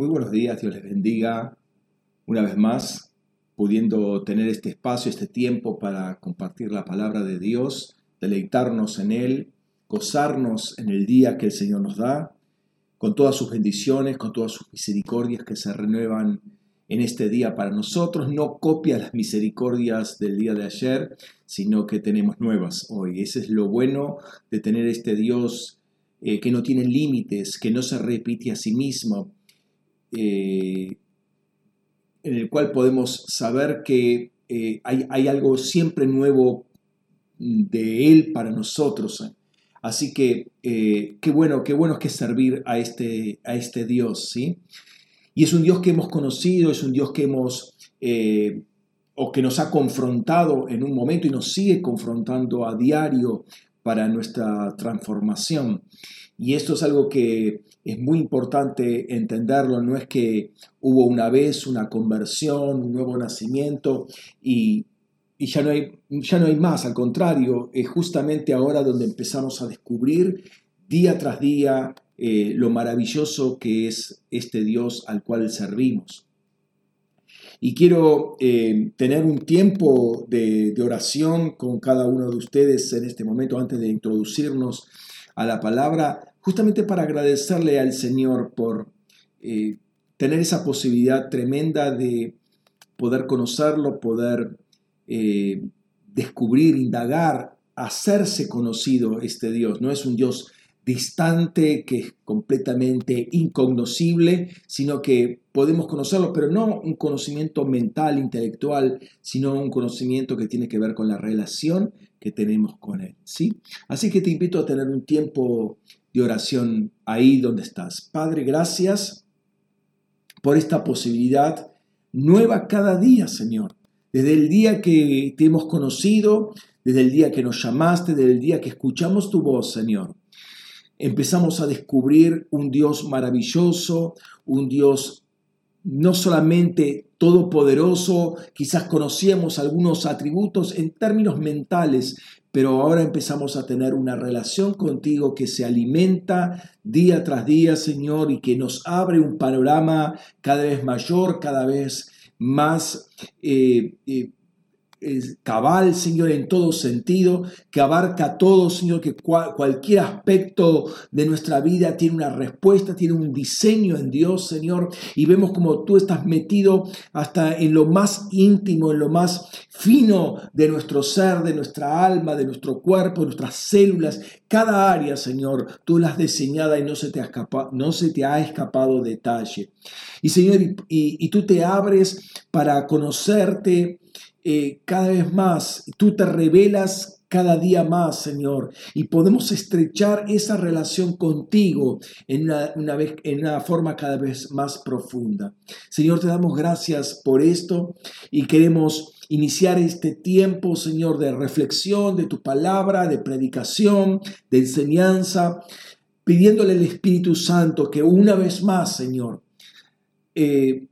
Muy buenos días, Dios les bendiga. Una vez más, pudiendo tener este espacio, este tiempo para compartir la palabra de Dios, deleitarnos en Él, gozarnos en el día que el Señor nos da, con todas sus bendiciones, con todas sus misericordias que se renuevan en este día para nosotros. No copia las misericordias del día de ayer, sino que tenemos nuevas hoy. Ese es lo bueno de tener este Dios eh, que no tiene límites, que no se repite a sí mismo, eh, en el cual podemos saber que eh, hay, algo siempre nuevo de Él para nosotros. Así que qué bueno, qué bueno es que servir a este, a este Dios, ¿sí? Y es un Dios que hemos conocido, es un Dios que hemos, o que nos ha confrontado en un momento y nos sigue confrontando a diario para nuestra transformación. Y esto es algo que es muy importante entenderlo, no es que hubo una vez una conversión, un nuevo nacimiento y, ya, no hay, ya no hay más, al contrario, es justamente ahora donde empezamos a descubrir día tras día eh, lo maravilloso que es este Dios al cual servimos. Y quiero eh, tener un tiempo de, oración con cada uno de ustedes en este momento antes de introducirnos a la palabra, justamente para agradecerle al Señor por eh, tener esa posibilidad tremenda de poder conocerlo, poder eh, descubrir, indagar, hacerse conocido este Dios. No es un Dios distante, que es completamente incognoscible, sino que podemos conocerlo, pero no un conocimiento mental, intelectual, sino un conocimiento que tiene que ver con la relación que tenemos con Él. ¿sí? Así que te invito a tener un tiempo oración ahí donde estás. Padre, gracias por esta posibilidad nueva cada día, Señor. Desde el día que te hemos conocido, desde el día que nos llamaste, desde el día que escuchamos tu voz, Señor empezamos a descubrir un Dios maravilloso, un Dios no solamente todopoderoso, quizás conocíamos algunos atributos en términos mentales, pero ahora empezamos a tener una relación contigo que se alimenta día tras día, Señor, y que nos abre un panorama cada vez mayor, cada vez más eh, eh, cabal, Señor, en todo sentido, que abarca todo, Señor, que cualquier aspecto de nuestra vida tiene una respuesta, tiene un diseño en Dios, Señor, y vemos como tú estás metido hasta en lo más íntimo, en lo más fino de nuestro ser, de nuestra alma, de nuestro cuerpo, de nuestras células, cada área, Señor, tú la has diseñado y no se te ha escapado, no se te ha escapado detalle. Y Señor, y tú te abres para conocerte, eh, cada vez más, tú te revelas cada día más, Señor, y podemos estrechar esa relación contigo en una, vez, en una forma cada vez más profunda. Señor, te damos gracias por esto y queremos iniciar este tiempo, Señor, de reflexión de tu palabra, de predicación, de enseñanza, pidiéndole al Espíritu Santo que una vez más, Señor, eh,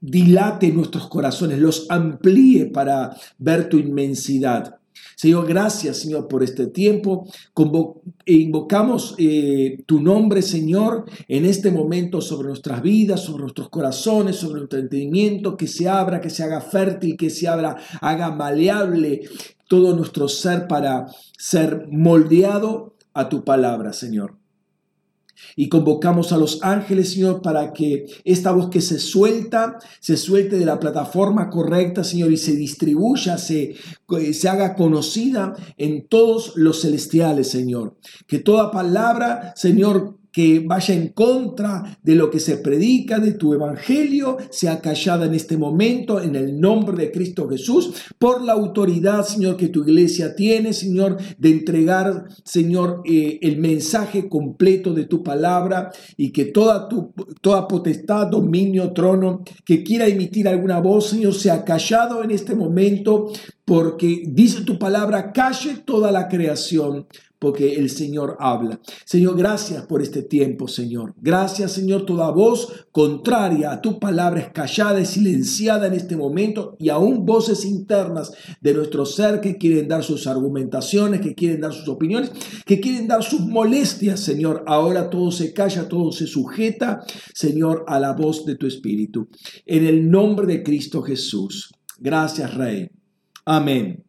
dilate nuestros corazones, los amplíe para ver tu inmensidad. Señor, gracias, Señor, por este tiempo. E invocamos eh, tu nombre, Señor, en este momento sobre nuestras vidas, sobre nuestros corazones, sobre nuestro entendimiento, que se abra, que se haga fértil, que se abra, haga maleable todo nuestro ser para ser moldeado a tu palabra, Señor. Y convocamos a los ángeles, Señor, para que esta voz que se suelta, se suelte de la plataforma correcta, Señor, y se distribuya, se, se haga conocida en todos los celestiales, Señor. Que toda palabra, Señor, que vaya en contra de lo que se predica de tu evangelio sea callada en este momento en el nombre de Cristo Jesús por la autoridad, Señor, que tu iglesia tiene, Señor, de entregar, Señor, eh, el mensaje completo de tu palabra y que toda tu toda potestad, dominio, trono que quiera emitir alguna voz, Señor, sea callado en este momento porque dice tu palabra, calle toda la creación porque el Señor habla. Señor, gracias por este tiempo, Señor. Gracias, Señor, toda voz contraria a tu palabra es callada y silenciada en este momento y aún voces internas de nuestro ser que quieren dar sus argumentaciones, que quieren dar sus opiniones, que quieren dar sus molestias, Señor. Ahora todo se calla, todo se sujeta, Señor, a la voz de tu Espíritu. En el nombre de Cristo Jesús. Gracias, Rey. Amén.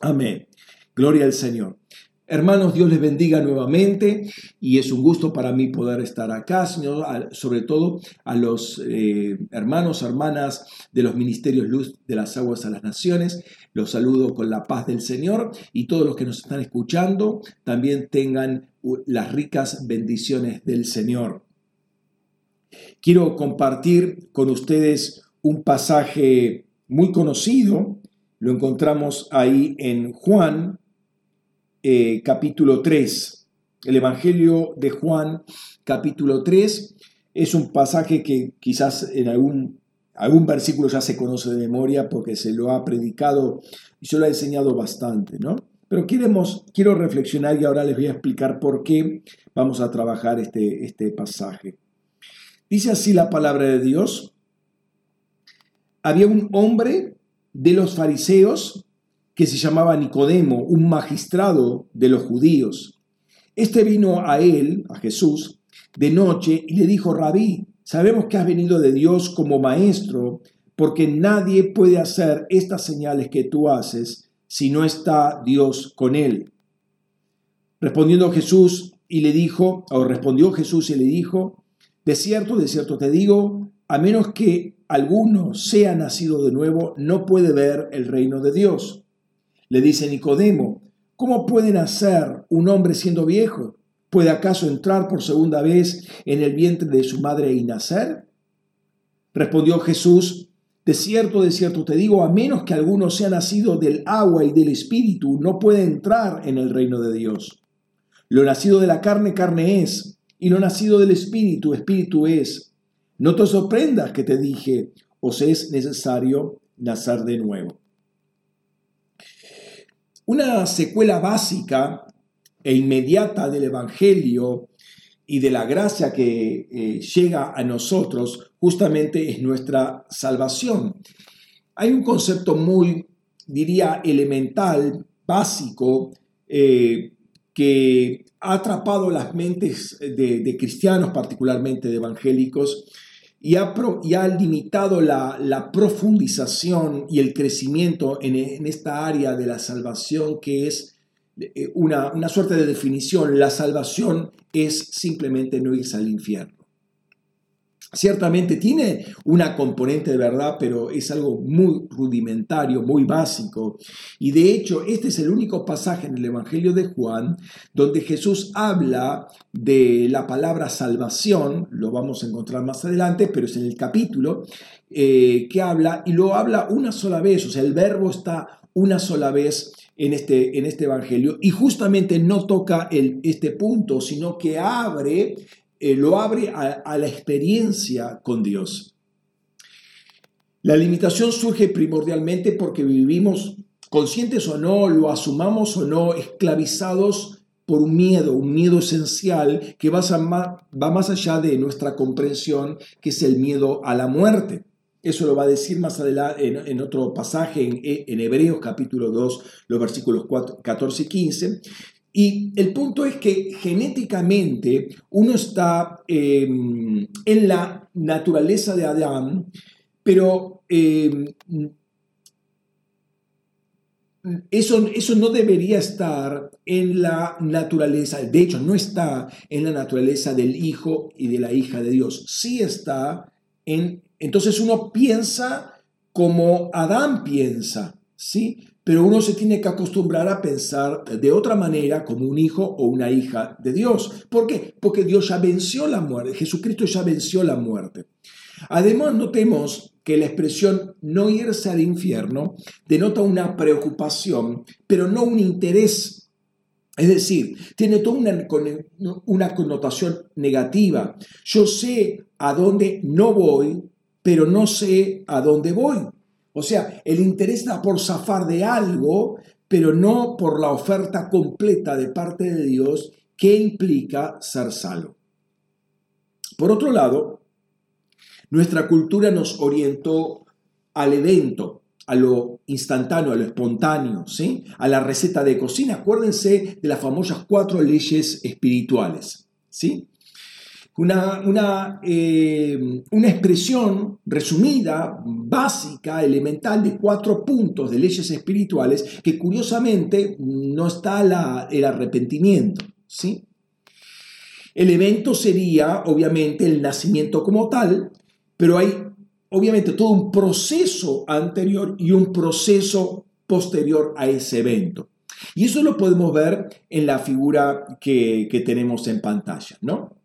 Amén. Gloria al Señor. Hermanos, Dios les bendiga nuevamente y es un gusto para mí poder estar acá, sobre todo a los eh, hermanos, hermanas de los ministerios Luz de las Aguas a las Naciones. Los saludo con la paz del Señor y todos los que nos están escuchando también tengan las ricas bendiciones del Señor. Quiero compartir con ustedes un pasaje muy conocido, lo encontramos ahí en Juan eh, capítulo 3. El Evangelio de Juan, capítulo 3, es un pasaje que quizás en algún, algún versículo ya se conoce de memoria porque se lo ha predicado y se lo ha enseñado bastante, ¿no? Pero quiero reflexionar y ahora les voy a explicar por qué vamos a trabajar este, este pasaje. Dice así la palabra de Dios. Había un hombre de los fariseos que se llamaba Nicodemo, un magistrado de los judíos. Este vino a él, a Jesús, de noche y le dijo, Rabí, sabemos que has venido de Dios como maestro, porque nadie puede hacer estas señales que tú haces si no está Dios con él. Respondiendo Jesús y le dijo, o respondió Jesús y le dijo, de cierto, de cierto te digo, a menos que alguno sea nacido de nuevo, no puede ver el reino de Dios. Le dice Nicodemo, ¿cómo puede nacer un hombre siendo viejo? ¿Puede acaso entrar por segunda vez en el vientre de su madre y nacer? Respondió Jesús, de cierto, de cierto te digo, a menos que alguno sea nacido del agua y del espíritu, no puede entrar en el reino de Dios. Lo nacido de la carne, carne es, y lo nacido del espíritu, espíritu es. No te sorprendas que te dije, os es necesario nacer de nuevo. Una secuela básica e inmediata del Evangelio y de la gracia que eh, llega a nosotros justamente es nuestra salvación. Hay un concepto muy, diría, elemental, básico, eh, que ha atrapado las mentes de cristianos, particularmente de evangélicos, y ha, limitado la, profundización y el crecimiento en, esta área de la salvación que es eh, una, una suerte de definición. La salvación es simplemente no irse al infierno. Ciertamente tiene una componente de verdad, pero es algo muy rudimentario, muy básico. Y de hecho, este es el único pasaje en el Evangelio de Juan donde Jesús habla de la palabra salvación, lo vamos a encontrar más adelante, pero es en el capítulo eh, que habla y lo habla una sola vez, o sea, el verbo está una sola vez en este, en este Evangelio. Y justamente no toca el, este punto, sino que abre eh, lo abre a, la experiencia con Dios. La limitación surge primordialmente porque vivimos, conscientes o no, lo asumamos o no, esclavizados por un miedo, un miedo esencial que va, más allá de nuestra comprensión, que es el miedo a la muerte. Eso lo va a decir más adelante en, otro pasaje en, Hebreos capítulo 2, los versículos 14 y 15. Y el punto es que genéticamente uno está em, en la naturaleza de Adán, pero em, eso, eso no debería estar en la naturaleza, de hecho no está en la naturaleza del hijo y de la hija de Dios, sí está en, entonces uno piensa como Adán piensa, ¿sí? Pero uno se tiene que acostumbrar a pensar de otra manera como un hijo o una hija de Dios. ¿Por qué? Porque Dios ya venció la muerte, Jesucristo ya venció la muerte. Además, notemos que la expresión no irse al infierno denota una preocupación, pero no un interés. Es decir, tiene toda una, una connotación negativa. Yo sé a dónde no voy, pero no sé a dónde voy. O sea, el interés da por zafar de algo, pero no por la oferta completa de parte de Dios que implica ser salvo. Por otro lado, nuestra cultura nos orientó al evento, a lo instantáneo, a lo espontáneo, ¿sí? a la receta de cocina. Acuérdense de las famosas cuatro leyes espirituales. ¿sí? Una, una, eh, una, expresión resumida, básica, elemental de cuatro puntos de leyes espirituales que curiosamente no está el arrepentimiento. ¿sí? El evento sería obviamente el nacimiento como tal, pero hay obviamente todo un proceso anterior y un proceso posterior a ese evento. Y eso lo podemos ver en la figura que, tenemos en pantalla, ¿no?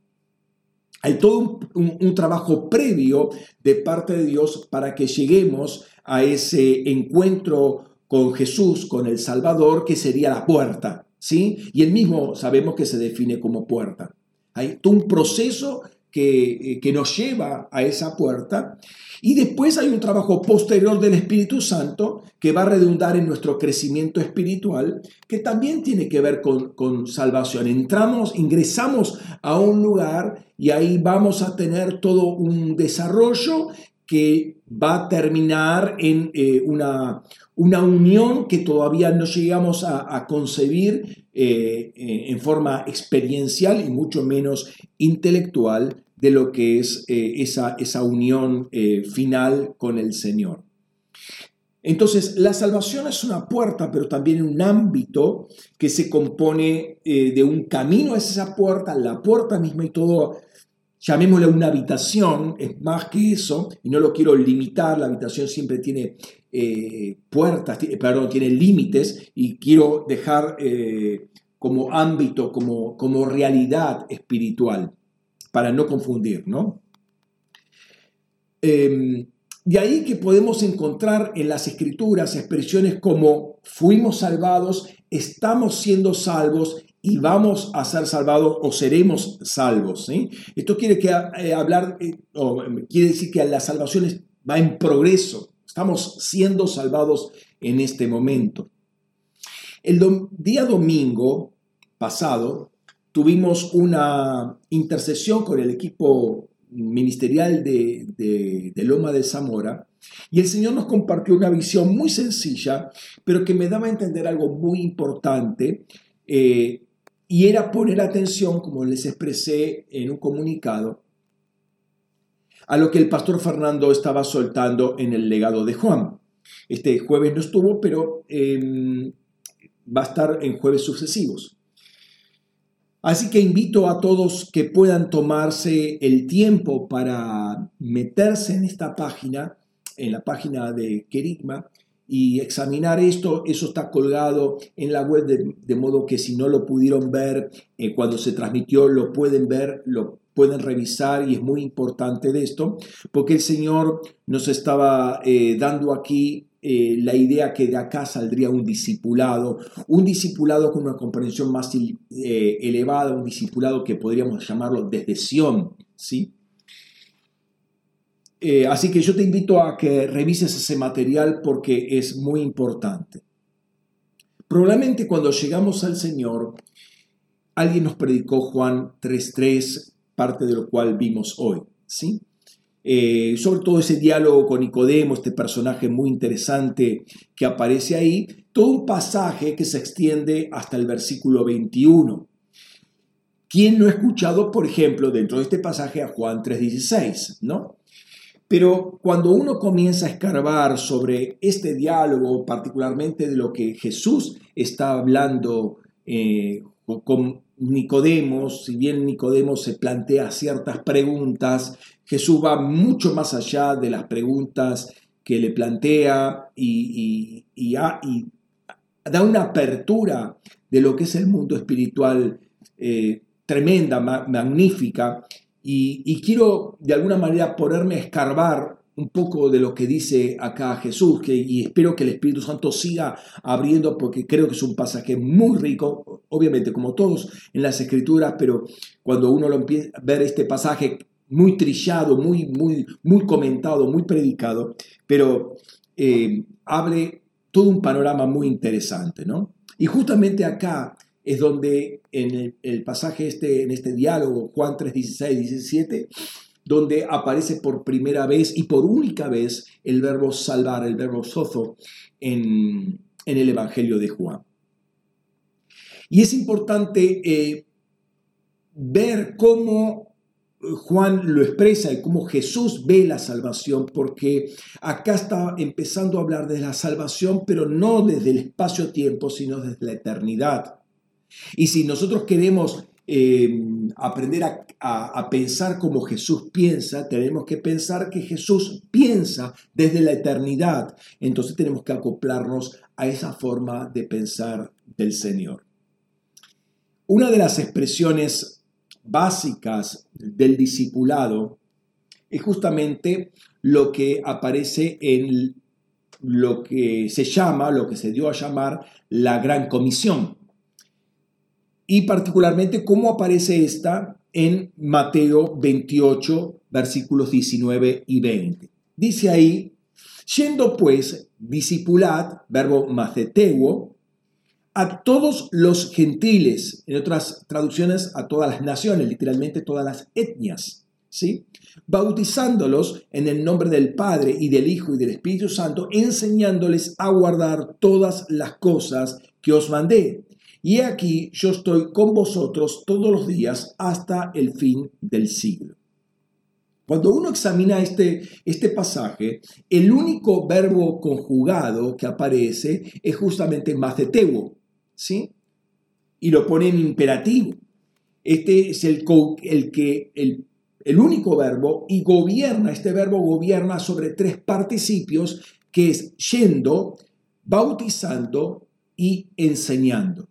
Hay todo un, trabajo previo de parte de Dios para que lleguemos a ese encuentro con Jesús, con el Salvador, que sería la puerta, ¿sí? Y él mismo sabemos que se define como puerta. Hay todo un proceso que, que nos lleva a esa puerta y después hay un trabajo posterior del Espíritu Santo que va a redundar en nuestro crecimiento espiritual, que también tiene que ver con, salvación. Entramos, ingresamos a un lugar y ahí vamos a tener todo un desarrollo que va a terminar en eh, una, una unión que todavía no llegamos a, concebir eh, en forma experiencial y mucho menos intelectual, de lo que es eh, esa, esa, unión eh, final con el Señor. Entonces, la salvación es una puerta, pero también un ámbito que se compone eh, de un camino a esa puerta, la puerta misma y todo, llamémosle una habitación, es más que eso, y no lo quiero limitar, la habitación siempre tiene puertas, perdón, tiene límites, y quiero dejar como ámbito, como, como realidad espiritual para no confundir, ¿no? Em, de ahí que podemos encontrar en las escrituras expresiones como fuimos salvados, estamos siendo salvos y vamos a ser salvados o seremos salvos. Esto quiere, que, eh, hablar, eh, quiere decir que la salvación va en progreso. Estamos siendo salvados en este momento. El día domingo pasado tuvimos una intercesión con el equipo ministerial de, Loma de Zamora y el Señor nos compartió una visión muy sencilla, pero que me daba a entender algo muy importante eh, y era poner atención, como les expresé en un comunicado, a lo que el pastor Fernando estaba soltando en el legado de Juan. Este jueves no estuvo, pero em, va a estar en jueves sucesivos. Así que invito a todos que puedan tomarse el tiempo para meterse en esta página, en la página de Kerigma, y examinar esto. Eso está colgado en la web, de, modo que si no lo pudieron ver eh, cuando se transmitió, lo pueden ver, lo pueden revisar y es muy importante de esto, porque el Señor nos estaba eh, dando aquí eh, la idea que de acá saldría un discipulado, un discipulado con una comprensión más eh, elevada, un discipulado que podríamos llamarlo desde Sion, ¿sí? Así que yo te invito a que revises ese material porque es muy importante. Probablemente cuando llegamos al Señor, alguien nos predicó Juan 3.3, parte de lo cual vimos hoy, ¿sí? Eh, sobre todo ese diálogo con Nicodemo, este personaje muy interesante que aparece ahí, todo un pasaje que se extiende hasta el versículo 21. ¿Quién no ha escuchado, por ejemplo, dentro de este pasaje a Juan 3:16, ¿no? Pero cuando uno comienza a escarbar sobre este diálogo, particularmente de lo que Jesús está hablando eh, con Nicodemo, si bien Nicodemo se plantea ciertas preguntas, Jesús va mucho más allá de las preguntas que le plantea y, da una apertura de lo que es el mundo espiritual eh, tremenda, magnífica. Y, quiero de alguna manera ponerme a escarbar un poco de lo que dice acá Jesús, que, y espero que el Espíritu Santo siga abriendo porque creo que es un pasaje muy rico, obviamente como todos en las escrituras, pero cuando uno lo empieza a ver este pasaje muy trillado, muy, muy, muy comentado, muy predicado, pero eh, abre todo un panorama muy interesante, ¿no? Y justamente acá es donde en el, pasaje este, en este diálogo, Juan 3, 16, 17, donde aparece por primera vez y por única vez el verbo salvar, el verbo sozo en, el Evangelio de Juan. Y es importante eh, ver cómo Juan lo expresa y cómo Jesús ve la salvación, porque acá está empezando a hablar de la salvación, pero no desde el espacio-tiempo, sino desde la eternidad. Y si nosotros queremos eh, aprender a, pensar como Jesús piensa, tenemos que pensar que Jesús piensa desde la eternidad. Entonces tenemos que acoplarnos a esa forma de pensar del Señor. Una de las expresiones básicas del discipulado es justamente lo que aparece en lo que se llama, lo que se dio a llamar la Gran Comisión y particularmente cómo aparece esta en Mateo 28, versículos 19 y 20. Dice ahí, yendo pues, discipulad, verbo maceteuo, a todos los gentiles, en otras traducciones a todas las naciones, literalmente todas las etnias, ¿sí? bautizándolos en el nombre del Padre y del Hijo y del Espíritu Santo, enseñándoles a guardar todas las cosas que os mandé. Y aquí yo estoy con vosotros todos los días hasta el fin del siglo. Cuando uno examina este, este pasaje, el único verbo conjugado que aparece es justamente maceteuo, ¿sí? Y lo pone en imperativo. Este es el, el que, el, el único verbo y gobierna, este verbo gobierna sobre tres participios que es yendo, bautizando y enseñando.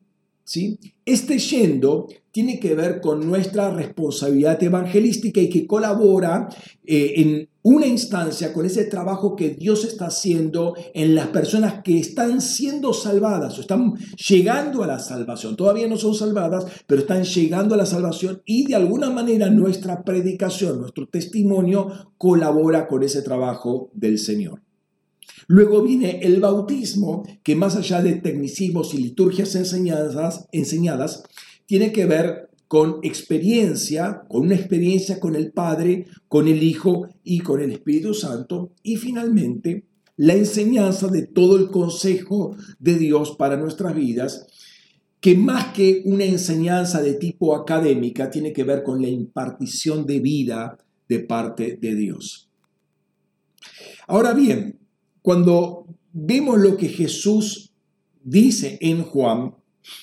Este yendo tiene que ver con nuestra responsabilidad evangelística y que colabora eh, en una instancia con ese trabajo que Dios está haciendo en las personas que están siendo salvadas o están llegando a la salvación. Todavía no son salvadas, pero están llegando a la salvación y de alguna manera nuestra predicación, nuestro testimonio colabora con ese trabajo del Señor. Luego viene el bautismo, que más allá de tecnicismos y liturgias enseñadas, enseñadas tiene que ver con experiencia, con una experiencia con el Padre, con el Hijo y con el Espíritu Santo. Y finalmente, la enseñanza de todo el consejo de Dios para nuestras vidas, que más que una enseñanza de tipo académica, tiene que ver con la impartición de vida de parte de Dios. Ahora bien, cuando vemos lo que Jesús dice en Juan,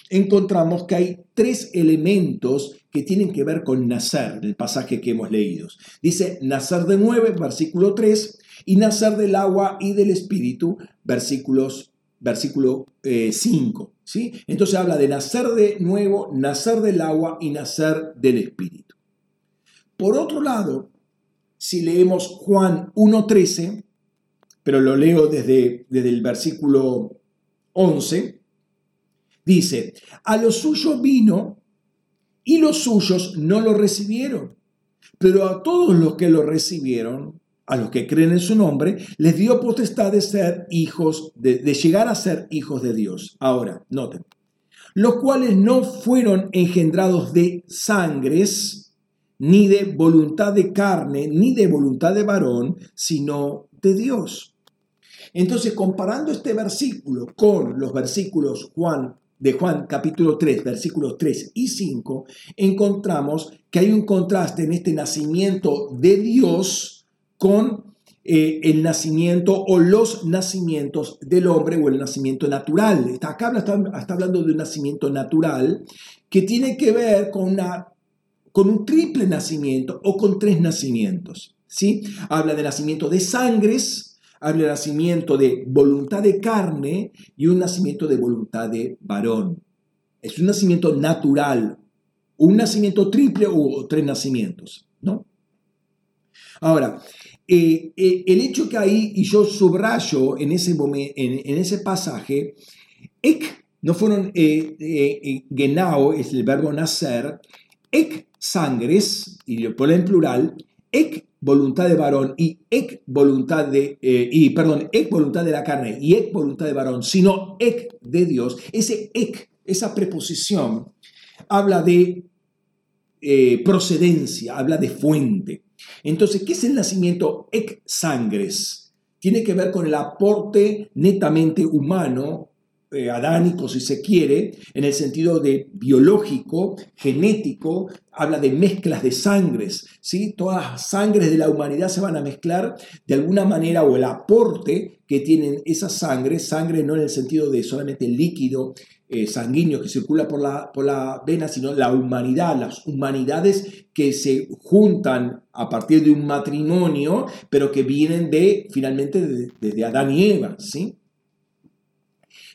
encontramos que hay tres elementos que tienen que ver con nacer, el pasaje que hemos leído. Dice nacer de nueve, versículo 3, y nacer del agua y del espíritu, versículos, versículo 5. Eh, ¿sí? Entonces habla de nacer de nuevo, nacer del agua y nacer del espíritu. Por otro lado, si leemos Juan 1.13, pero lo leo desde, desde el versículo 11, dice, a los suyos vino y los suyos no lo recibieron, pero a todos los que lo recibieron, a los que creen en su nombre, les dio potestad de ser hijos, de, de llegar a ser hijos de Dios. Ahora, noten, los cuales no fueron engendrados de sangres, ni de voluntad de carne, ni de voluntad de varón, sino de Dios. Entonces, comparando este versículo con los versículos Juan, de Juan capítulo 3, versículos 3 y 5, encontramos que hay un contraste en este nacimiento de Dios con eh, el nacimiento o los nacimientos del hombre o el nacimiento natural. Acá está, está hablando de un nacimiento natural que tiene que ver con, una, con un triple nacimiento o con tres nacimientos. ¿sí? Habla de nacimiento de sangres, habla nacimiento de voluntad de carne y un nacimiento de voluntad de varón. Es un nacimiento natural, un nacimiento triple o tres nacimientos, ¿no? Ahora, eh, eh, el hecho que ahí, y yo subrayo en ese, en, ese pasaje, ek, no fueron eh, genau, es el verbo nacer, ek sangres, y lo pone en plural, ek voluntad de varón y ek voluntad de, eh, y perdón, ek voluntad de la carne y ek voluntad de varón, sino ek de Dios, ese ek, esa preposición, habla de eh, procedencia, habla de fuente. Entonces, ¿qué es el nacimiento ek sangres? Tiene que ver con el aporte netamente humano eh, adánico, si se quiere, en el sentido de biológico, genético, habla de mezclas de sangres, ¿sí? Todas las sangres de la humanidad se van a mezclar de alguna manera, o el aporte que tienen esas sangres, sangre no en el sentido de solamente líquido eh, sanguíneo que circula por la, por la vena, sino la humanidad, las humanidades que se juntan a partir de un matrimonio, pero que vienen de, finalmente, desde Adán y Eva, ¿sí?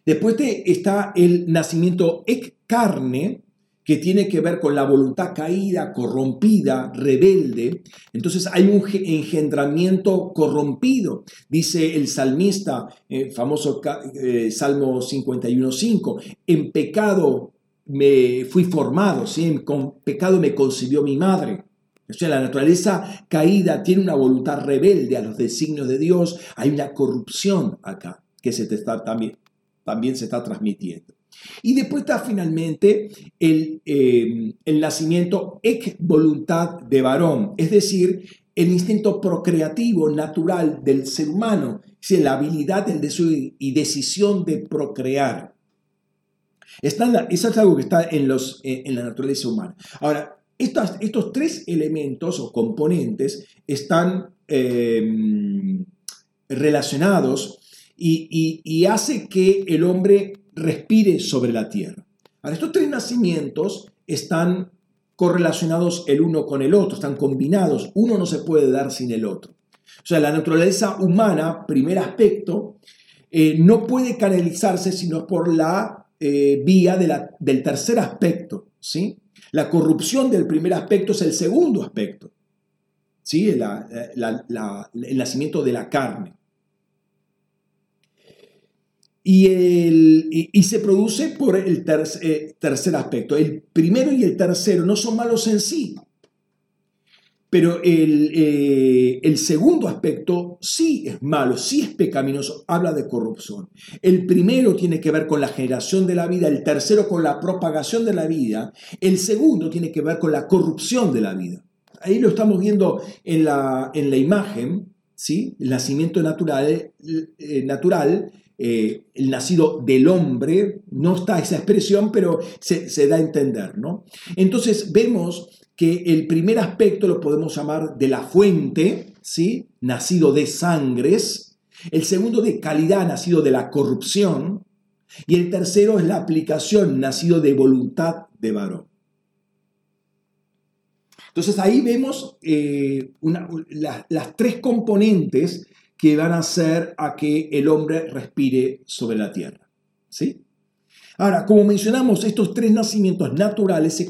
Después de, está el nacimiento ex carne, que tiene que ver con la voluntad caída, corrompida, rebelde. Entonces hay un engendramiento corrompido. Dice el salmista, el famoso eh, Salmo 51.5, en pecado me fui formado, ¿sí? con pecado me concibió mi madre. O sea, la naturaleza caída tiene una voluntad rebelde a los designios de Dios. Hay una corrupción acá que se te está también también se está transmitiendo. Y después está finalmente el, eh, el nacimiento ex voluntad de varón, es decir, el instinto procreativo natural del ser humano, es la habilidad, el deseo y decisión de procrear. Está eso es algo que está en, los, eh, en la naturaleza humana. Ahora, estos, estos tres elementos o componentes están eh, relacionados y, hace que el hombre respire sobre la tierra. Ahora, estos tres nacimientos están correlacionados el uno con el otro, están combinados, uno no se puede dar sin el otro. O sea, la naturaleza humana, primer aspecto, eh, no puede canalizarse sino por la eh, vía del tercer aspecto. ¿sí? La corrupción del primer aspecto es el segundo aspecto, ¿sí? el nacimiento de la carne. Y, el, y, se produce por el eh, tercer aspecto. El primero y el tercero no son malos en sí, pero el, eh, el, segundo aspecto sí es malo, sí es pecaminoso, habla de corrupción. El primero tiene que ver con la generación de la vida, el tercero con la propagación de la vida, el segundo tiene que ver con la corrupción de la vida. Ahí lo estamos viendo en la, en la imagen, ¿sí? el nacimiento natural, eh, natural eh, el nacido del hombre, no está esa expresión, pero se, da a entender, ¿no? Entonces vemos que el primer aspecto lo podemos llamar de la fuente, ¿sí? Nacido de sangres, el segundo de calidad, nacido de la corrupción, y el tercero es la aplicación, nacido de voluntad de varón. Entonces ahí vemos eh, las tres componentes que van a hacer a que el hombre respire sobre la tierra. ¿Sí? Ahora, como mencionamos, estos tres nacimientos naturales se,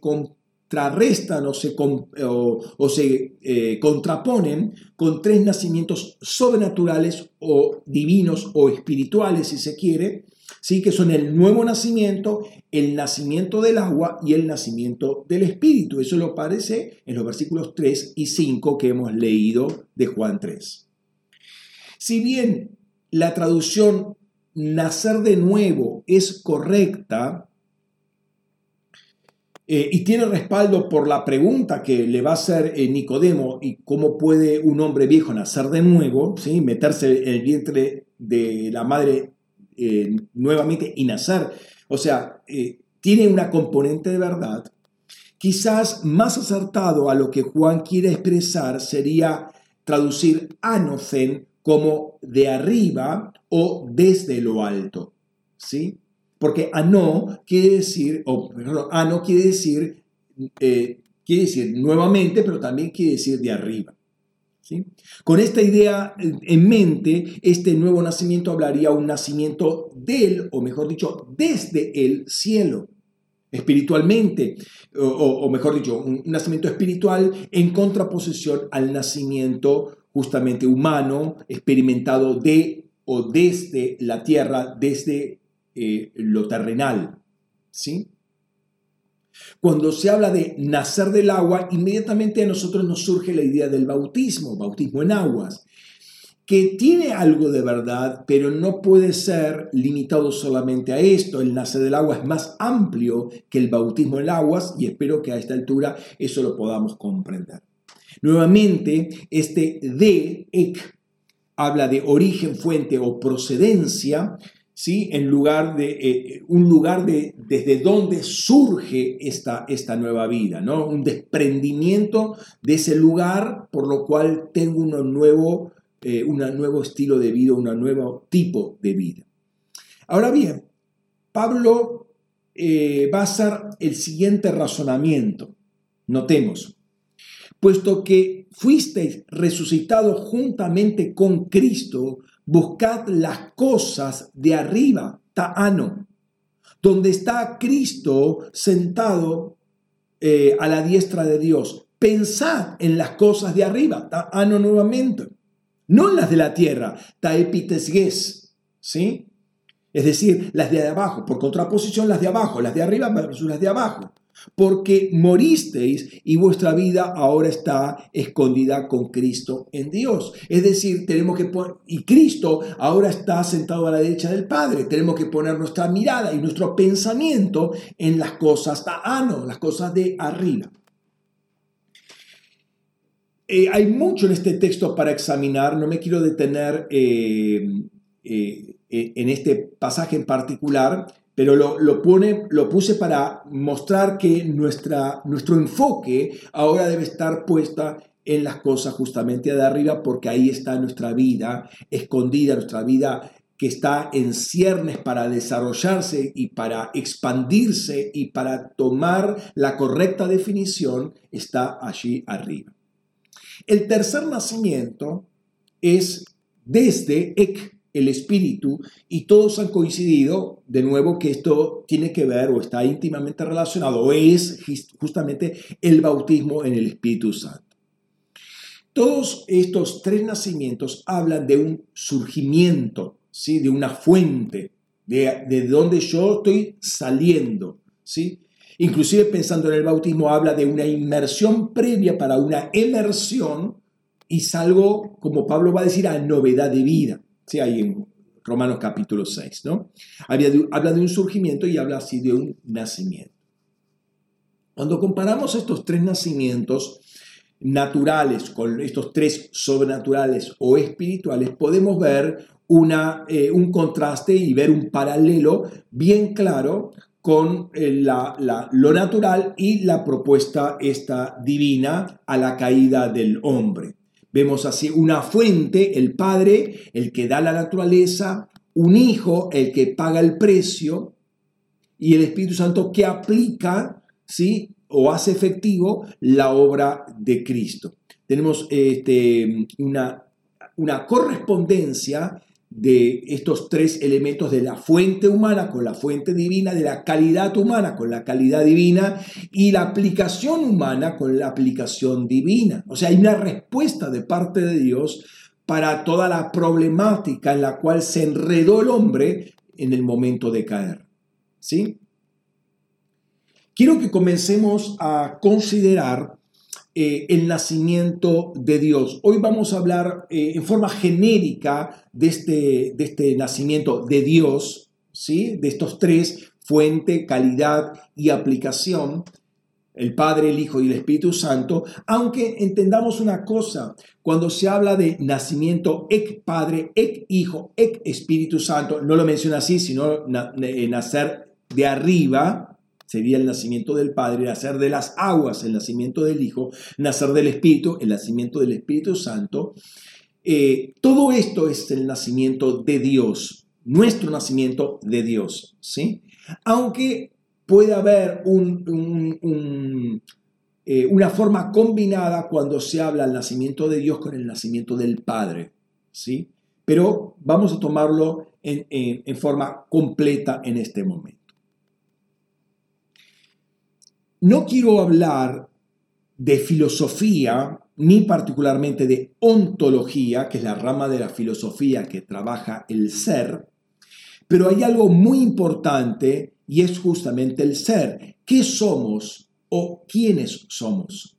contrarrestan o se, o, se eh, contraponen con tres nacimientos sobrenaturales o divinos o espirituales, si se quiere, ¿sí? que son el nuevo nacimiento, el nacimiento del agua y el nacimiento del espíritu. Eso lo aparece en los versículos 3 y 5 que hemos leído de Juan 3. Si bien la traducción nacer de nuevo es correcta eh, y tiene respaldo por la pregunta que le va a hacer eh, Nicodemo y cómo puede un hombre viejo nacer de nuevo, ¿sí? meterse en el vientre de la madre eh, nuevamente y nacer. O sea, tiene una componente de verdad. Quizás más acertado a lo que Juan quiere expresar sería traducir anocen como de arriba o desde lo alto. ¿Sí? Porque ano quiere decir, o perdón, ano quiere decir, eh, quiere decir nuevamente, pero también quiere decir de arriba. ¿Sí? Con esta idea en mente, este nuevo nacimiento hablaría un nacimiento del, o mejor dicho, desde el cielo, espiritualmente, o, o mejor dicho, un nacimiento espiritual en contraposición al nacimiento justamente humano, experimentado de o desde la tierra, desde eh, lo terrenal. ¿sí? Cuando se habla de nacer del agua, inmediatamente a nosotros nos surge la idea del bautismo, bautismo en aguas, que tiene algo de verdad, pero no puede ser limitado solamente a esto. El nacer del agua es más amplio que el bautismo en aguas y espero que a esta altura eso lo podamos comprender. Nuevamente, este de, ek, habla de origen, fuente o procedencia, ¿sí? En lugar de, eh, un lugar de, desde donde surge esta, esta nueva vida, ¿no? Un desprendimiento de ese lugar, por lo cual tengo un nuevo, eh, un nuevo estilo de vida, un nuevo tipo de vida. Ahora bien, Pablo eh, va a hacer el siguiente razonamiento. Notemos, puesto que fuisteis resucitados juntamente con Cristo, buscad las cosas de arriba, ta'ano, donde está Cristo sentado eh, a la diestra de Dios. Pensad en las cosas de arriba, ta'ano nuevamente, no en las de la tierra, ta'epitesges, ¿sí? Es decir, las de abajo, por contraposición las de abajo, las de arriba versus las de abajo porque moristeis y vuestra vida ahora está escondida con Cristo en Dios. Es decir, tenemos que poner, y Cristo ahora está sentado a la derecha del Padre, tenemos que poner nuestra mirada y nuestro pensamiento en las cosas las cosas de arriba. Eh, hay mucho en este texto para examinar, no me quiero detener eh, eh, en este pasaje en particular, pero lo, pone, lo puse para mostrar que nuestra, nuestro enfoque ahora debe estar puesta en las cosas justamente de arriba, porque ahí está nuestra vida escondida, nuestra vida que está en ciernes para desarrollarse y para expandirse y para tomar la correcta definición, está allí arriba. El tercer nacimiento es desde Ek, el espíritu, y todos han coincidido, de nuevo, que esto tiene que ver o está íntimamente relacionado, o es justamente el bautismo en el Espíritu Santo. Todos estos tres nacimientos hablan de un surgimiento, ¿sí? de una fuente, de, de donde yo estoy saliendo. ¿sí? Inclusive pensando en el bautismo, habla de una inmersión previa para una emersión y salgo, como Pablo va a decir, a novedad de vida. Sí, ahí en Romanos capítulo 6, ¿no? habla de un surgimiento y habla así de un nacimiento. Cuando comparamos estos tres nacimientos naturales con estos tres sobrenaturales o espirituales, podemos ver una, eh, un contraste y ver un paralelo bien claro con eh, la, lo natural y la propuesta esta divina a la caída del hombre. Vemos así una fuente, el Padre, el que da la naturaleza, un Hijo, el que paga el precio, y el Espíritu Santo que aplica, ¿sí? O hace efectivo la obra de Cristo. Tenemos este, una, una correspondencia de estos tres elementos de la fuente humana con la fuente divina, de la calidad humana con la calidad divina y la aplicación humana con la aplicación divina. O sea, hay una respuesta de parte de Dios para toda la problemática en la cual se enredó el hombre en el momento de caer. ¿Sí? Quiero que comencemos a considerar eh, el nacimiento de Dios. Hoy vamos a hablar eh, en forma genérica de este, de este nacimiento de Dios, ¿sí? de estos tres, fuente, calidad y aplicación, el Padre, el Hijo y el Espíritu Santo, aunque entendamos una cosa, cuando se habla de nacimiento ex Padre, ex Hijo, ex Espíritu Santo, no lo menciona así, sino eh, nacer de arriba, sería el nacimiento del Padre, nacer de las aguas, el nacimiento del Hijo, nacer del Espíritu, el nacimiento del Espíritu Santo. Eh, todo esto es el nacimiento de Dios, nuestro nacimiento de Dios, ¿sí? Aunque puede haber eh, una forma combinada cuando se habla del nacimiento de Dios con el nacimiento del Padre, ¿sí? Pero vamos a tomarlo en forma completa en este momento. No quiero hablar de filosofía, ni particularmente de ontología, que es la rama de la filosofía que trabaja el ser, pero hay algo muy importante y es justamente el ser. qué somos o quiénes somos.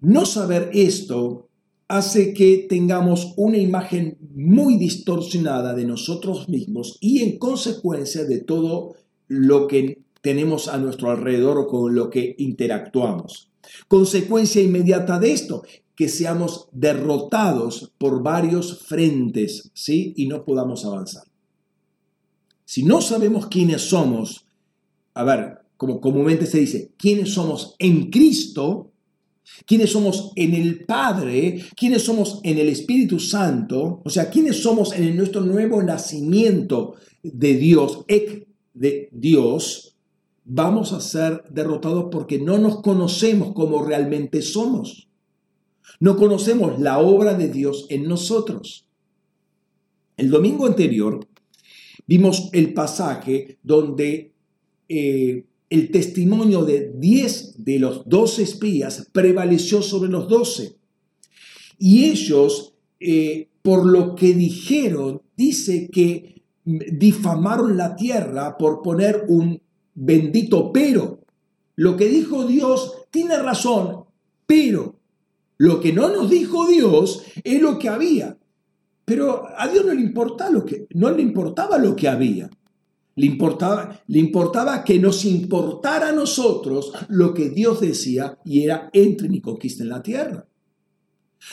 No saber esto hace que tengamos una imagen muy distorsionada de nosotros mismos y en consecuencia de todo lo que tenemos a nuestro alrededor o con lo que interactuamos. Consecuencia inmediata de esto, que seamos derrotados por varios frentes, ¿sí? Y no podamos avanzar. Si no sabemos quiénes somos, a ver, como comúnmente se dice, quiénes somos en Cristo, quiénes somos en el Padre, quiénes somos en el Espíritu Santo, o sea, quiénes somos en nuestro nuevo nacimiento de Dios, de Dios, vamos a ser derrotados porque no nos conocemos como realmente somos. No conocemos la obra de Dios en nosotros. El domingo anterior vimos el pasaje donde eh, el testimonio de 10 de los 12 espías prevaleció sobre los 12. Y ellos, eh, por lo que dijeron, dice que difamaron la tierra por poner un bendito pero. Lo que dijo Dios tiene razón, pero lo que no nos dijo Dios es lo que había. Pero a Dios no le, importaba lo que, no le importaba lo que había. Le importaba, le importaba que nos importara a nosotros lo que Dios decía y era entren y conquisten la tierra.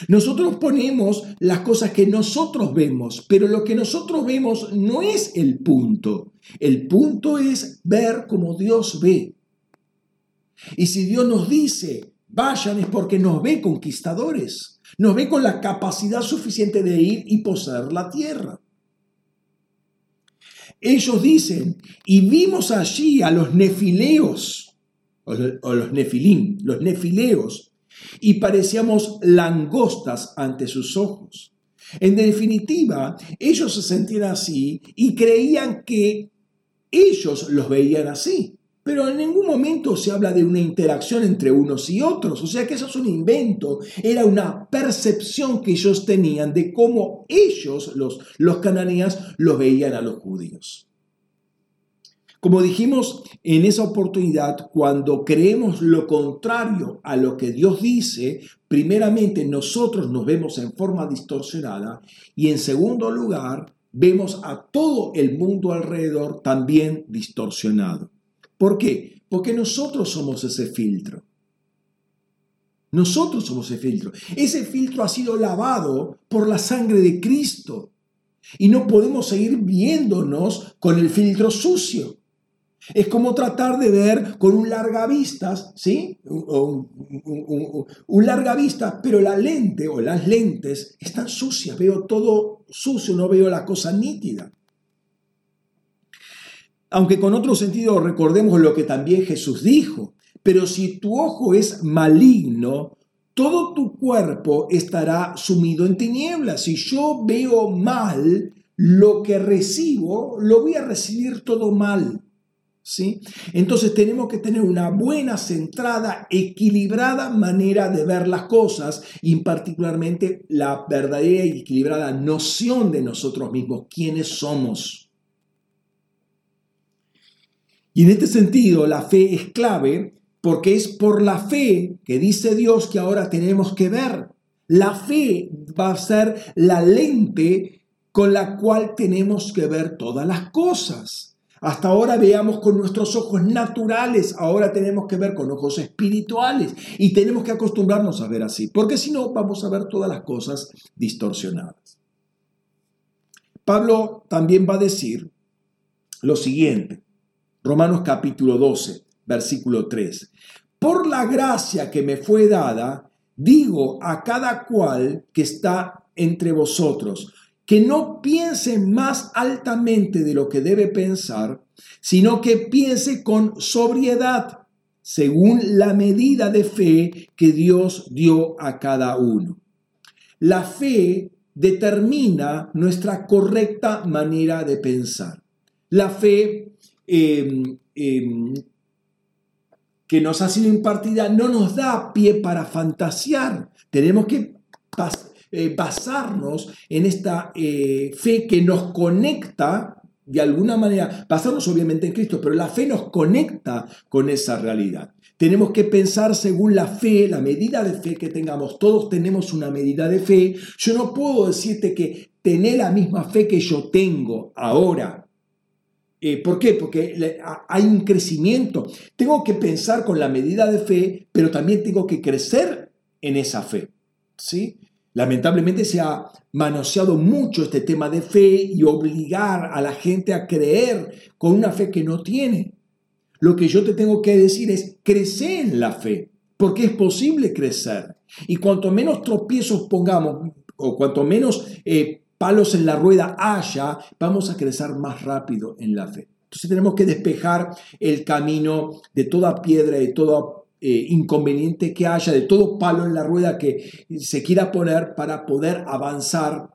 Nosotros ponemos las cosas que nosotros vemos, pero lo que nosotros vemos no es el punto. El punto es ver como Dios ve. Y si Dios nos dice, vayan es porque nos ve conquistadores, nos ve con la capacidad suficiente de ir y poseer la tierra. Ellos dicen, y vimos allí a los nefileos, o los nefilim, los nefileos, y parecíamos langostas ante sus ojos. En definitiva, ellos se sentían así y creían que ellos los veían así. Pero en ningún momento se habla de una interacción entre unos y otros. O sea que eso es un invento. Era una percepción que ellos tenían de cómo ellos, los, los cananeas, los veían a los judíos. Como dijimos en esa oportunidad, cuando creemos lo contrario a lo que Dios dice, primeramente nosotros nos vemos en forma distorsionada y en segundo lugar vemos a todo el mundo alrededor también distorsionado. ¿Por qué? Porque nosotros somos ese filtro. Nosotros somos ese filtro. Ese filtro ha sido lavado por la sangre de Cristo. Y no podemos seguir viéndonos con el filtro sucio. Es como tratar de ver con un larga vista, ¿sí? Un, un, larga vista, pero la lente o las lentes están sucias. Veo todo sucio, no veo la cosa nítida. Aunque con otro sentido recordemos lo que también Jesús dijo, pero si tu ojo es maligno, todo tu cuerpo estará sumido en tinieblas. Si yo veo mal, lo que recibo, lo voy a recibir todo mal. Entonces tenemos que tener una buena, centrada, equilibrada manera de ver las cosas y particularmente la verdadera y equilibrada noción de nosotros mismos, quiénes somos. Y en este sentido, la fe es clave porque es por la fe que dice Dios que ahora tenemos que ver. La fe va a ser la lente con la cual tenemos que ver todas las cosas. Hasta ahora veíamos con nuestros ojos naturales, ahora tenemos que ver con ojos espirituales y tenemos que acostumbrarnos a ver así, porque si no vamos a ver todas las cosas distorsionadas. Pablo también va a decir lo siguiente, Romanos capítulo 12, versículo 3. Por la gracia que me fue dada, digo a cada cual que está entre vosotros, que no piense más altamente de lo que debe pensar, sino que piense con sobriedad, según la medida de fe que Dios dio a cada uno. La fe determina nuestra correcta manera de pensar. La fe Em, em, que nos ha sido impartida no nos da pie para fantasear. Tenemos que eh, basarnos en esta eh, fe que nos conecta de alguna manera, basarnos obviamente en Cristo, pero la fe nos conecta con esa realidad. Tenemos que pensar según la fe, la medida de fe que tengamos. Todos tenemos una medida de fe. Yo no puedo decirte que tener la misma fe que yo tengo ahora. Eh, ¿Por qué? Porque hay un crecimiento. Tengo que pensar con la medida de fe, pero también tengo que crecer en esa fe. ¿sí? Lamentablemente se ha manoseado mucho este tema de fe y obligar a la gente a creer con una fe que no tiene. Lo que yo te tengo que decir es, crece en la fe, porque es posible crecer. Y cuanto menos tropiezos pongamos, o cuanto menos eh, palos en la rueda haya, vamos a crecer más rápido en la fe. Entonces tenemos que despejar el camino de toda piedra, de toda eh, inconveniente que haya, de todo palo en la rueda que se quiera poner para poder avanzar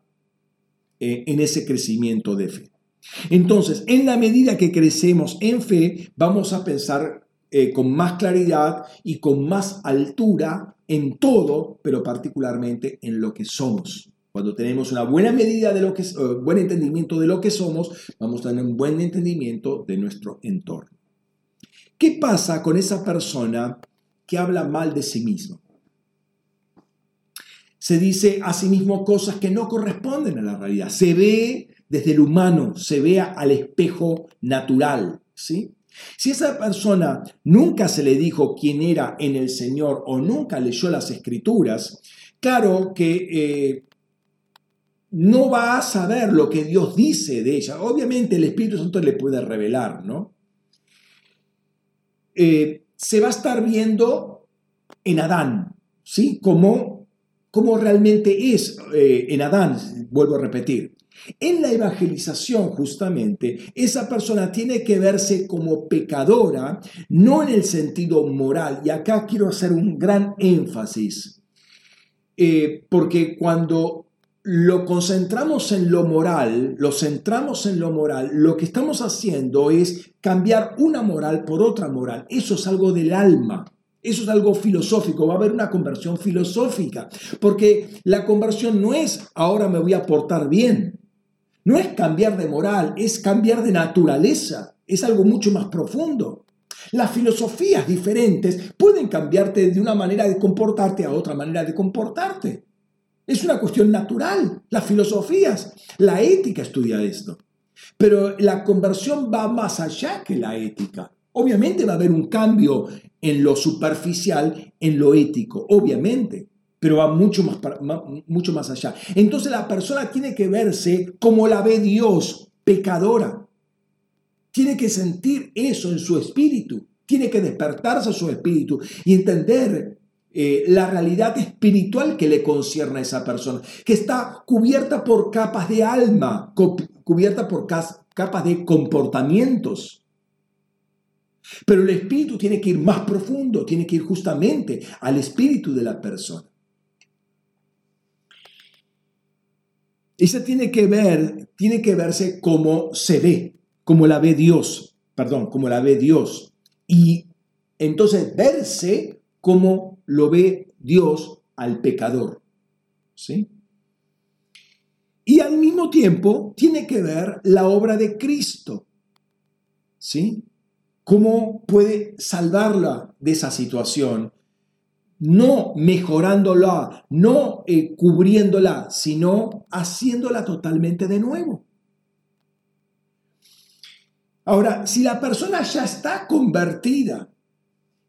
eh, en ese crecimiento de fe. Entonces, en la medida que crecemos en fe, vamos a pensar eh, con más claridad y con más altura en todo, pero particularmente en lo que somos. Cuando tenemos una buena medida de lo que buen entendimiento de lo que somos, vamos a tener un buen entendimiento de nuestro entorno. ¿Qué pasa con esa persona que habla mal de sí mismo. Se dice a sí mismo cosas que no corresponden a la realidad. Se ve desde el humano, se ve al espejo natural. ¿sí? Si esa persona nunca se le dijo quién era en el Señor o nunca leyó las escrituras, claro que eh, no va a saber lo que Dios dice de ella. Obviamente el Espíritu Santo le puede revelar, ¿no? Eh, se va a estar viendo en Adán, ¿sí? Como, como realmente es eh, en Adán, vuelvo a repetir. En la evangelización, justamente, esa persona tiene que verse como pecadora, no en el sentido moral. Y acá quiero hacer un gran énfasis, eh, porque cuando lo concentramos en lo moral, lo centramos en lo moral, lo que estamos haciendo es cambiar una moral por otra moral. Eso es algo del alma. Eso es algo filosófico, va a haber una conversión filosófica, porque la conversión no es ahora me voy a portar bien, no es cambiar de moral, es cambiar de naturaleza, es algo mucho más profundo. Las filosofías diferentes pueden cambiarte de una manera de comportarte a otra manera de comportarte. Es una cuestión natural. Las filosofías, la ética estudia esto. Pero la conversión va más allá que la ética. Obviamente va a haber un cambio en lo superficial, en lo ético, obviamente, pero va mucho más, mucho más allá. Entonces la persona tiene que verse como la ve Dios, pecadora. Tiene que sentir eso en su espíritu, tiene que despertarse su espíritu y entender eh, la realidad espiritual que le concierne a esa persona, que está cubierta por capas de alma, cubierta por capas de comportamientos. Pero el espíritu tiene que ir más profundo, tiene que ir justamente al espíritu de la persona. Esa tiene que ver, tiene que verse como se ve, como la ve Dios, perdón, como la ve Dios. Y entonces verse como lo ve Dios al pecador. ¿Sí? Y al mismo tiempo tiene que ver la obra de Cristo. ¿Sí? ¿Cómo puede salvarla de esa situación? No mejorándola, no eh, cubriéndola, sino haciéndola totalmente de nuevo. Ahora, si la persona ya está convertida,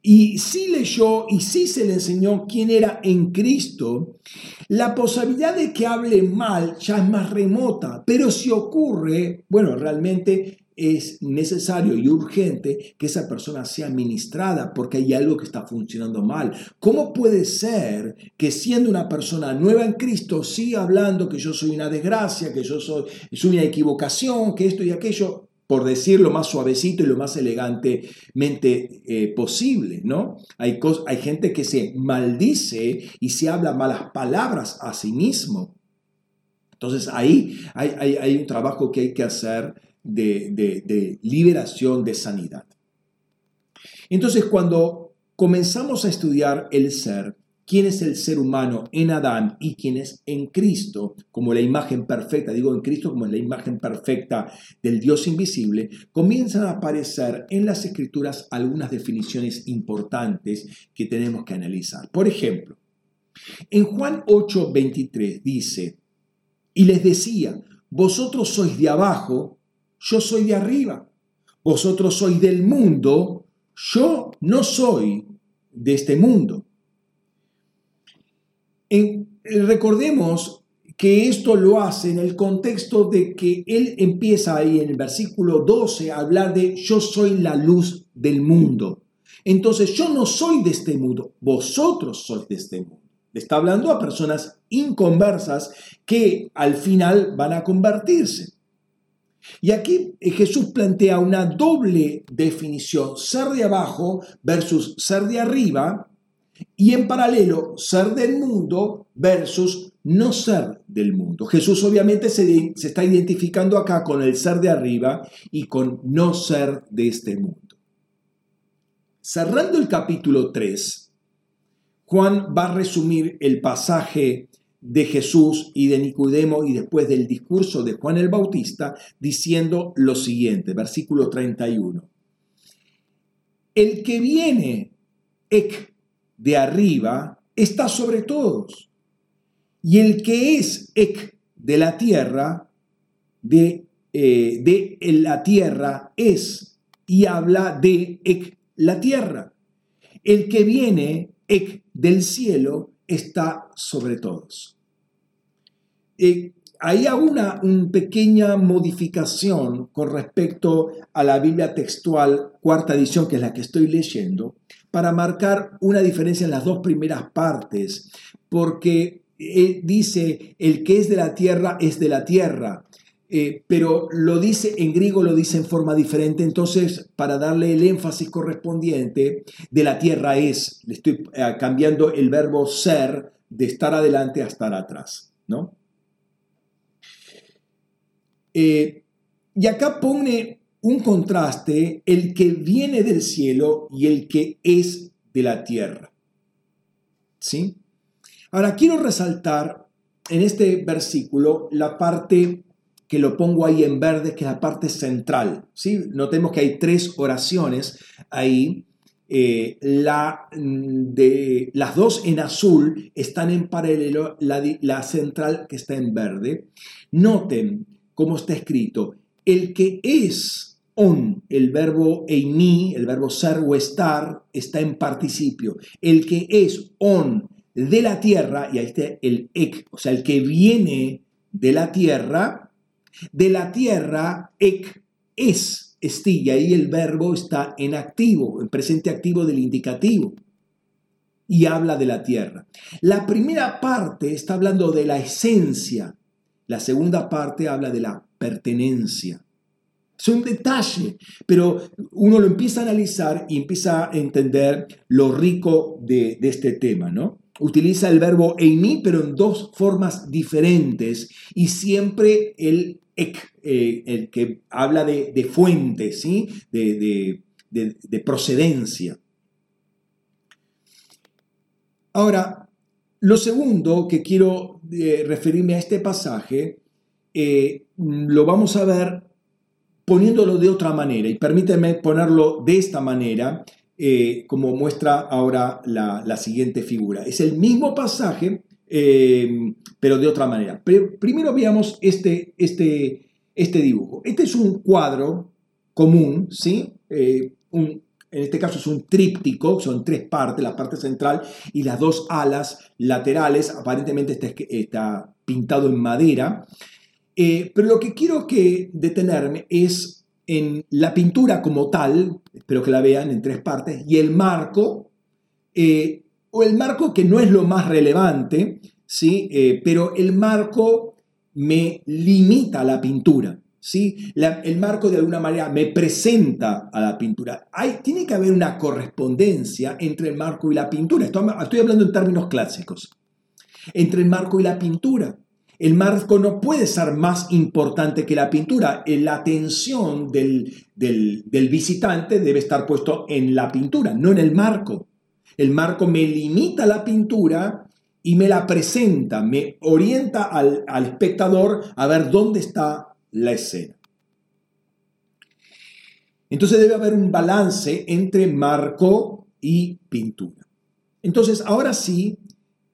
y sí leyó y sí se le enseñó quién era en Cristo, la posibilidad de que hable mal ya es más remota, pero si ocurre, bueno, realmente es necesario y urgente que esa persona sea ministrada porque hay algo que está funcionando mal. ¿Cómo puede ser que siendo una persona nueva en Cristo siga hablando que yo soy una desgracia, que yo soy, soy una equivocación, que esto y aquello? Por decir lo más suavecito y lo más elegantemente eh, posible, ¿no? Hay, hay gente que se maldice y se habla malas palabras a sí mismo. Entonces ahí hay, hay, un trabajo que hay que hacer de, de liberación, de sanidad. Entonces cuando comenzamos a estudiar el ser, quién es el ser humano en Adán y quién es en Cristo, como la imagen perfecta, digo en Cristo como la imagen perfecta del Dios invisible, comienzan a aparecer en las escrituras algunas definiciones importantes que tenemos que analizar. Por ejemplo, en Juan 8:23 dice, y les decía, vosotros sois de abajo, yo soy de arriba, vosotros sois del mundo, yo no soy de este mundo. Recordemos que esto lo hace en el contexto de que él empieza ahí en el versículo 12 a hablar de yo soy la luz del mundo. Entonces yo no soy de este mundo, vosotros sois de este mundo. Le está hablando a personas inconversas que al final van a convertirse. Y aquí Jesús plantea una doble definición, ser de abajo versus ser de arriba, y en paralelo ser del mundo versus no ser del mundo. Jesús obviamente se, se, está identificando acá con el ser de arriba y con no ser de este mundo. Cerrando el capítulo 3, Juan va a resumir el pasaje de Jesús y de Nicodemo y después del discurso de Juan el Bautista diciendo lo siguiente, versículo 31. El que viene de arriba está sobre todos, y el que es ek de la tierra, de, eh, de la tierra es, y habla de ek la tierra. El que viene ek del cielo está sobre todos. Eh, hay una, pequeña modificación con respecto a la Biblia textual, cuarta edición, que es la que estoy leyendo, para marcar una diferencia en las dos primeras partes, porque eh, dice, el que es de la tierra es de la tierra, eh, pero lo dice en griego, lo dice en forma diferente, entonces para darle el énfasis correspondiente, de la tierra es, le estoy cambiando el verbo ser de estar adelante a estar atrás, ¿no? Eh, y acá pone un contraste el que viene del cielo y el que es de la tierra. ¿Sí? Ahora quiero resaltar en este versículo la parte que lo pongo ahí en verde, que es la parte central. ¿sí? Notemos que hay tres oraciones ahí. Eh, la, mm, de, las dos en azul están en paralelo, la, la central que está en verde. Noten como está escrito, el que es on, el verbo eimi, el verbo ser o estar, está en participio. El que es on de la tierra, y ahí está el ek, o sea, el que viene de la tierra, de la tierra ek es, estilla, ahí el verbo está en activo, en presente activo del indicativo y habla de la tierra. La primera parte está hablando de la esencia, la segunda parte habla de la pertenencia. Es un detalle, pero uno lo empieza a analizar y empieza a entender lo rico de, este tema, ¿no? Utiliza el verbo eimi, pero en dos formas diferentes y siempre el ek, eh, el que habla de, fuente, ¿sí? de, de procedencia. Ahora, lo segundo que quiero eh, referirme a este pasaje, eh, lo vamos a ver poniéndolo de otra manera, y permíteme ponerlo de esta manera, eh, como muestra ahora la, siguiente figura. Es el mismo pasaje, pero de otra manera. Pero primero veamos este, este, este dibujo. Este es un cuadro común, ¿sí? un, en este caso es un tríptico, son tres partes, la parte central y las dos alas laterales, aparentemente está, está pintado en madera. Eh, pero lo que quiero que detenerme es en la pintura como tal, espero que la vean en tres partes, y el marco, eh, o el marco que no es lo más relevante, ¿sí? Eh, pero el marco me limita la pintura. ¿sí? el marco de alguna manera me presenta a la pintura. Hay, tiene que haber una correspondencia entre el marco y la pintura. Estoy, hablando en términos clásicos. Entre el marco y la pintura. El marco no puede ser más importante que la pintura. La atención del, del visitante debe estar puesto en la pintura, no en el marco. El marco me limita la pintura y me la presenta, me orienta al, al espectador a ver dónde está la escena. Entonces debe haber un balance entre marco y pintura. Entonces, ahora sí,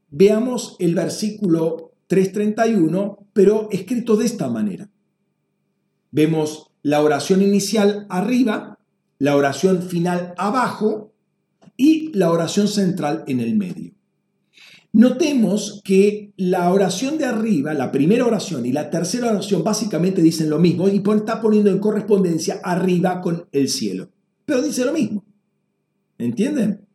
veamos el versículo 331, pero escrito de esta manera. Vemos la oración inicial arriba, la oración final abajo y la oración central en el medio. Notemos que la oración de arriba, la primera oración y la tercera oración básicamente dicen lo mismo y está poniendo en correspondencia arriba con el cielo. Pero dice lo mismo. ¿Entienden?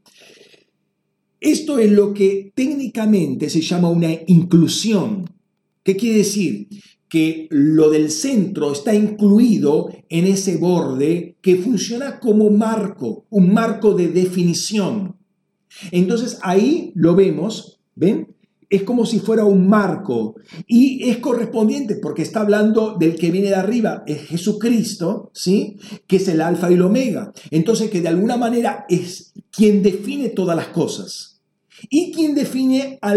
Esto es lo que técnicamente se llama una inclusión. ¿Qué quiere decir? Que lo del centro está incluido en ese borde que funciona como marco, un marco de definición. Entonces ahí lo vemos ¿Ven? Es como si fuera un marco y es correspondiente porque está hablando del que viene de arriba, es Jesucristo, ¿sí? Que es el alfa y el omega. Entonces que de alguna manera es quien define todas las cosas y quien define a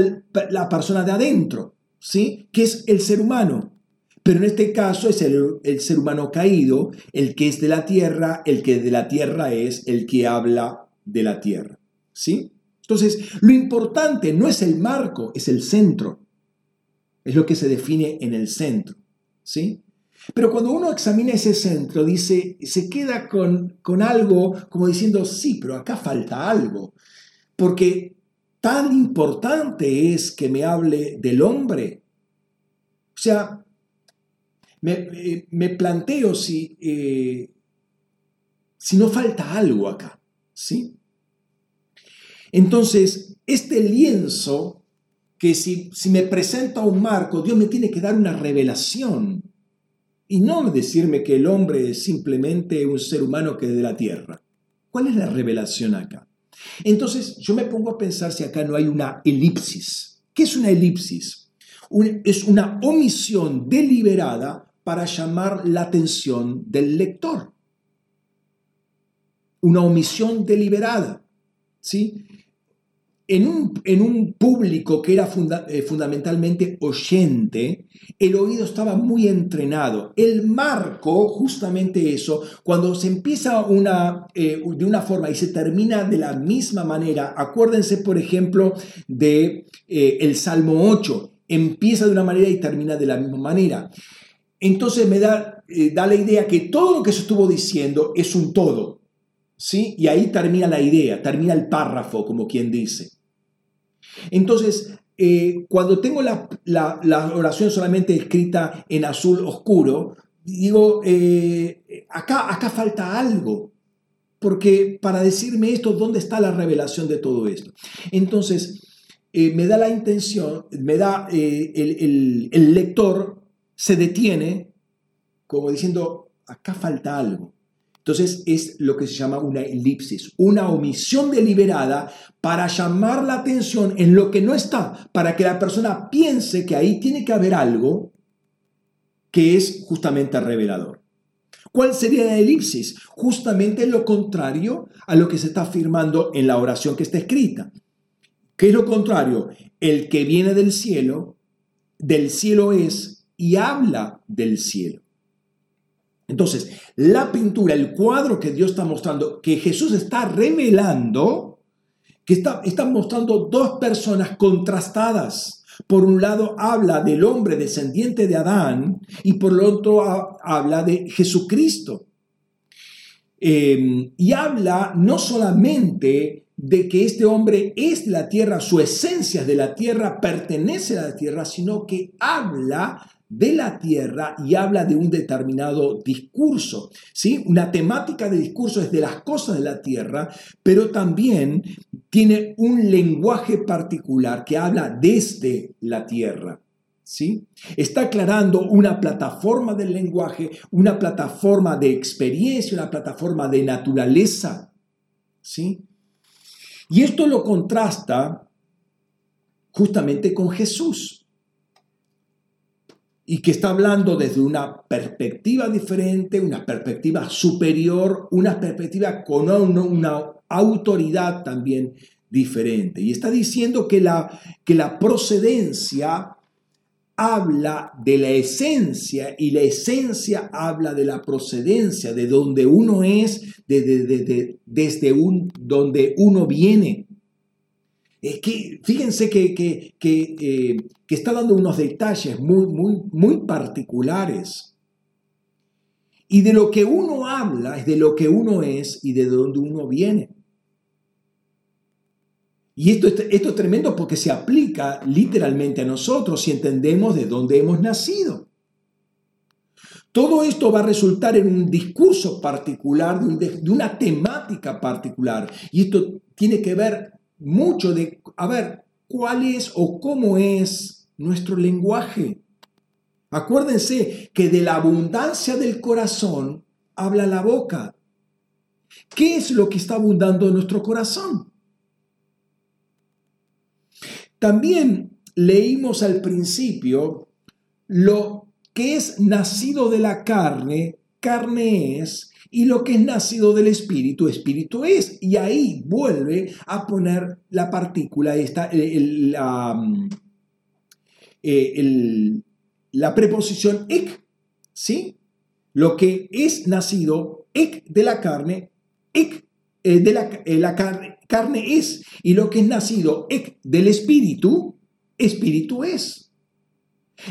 la persona de adentro, ¿sí? Que es el ser humano. Pero en este caso es el, el, ser humano caído, el que es de la tierra, el que de la tierra es el que habla de la tierra. ¿Sí? Entonces, lo importante no es el marco, es el centro. Es lo que se define en el centro. ¿Sí? Pero cuando uno examina ese centro, dice, se queda con, con algo como diciendo, sí, pero acá falta algo. Porque tan importante es que me hable del hombre. O sea, me, me planteo si, eh, si no falta algo acá. ¿Sí? Entonces, este lienzo, que si, si me presenta un marco, Dios me tiene que dar una revelación. Y no decirme que el hombre es simplemente un ser humano que es de la tierra. ¿Cuál es la revelación acá? Entonces yo me pongo a pensar si acá no hay una elipsis. ¿Qué es una elipsis? es una omisión deliberada para llamar la atención del lector. Una omisión deliberada. ¿sí? En un, público que era eh, fundamentalmente oyente, el oído estaba muy entrenado. El marco, justamente eso, cuando se empieza una, eh, de una forma y se termina de la misma manera, acuérdense, por ejemplo, de eh, el Salmo 8, empieza de una manera y termina de la misma manera. Entonces me da, da la idea que todo lo que se estuvo diciendo es un todo. ¿Sí? Y ahí termina la idea, termina el párrafo, como quien dice. Entonces, eh, cuando tengo la, oración solamente escrita en azul oscuro, digo, eh, acá, acá falta algo, porque para decirme esto, ¿dónde está la revelación de todo esto? Entonces, eh, me da la intención, me da el, el lector, se detiene como diciendo, acá falta algo. Entonces es lo que se llama una elipsis, una omisión deliberada para llamar la atención en lo que no está, para que la persona piense que ahí tiene que haber algo que es justamente revelador. ¿Cuál sería la elipsis? Justamente lo contrario a lo que se está afirmando en la oración que está escrita. ¿Qué es lo contrario? El que viene del cielo, del cielo es y habla del cielo. Entonces, la pintura, el cuadro que Dios está mostrando, que Jesús está revelando, que está, mostrando dos personas contrastadas. Por un lado habla del hombre descendiente de Adán y por el otro habla de Jesucristo. Em, y habla no solamente de que este hombre es de la tierra, su esencia es de la tierra, pertenece a la tierra, sino que habla de la tierra y habla de un determinado discurso. ¿sí? Una temática de discurso es de las cosas de la tierra, pero también tiene un lenguaje particular que habla desde la tierra. ¿Sí? Está aclarando una plataforma del lenguaje, una plataforma de experiencia, una plataforma de naturaleza. ¿Sí? Y esto lo contrasta justamente con Jesús y que está hablando desde una perspectiva diferente, una perspectiva superior, una perspectiva con una, autoridad también diferente. Y está diciendo que la, que la procedencia habla de la esencia y la esencia habla de la procedencia, de donde uno es, desde un, donde uno viene. Es que, fíjense que, que, eh, que, está dando unos detalles muy, muy, muy particulares. Y de lo que uno habla es de lo que uno es y de donde uno viene. Y esto, esto es tremendo porque se aplica literalmente a nosotros si entendemos de dónde hemos nacido. Todo esto va a resultar en un discurso particular, de, una temática particular. Y esto tiene que ver mucho de, a ver, cuál es o cómo es nuestro lenguaje. Acuérdense que de la abundancia del corazón habla la boca. ¿Qué es lo que está abundando en nuestro corazón? También leímos al principio lo que es nacido de la carne, carne es, y lo que es nacido del espíritu, espíritu es. Y ahí vuelve a poner la partícula, esta, la, mm, eh, la preposición ek, ¿sí? Lo que es nacido, ek de la carne, ek eh, de la, eh, la carne, es, y lo que es nacido del espíritu, espíritu es.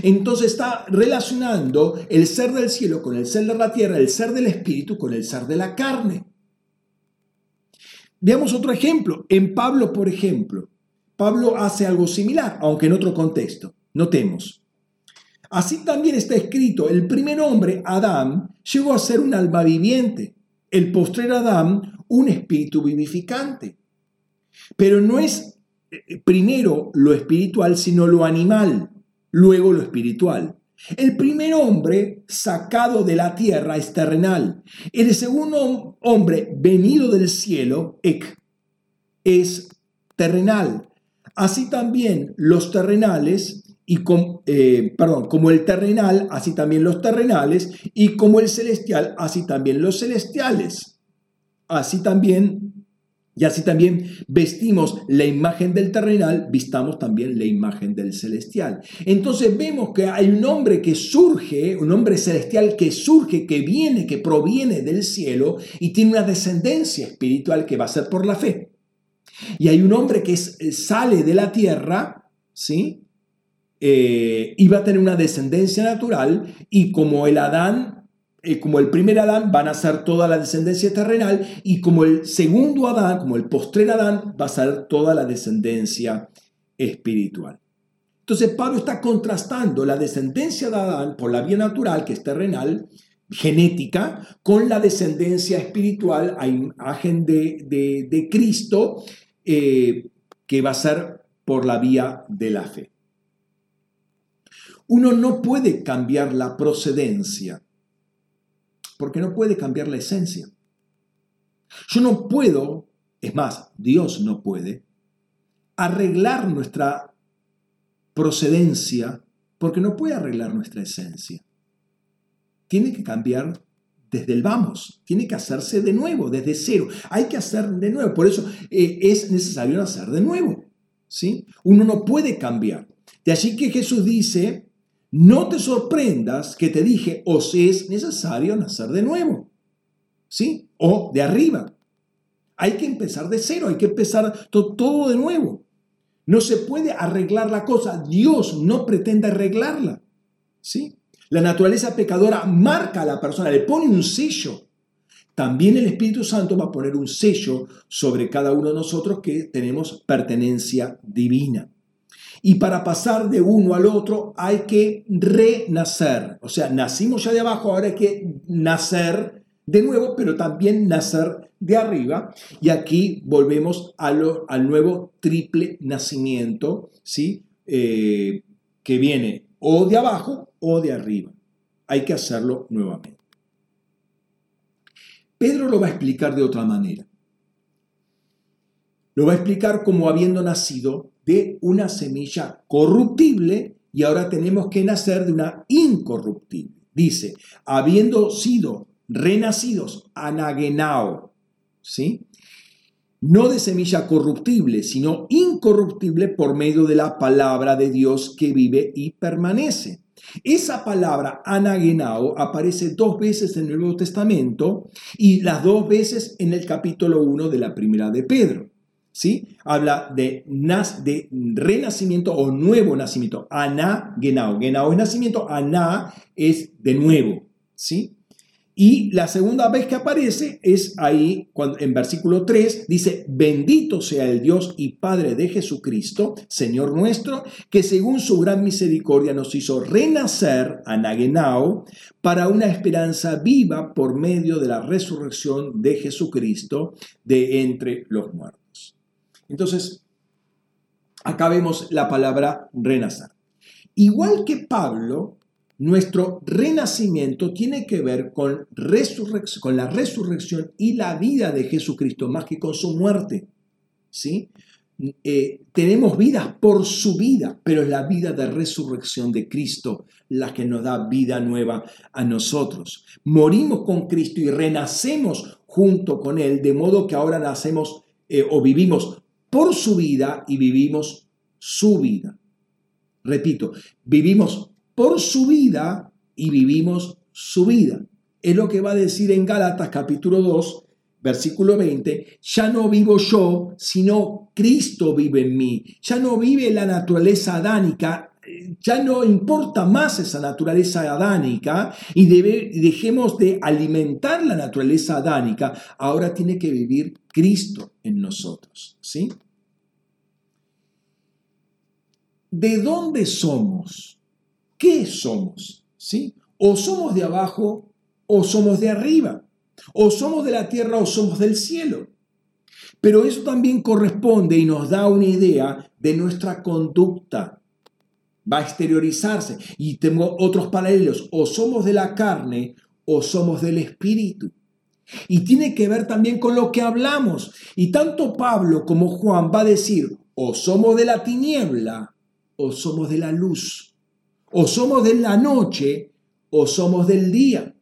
Entonces está relacionando el ser del cielo con el ser de la tierra, el ser del espíritu con el ser de la carne. Veamos otro ejemplo. En Pablo, por ejemplo, Pablo hace algo similar, aunque en otro contexto. Notemos. Así también está escrito, el primer hombre, Adán, llegó a ser un alma viviente, el postrer Adán, un espíritu vivificante. Pero no es eh, primero lo espiritual, sino lo animal, luego lo espiritual. El primer hombre sacado de la tierra es terrenal. El segundo hombre venido del cielo, ek, es terrenal. Así también los terrenales, y eh, perdón, como el terrenal, así también los terrenales, y como el celestial, así también los celestiales. Así también y así también vestimos la imagen del terrenal, vistamos también la imagen del celestial. Entonces vemos que hay un hombre que surge, un hombre celestial que surge, que viene, que proviene del cielo y tiene una descendencia espiritual que va a ser por la fe. Y hay un hombre que sale de la tierra, ¿sí? Eh, y va a tener una descendencia natural y como el Adán eh, como el primer Adán, van a ser toda la descendencia terrenal y como el segundo Adán, como el postrer Adán, va a ser toda la descendencia espiritual. Entonces Pablo está contrastando la descendencia de Adán por la vía natural, que es terrenal, genética, con la descendencia espiritual a imagen de, Cristo, eh, que va a ser por la vía de la fe. Uno no puede cambiar la procedencia porque no puede cambiar la esencia. Yo no puedo, es más, Dios no puede, arreglar nuestra procedencia porque no puede arreglar nuestra esencia. Tiene que cambiar desde el vamos, tiene que hacerse de nuevo, desde cero. Hay que hacer de nuevo, por eso eh, es necesario hacer de nuevo. ¿sí? Uno no puede cambiar. De allí que Jesús dice, no te sorprendas que te dije, os es necesario nacer de nuevo. ¿Sí? O de arriba. Hay que empezar de cero, hay que empezar todo de nuevo. No se puede arreglar la cosa. Dios no pretende arreglarla. ¿Sí? La naturaleza pecadora marca a la persona, le pone un sello. También el Espíritu Santo va a poner un sello sobre cada uno de nosotros que tenemos pertenencia divina. Y para pasar de uno al otro hay que renacer. O sea, nacimos ya de abajo, ahora hay que nacer de nuevo, pero también nacer de arriba. Y aquí volvemos al nuevo triple nacimiento, ¿sí? Eh, que viene o de abajo o de arriba. Hay que hacerlo nuevamente. Pedro lo va a explicar de otra manera. Lo va a explicar como habiendo nacido de una semilla corruptible y ahora tenemos que nacer de una incorruptible. Dice, habiendo sido renacidos anagenao, ¿sí? no de semilla corruptible, sino incorruptible por medio de la palabra de Dios que vive y permanece. Esa palabra anagenao aparece dos veces en el Nuevo Testamento y las dos veces en el capítulo 1 de la primera de Pedro. ¿Sí? Habla de, renacimiento o nuevo nacimiento. Anagenao. Genao es nacimiento, ana es de nuevo. ¿Sí? Y la segunda vez que aparece es ahí, cuando, en versículo 3, dice, bendito sea el Dios y Padre de Jesucristo, Señor nuestro, que según su gran misericordia nos hizo renacer, anagenao, para una esperanza viva por medio de la resurrección de Jesucristo de entre los muertos. Entonces, acá vemos la palabra renacer. Igual que Pablo, nuestro renacimiento tiene que ver con, la resurrección y la vida de Jesucristo, más que con su muerte. ¿sí? Eh, tenemos vidas por su vida, pero es la vida de resurrección de Cristo la que nos da vida nueva a nosotros. Morimos con Cristo y renacemos junto con Él, de modo que ahora nacemos eh, o vivimos por su vida y vivimos su vida. Repito, vivimos por su vida y vivimos su vida. Es lo que va a decir en Gálatas capítulo 2, versículo 20, ya no vivo yo, sino Cristo vive en mí. Ya no vive la naturaleza adánica, ya no importa más esa naturaleza adánica y dejemos de alimentar la naturaleza adánica, ahora tiene que vivir Cristo en nosotros, ¿sí? ¿De dónde somos? ¿Qué somos? ¿Sí? O somos de abajo o somos de arriba. O somos de la tierra o somos del cielo. Pero eso también corresponde y nos da una idea de nuestra conducta. Va a exteriorizarse. Y tengo otros paralelos. O somos de la carne o somos del espíritu. Y tiene que ver también con lo que hablamos. Y tanto Pablo como Juan va a decir, o somos de la tiniebla o somos de la luz. O somos de la noche o somos del día.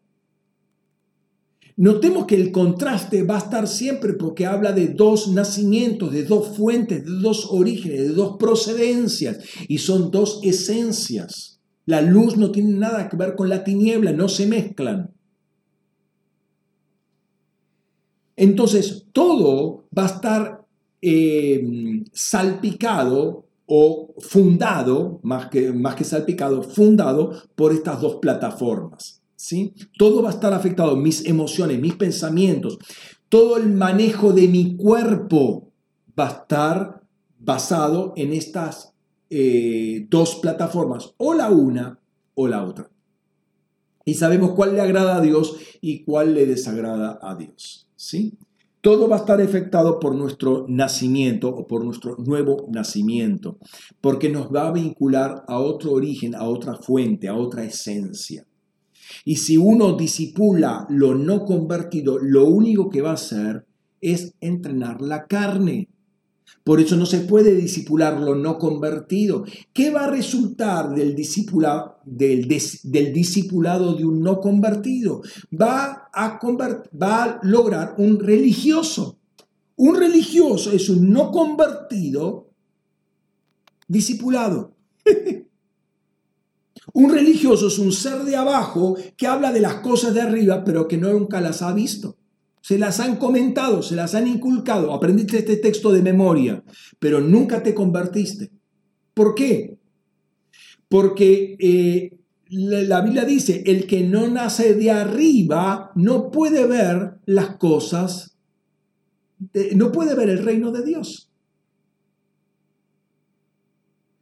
Notemos que el contraste va a estar siempre porque habla de dos nacimientos, de dos fuentes, de dos orígenes, de dos procedencias y son dos esencias. La luz no tiene nada que ver con la tiniebla, no se mezclan. Entonces, todo va a estar eh, salpicado o fundado, más que, más que salpicado, fundado por estas dos plataformas. ¿sí? Todo va a estar afectado, mis emociones, mis pensamientos, todo el manejo de mi cuerpo va a estar basado en estas eh, dos plataformas, o la una o la otra. Y sabemos cuál le agrada a Dios y cuál le desagrada a Dios. ¿Sí? todo va a estar afectado por nuestro nacimiento o por nuestro nuevo nacimiento, porque nos va a vincular a otro origen, a otra fuente, a otra esencia. Y si uno disipula lo no convertido, lo único que va a hacer es entrenar la carne. Por eso no se puede disipular lo no convertido. ¿Qué va a resultar del, discipulado, del, del discipulado de un no convertido? Va a, va a lograr un religioso. Un religioso es un no convertido discipulado. un religioso es un ser de abajo que habla de las cosas de arriba, pero que nunca las ha visto se las han comentado, se las han inculcado, aprendiste este texto de memoria, pero nunca te convertiste. ¿Por qué? Porque eh, la Biblia dice, el que no nace de arriba no puede ver las cosas, no puede ver el reino de Dios.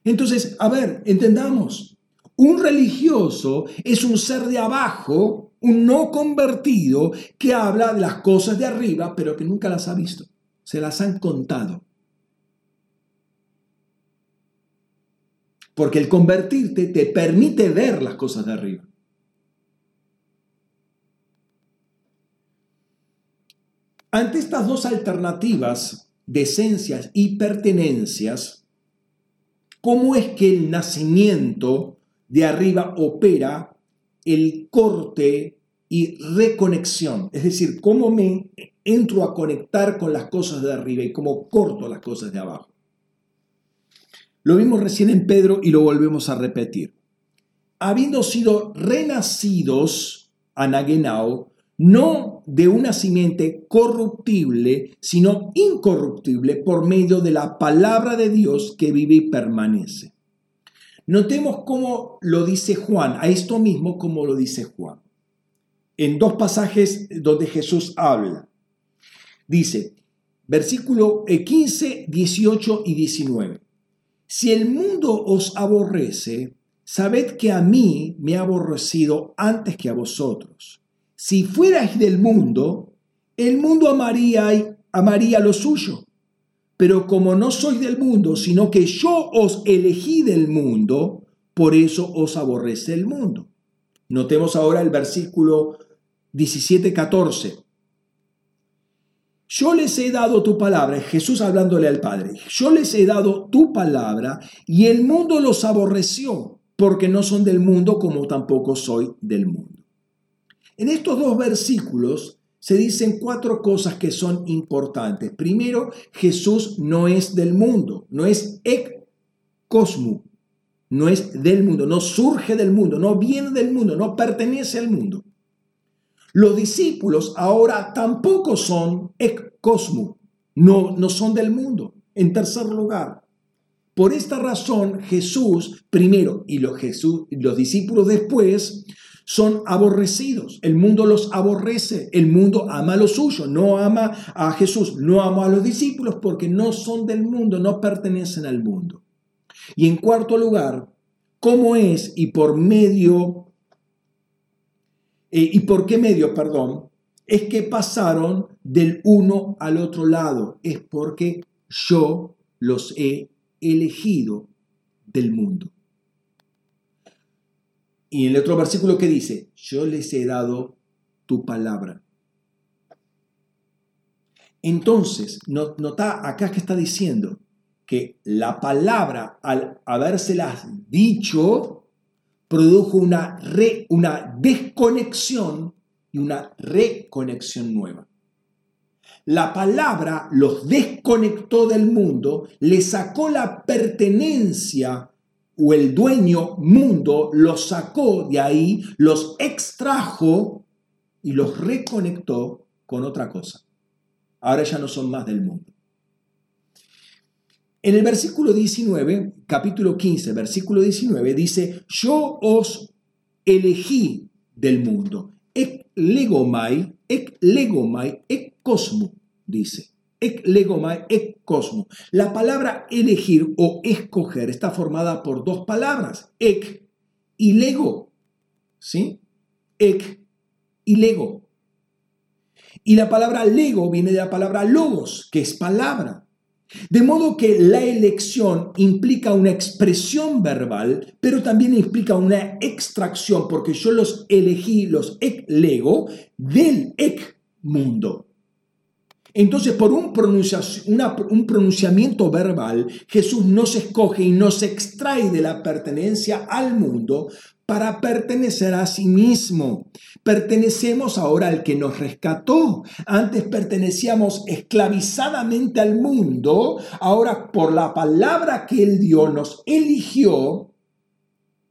Entonces, a ver, entendamos, un religioso es un ser de abajo un no convertido que habla de las cosas de arriba, pero que nunca las ha visto. Se las han contado. Porque el convertirte te permite ver las cosas de arriba. Ante estas dos alternativas de esencias y pertenencias, ¿cómo es que el nacimiento de arriba opera el corte y reconexión, es decir, cómo me entro a conectar con las cosas de arriba y cómo corto las cosas de abajo. Lo vimos recién en Pedro y lo volvemos a repetir. Habiendo sido renacidos, anagenao, no de una simiente corruptible, sino incorruptible por medio de la palabra de Dios que vive y permanece. Notemos cómo lo dice Juan, a esto mismo como lo dice Juan. En dos pasajes donde Jesús habla. Dice, versículo 15, 18 y 19. Si el mundo os aborrece, sabed que a mí me ha aborrecido antes que a vosotros. Si fuerais del mundo, el mundo amaría, amaría lo suyo. Pero como no sois del mundo, sino que yo os elegí del mundo, por eso os aborrece el mundo. Notemos ahora el versículo 17-14. Yo les he dado tu palabra, Jesús hablándole al Padre, yo les he dado tu palabra y el mundo los aborreció, porque no son del mundo como tampoco soy del mundo. En estos dos versículos se dicen cuatro cosas que son importantes. Primero, Jesús no es del mundo, no es ek cosmo, no es del mundo, no surge del mundo, no viene del mundo, no pertenece al mundo. Los discípulos ahora tampoco son ek cosmo, no, no son del mundo. En tercer lugar, por esta razón Jesús primero y los, Jesús, los discípulos después son aborrecidos. El mundo los aborrece. El mundo ama lo suyo. No ama a Jesús, no ama a los discípulos porque no son del mundo, no pertenecen al mundo. Y en cuarto lugar, ¿cómo es y por medio, eh, y por qué medio, perdón, es que pasaron del uno al otro lado? Es porque yo los he elegido del mundo. Y en el otro versículo que dice, yo les he dado tu palabra. Entonces, nota acá que está diciendo que la palabra, al habérselas dicho, produjo una, una desconexión y una reconexión nueva. La palabra los desconectó del mundo, le sacó la pertenencia o el dueño mundo los sacó de ahí, los extrajo y los reconectó con otra cosa. Ahora ya no son más del mundo. En el versículo 19, capítulo 15, versículo 19, dice, yo os elegí del mundo. Ek legomai, ek legomai, ek cosmo, dice ek cosmo. La palabra elegir o escoger está formada por dos palabras, ek y lego. ¿Sí? Ek y lego. Y la palabra lego viene de la palabra logos, que es palabra. De modo que la elección implica una expresión verbal, pero también implica una extracción, porque yo los elegí, los ek lego, del ek mundo. Entonces, por un, un pronunciamiento verbal, Jesús nos escoge y nos extrae de la pertenencia al mundo para pertenecer a sí mismo. Pertenecemos ahora al que nos rescató. Antes pertenecíamos esclavizadamente al mundo. Ahora por la palabra que Él dio nos eligió,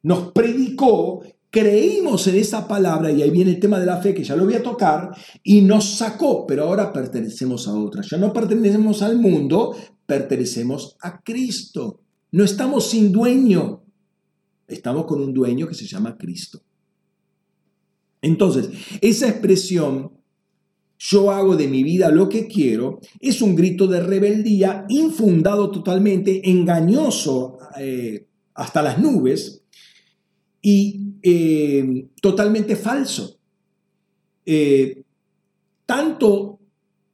nos predicó creímos en esa palabra, y ahí viene el tema de la fe que ya lo voy a tocar, y nos sacó, pero ahora pertenecemos a otra. Ya no pertenecemos al mundo, pertenecemos a Cristo. No estamos sin dueño, estamos con un dueño que se llama Cristo. Entonces, esa expresión, yo hago de mi vida lo que quiero, es un grito de rebeldía infundado totalmente, engañoso eh, hasta las nubes, y eh, totalmente falso. Eh, tanto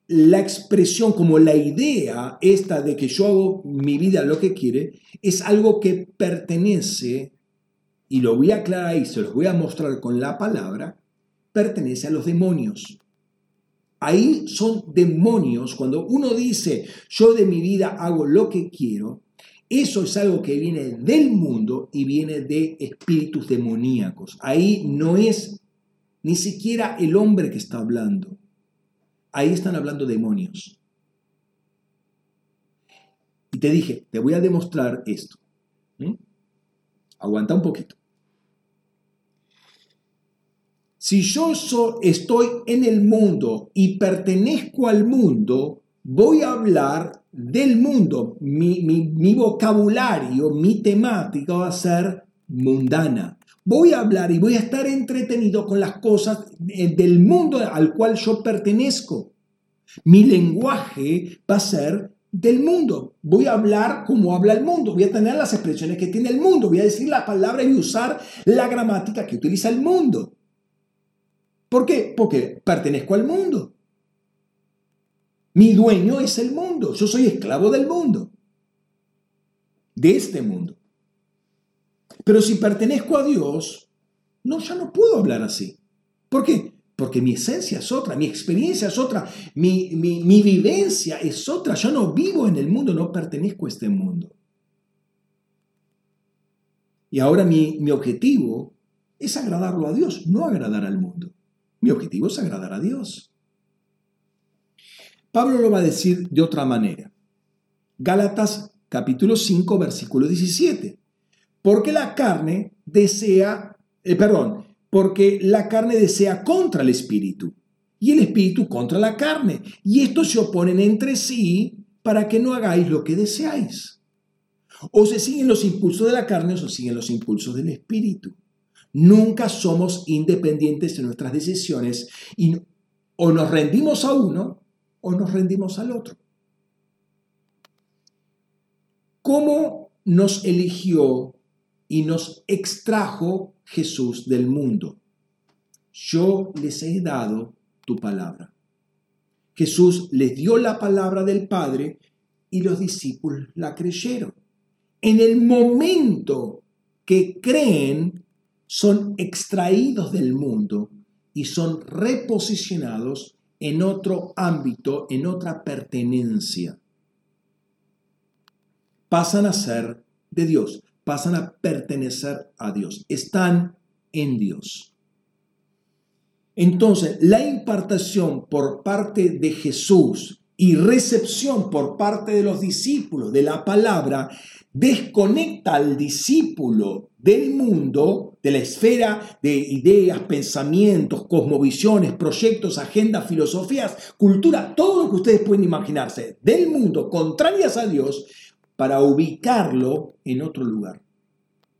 la expresión como la idea esta de que yo hago mi vida lo que quiere es algo que pertenece, y lo voy a aclarar y se los voy a mostrar con la palabra, pertenece a los demonios. Ahí son demonios. Cuando uno dice, yo de mi vida hago lo que quiero, eso es algo que viene del mundo y viene de espíritus demoníacos. Ahí no es ni siquiera el hombre que está hablando. ahí están hablando demonios. Y te dije, te voy a demostrar esto. ¿Mm? Aguanta un poquito. Si yo estoy en el mundo y pertenezco al mundo, voy a hablar del mundo. Mi, mi vocabulario, mi temática va a ser mundana. Voy a hablar y voy a estar entretenido con las cosas del mundo al cual yo pertenezco. Mi lenguaje va a ser del mundo. Voy a hablar como habla el mundo. Voy a tener las expresiones que tiene el mundo. Voy a decir la palabra y usar la gramática que utiliza el mundo. ¿Por qué? Porque pertenezco al mundo. Mi dueño es el mundo. Yo soy esclavo del mundo. De este mundo. Pero si pertenezco a Dios, no, ya no puedo hablar así. ¿Por qué? Porque mi esencia es otra, mi experiencia es otra, mi, vivencia es otra. Yo no vivo en el mundo, no pertenezco a este mundo. Y ahora mi, mi objetivo es agradarlo a Dios, no agradar al mundo. Mi objetivo es agradar a Dios. Pablo lo va a decir de otra manera. Gálatas capítulo 5, versículo 17. Porque la carne desea, eh, perdón, porque la carne desea contra el espíritu y el espíritu contra la carne. Y estos se oponen entre sí para que no hagáis lo que deseáis. O se siguen los impulsos de la carne o se siguen los impulsos del espíritu. Nunca somos independientes de nuestras decisiones y o nos rendimos a uno o nos rendimos al otro. ¿Cómo nos eligió y nos extrajo Jesús del mundo. Yo les he dado tu palabra. Jesús les dio la palabra del Padre y los discípulos la creyeron. En el momento que creen, son extraídos del mundo y son reposicionados en otro ámbito, en otra pertenencia. Pasan a ser de Dios pasan a pertenecer a Dios, están en Dios. Entonces, la impartación por parte de Jesús y recepción por parte de los discípulos de la palabra desconecta al discípulo del mundo, de la esfera de ideas, pensamientos, cosmovisiones, proyectos, agendas, filosofías, cultura, todo lo que ustedes pueden imaginarse del mundo contrarias a Dios para ubicarlo en otro lugar,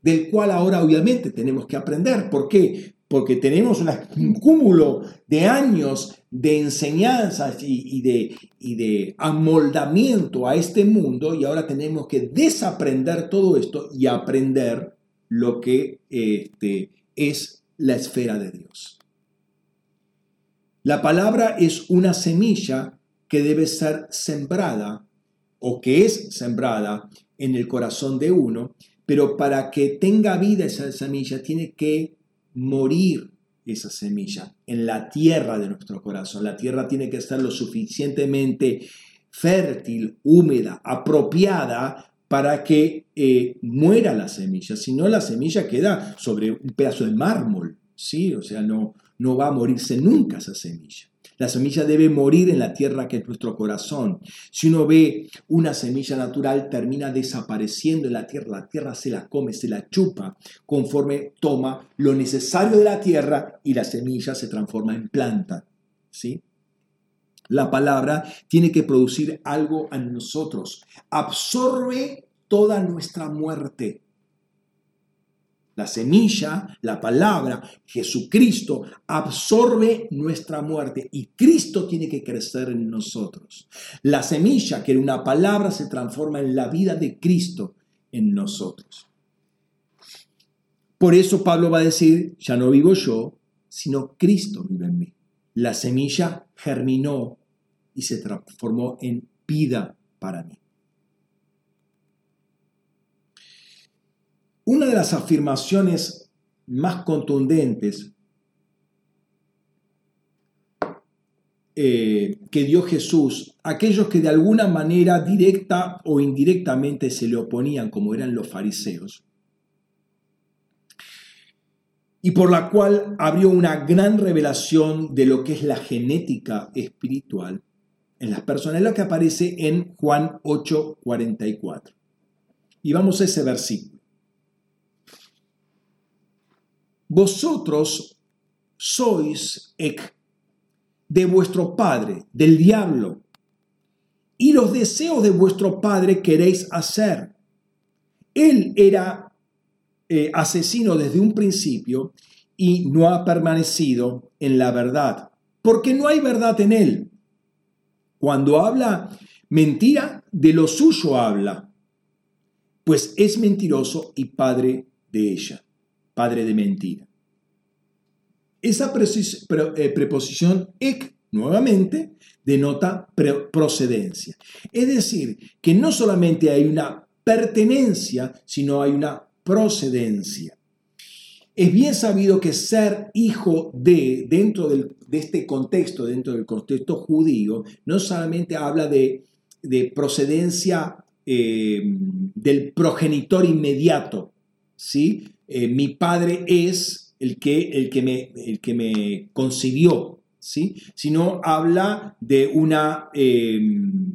del cual ahora obviamente tenemos que aprender. ¿Por qué? Porque tenemos un cúmulo de años de enseñanzas y, de, y de amoldamiento a este mundo y ahora tenemos que desaprender todo esto y aprender lo que este, es la esfera de Dios. La palabra es una semilla que debe ser sembrada o que es sembrada en el corazón de uno, pero para que tenga vida esa semilla tiene que morir esa semilla en la tierra de nuestro corazón. La tierra tiene que estar lo suficientemente fértil, húmeda, apropiada para que eh, muera la semilla. Si no, la semilla queda sobre un pedazo de mármol, ¿sí? O sea, no, no va a morirse nunca esa semilla. La semilla debe morir en la tierra que es nuestro corazón. Si uno ve una semilla natural, termina desapareciendo en la tierra. La tierra se la come, se la chupa conforme toma lo necesario de la tierra y la semilla se transforma en planta. ¿Sí? La palabra tiene que producir algo en nosotros. Absorbe toda nuestra muerte. La semilla, la palabra, Jesucristo, absorbe nuestra muerte y Cristo tiene que crecer en nosotros. La semilla, que era una palabra, se transforma en la vida de Cristo en nosotros. Por eso Pablo va a decir, ya no vivo yo, sino Cristo vive en mí. La semilla germinó y se transformó en vida para mí. Una de las afirmaciones más contundentes eh, que dio Jesús a aquellos que de alguna manera directa o indirectamente se le oponían, como eran los fariseos, y por la cual abrió una gran revelación de lo que es la genética espiritual en las personas, lo que aparece en Juan 8:44. Y vamos a ese versículo. Vosotros sois de vuestro padre, del diablo, y los deseos de vuestro padre queréis hacer. Él era eh, asesino desde un principio y no ha permanecido en la verdad, porque no hay verdad en él. Cuando habla mentira, de lo suyo habla, pues es mentiroso y padre de ella, padre de mentira. Esa eh, preposición ek, nuevamente, denota procedencia. Es decir, que no solamente hay una pertenencia, sino hay una procedencia. Es bien sabido que ser hijo de, dentro de este contexto, dentro del contexto judío, no solamente habla de, procedencia eh, del progenitor inmediato, ¿sí? Eh, mi padre es el que, el que, me, el que me concibió, ¿sí? sino habla de una, em,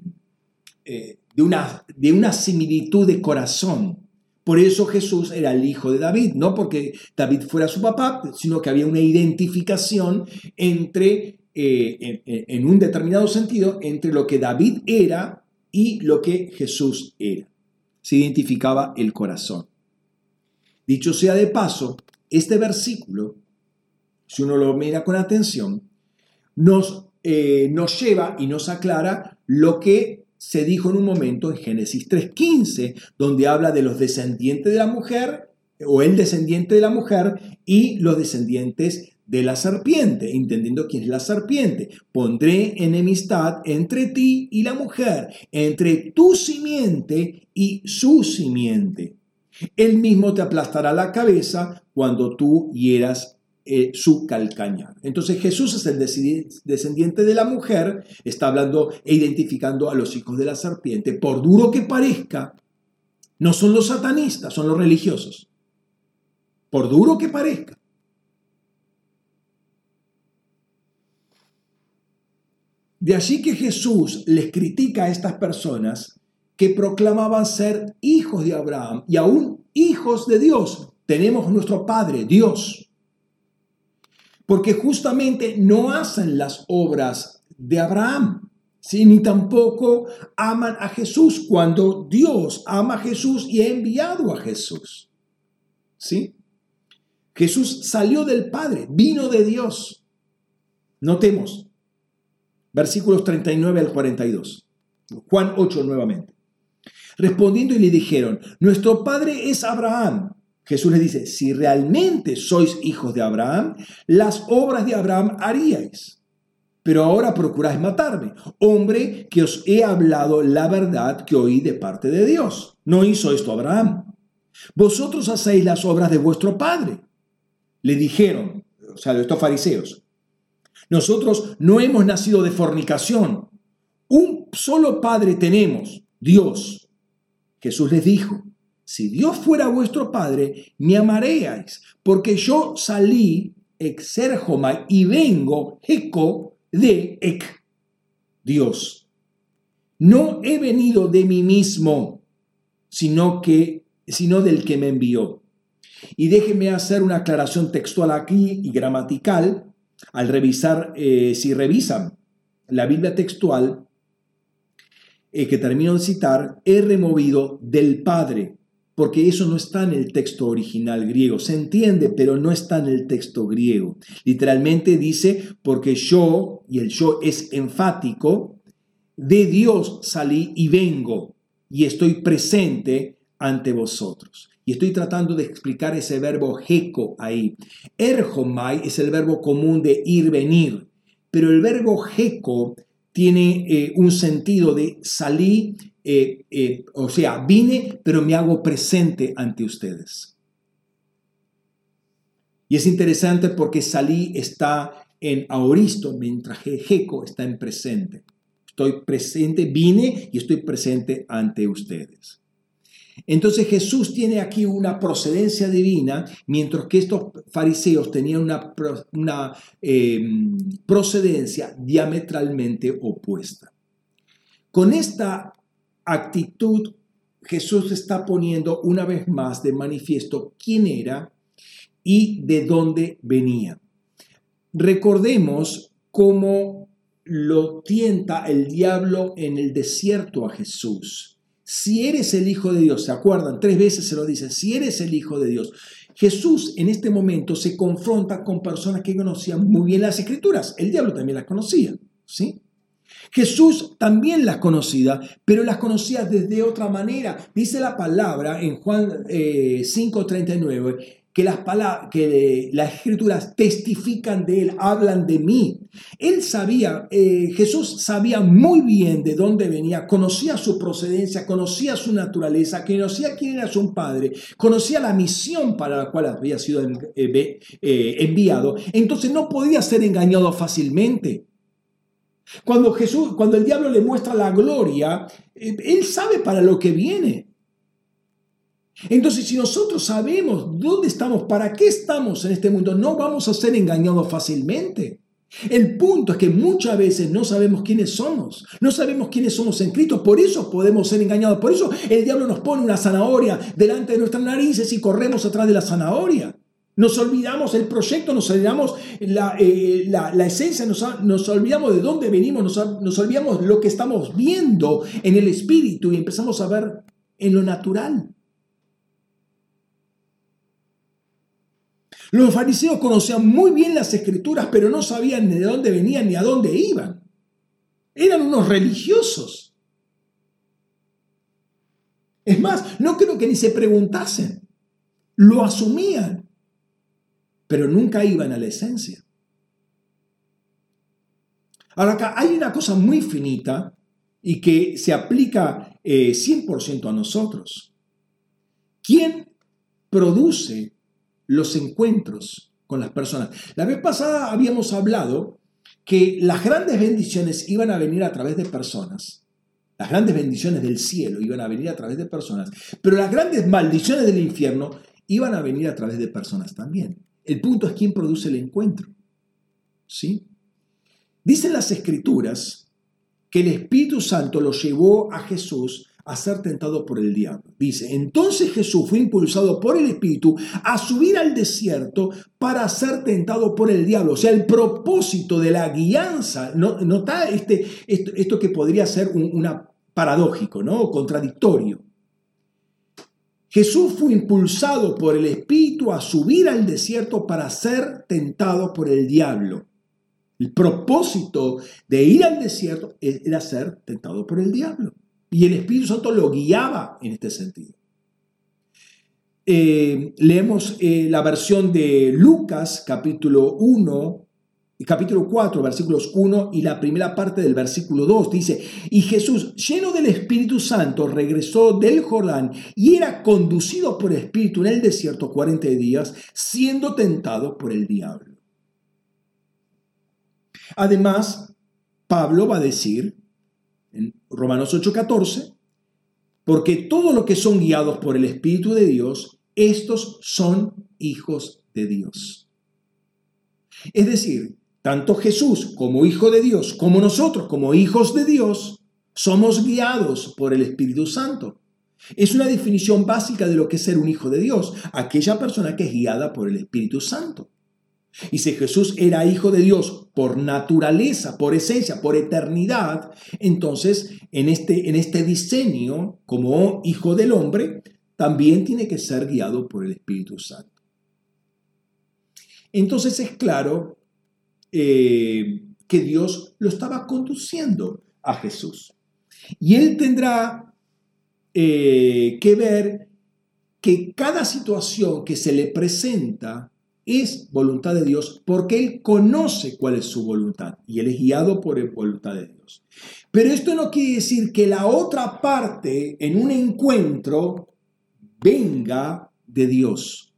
eh, de, una, de una similitud de corazón. Por eso Jesús era el hijo de David, no porque David fuera su papá, sino que había una identificación entre, eh, en, un determinado sentido, entre lo que David era y lo que Jesús era. Se identificaba el corazón. Dicho sea de paso, este versículo, si uno lo mira con atención, nos, eh, nos lleva y nos aclara lo que se dijo en un momento en Génesis 3.15, donde habla de los descendientes de la mujer o el descendiente de la mujer y los descendientes de la serpiente, entendiendo quién es la serpiente. Pondré enemistad entre ti y la mujer, entre tu simiente y su simiente. Él mismo te aplastará la cabeza cuando tú hieras eh, su calcañar. Entonces Jesús es el descendiente de la mujer, está hablando e identificando a los hijos de la serpiente. Por duro que parezca, no son los satanistas, son los religiosos. Por duro que parezca. De allí que Jesús les critica a estas personas que proclamaban ser hijos de Abraham y aún hijos de Dios. Tenemos nuestro Padre, Dios porque justamente no hacen las obras de Abraham, ni tampoco aman a Jesús cuando Dios ama a Jesús y ha enviado a Jesús. ¿Sí? Jesús salió del Padre, vino de Dios. Notemos, versículos 39 al 42. Juan 8 nuevamente. Respondiendo y le dijeron, nuestro Padre es Abraham. Jesús les dice, si realmente sois hijos de Abraham, las obras de Abraham haríais. Pero ahora procuráis matarme, hombre que os he hablado la verdad que oí de parte de Dios. No hizo esto Abraham. Vosotros hacéis las obras de vuestro padre. Le dijeron, o sea, estos fariseos, nosotros no hemos nacido de fornicación. Un solo padre tenemos, Dios. Jesús les dijo, si Dios fuera vuestro Padre, me amaríais, porque yo salí exerjoma y vengo eco de ek, Dios. No he venido de mí mismo, sino que sino del que me envió. Y déjenme hacer una aclaración textual aquí y gramatical. Al revisar, eh, si revisan la Biblia textual eh, que termino de citar, he removido del Padre porque eso no está en el texto original griego. Se entiende, pero no está en el texto griego. Literalmente dice, porque yo, y el yo es enfático, de Dios salí y vengo, y estoy presente ante vosotros. Y estoy tratando de explicar ese verbo heco ahí. Erhomai es el verbo común de ir, venir, pero el verbo heco tiene eh, un sentido de salir eh, eh, o sea, vine, pero me hago presente ante ustedes. Y es interesante porque Salí está en aoristo, mientras Jeco está en presente. Estoy presente, vine y estoy presente ante ustedes. Entonces Jesús tiene aquí una procedencia divina, mientras que estos fariseos tenían una, eh, procedencia diametralmente opuesta. Con esta actitud, Jesús está poniendo una vez más de manifiesto quién era y de dónde venía. Recordemos cómo lo tienta el diablo en el desierto a Jesús. Si eres el Hijo de Dios, ¿se acuerdan? Tres veces se lo dicen, si eres el Hijo de Dios. Jesús en este momento se confronta con personas que conocían muy bien las escrituras. El diablo también las conocía, ¿sí? Jesús también las conocía, pero las conocía desde otra manera. Dice la palabra en Juan 5:39 eh, que las, palabras, que las escrituras testifican de él, hablan de mí. Él sabía, eh, Jesús sabía muy bien de dónde venía, conocía su procedencia, conocía su naturaleza, conocía quién era su padre, conocía la misión para la cual había sido eh, enviado. Entonces no podía ser engañado fácilmente. Cuando Jesús, cuando el diablo le muestra la gloria, eh, él sabe para lo que viene. Entonces, si nosotros sabemos dónde estamos, para qué estamos en este mundo, no vamos a ser engañados fácilmente. El punto es que muchas veces no sabemos quiénes somos, no sabemos quiénes somos en Cristo, por eso podemos ser engañados, por eso el diablo nos pone una zanahoria delante de nuestras narices y corremos atrás de la zanahoria. Nos olvidamos el proyecto, nos olvidamos la, eh, esencia, nos, olvidamos de dónde venimos, nos, nos olvidamos lo que estamos viendo en el espíritu y empezamos a ver en lo natural. Los fariseos conocían muy bien las escrituras, pero no sabían ni de dónde venían ni a dónde iban. Eran unos religiosos. Es más, no creo que ni se preguntasen. Lo asumían pero nunca iban a la esencia. Ahora acá hay una cosa muy finita y que se aplica 100% eh, a nosotros. ¿Quién produce los encuentros con las personas? La vez pasada habíamos hablado que las grandes bendiciones iban a venir a través de personas. Las grandes bendiciones del cielo iban a venir a través de personas, pero las grandes maldiciones del infierno iban a venir a través de personas también. El punto es quién produce el encuentro. ¿Sí? Dicen las escrituras que el Espíritu Santo lo llevó a Jesús a ser tentado por el diablo. Dice, entonces Jesús fue impulsado por el Espíritu a subir al desierto para ser tentado por el diablo. O sea, el propósito de la guianza, nota este, esto, que podría ser un, paradójico, ¿no? Contradictorio. Jesús fue impulsado por el Espíritu a subir al desierto para ser tentado por el diablo. El propósito de ir al desierto era ser tentado por el diablo. Y el Espíritu Santo lo guiaba en este sentido. Eh, leemos eh, la versión de Lucas capítulo 1, capítulo 4, versículos 1 y la primera parte del versículo 2 dice, y Jesús, lleno del Espíritu Santo, regresó del Jordán y era conducido por el Espíritu en el desierto 40 días, siendo tentado por el diablo. Además, Pablo va a decir Romanos 8:14, porque todo lo que son guiados por el Espíritu de Dios, estos son hijos de Dios. Es decir, tanto Jesús como Hijo de Dios, como nosotros como hijos de Dios, somos guiados por el Espíritu Santo. Es una definición básica de lo que es ser un hijo de Dios, aquella persona que es guiada por el Espíritu Santo. Y si Jesús era hijo de Dios por naturaleza, por esencia, por eternidad, entonces en este, en este diseño como hijo del hombre, también tiene que ser guiado por el Espíritu Santo. Entonces es claro eh, que Dios lo estaba conduciendo a Jesús. Y él tendrá eh, que ver que cada situación que se le presenta es voluntad de Dios porque Él conoce cuál es su voluntad y Él es guiado por la voluntad de Dios. Pero esto no quiere decir que la otra parte en un encuentro venga de Dios.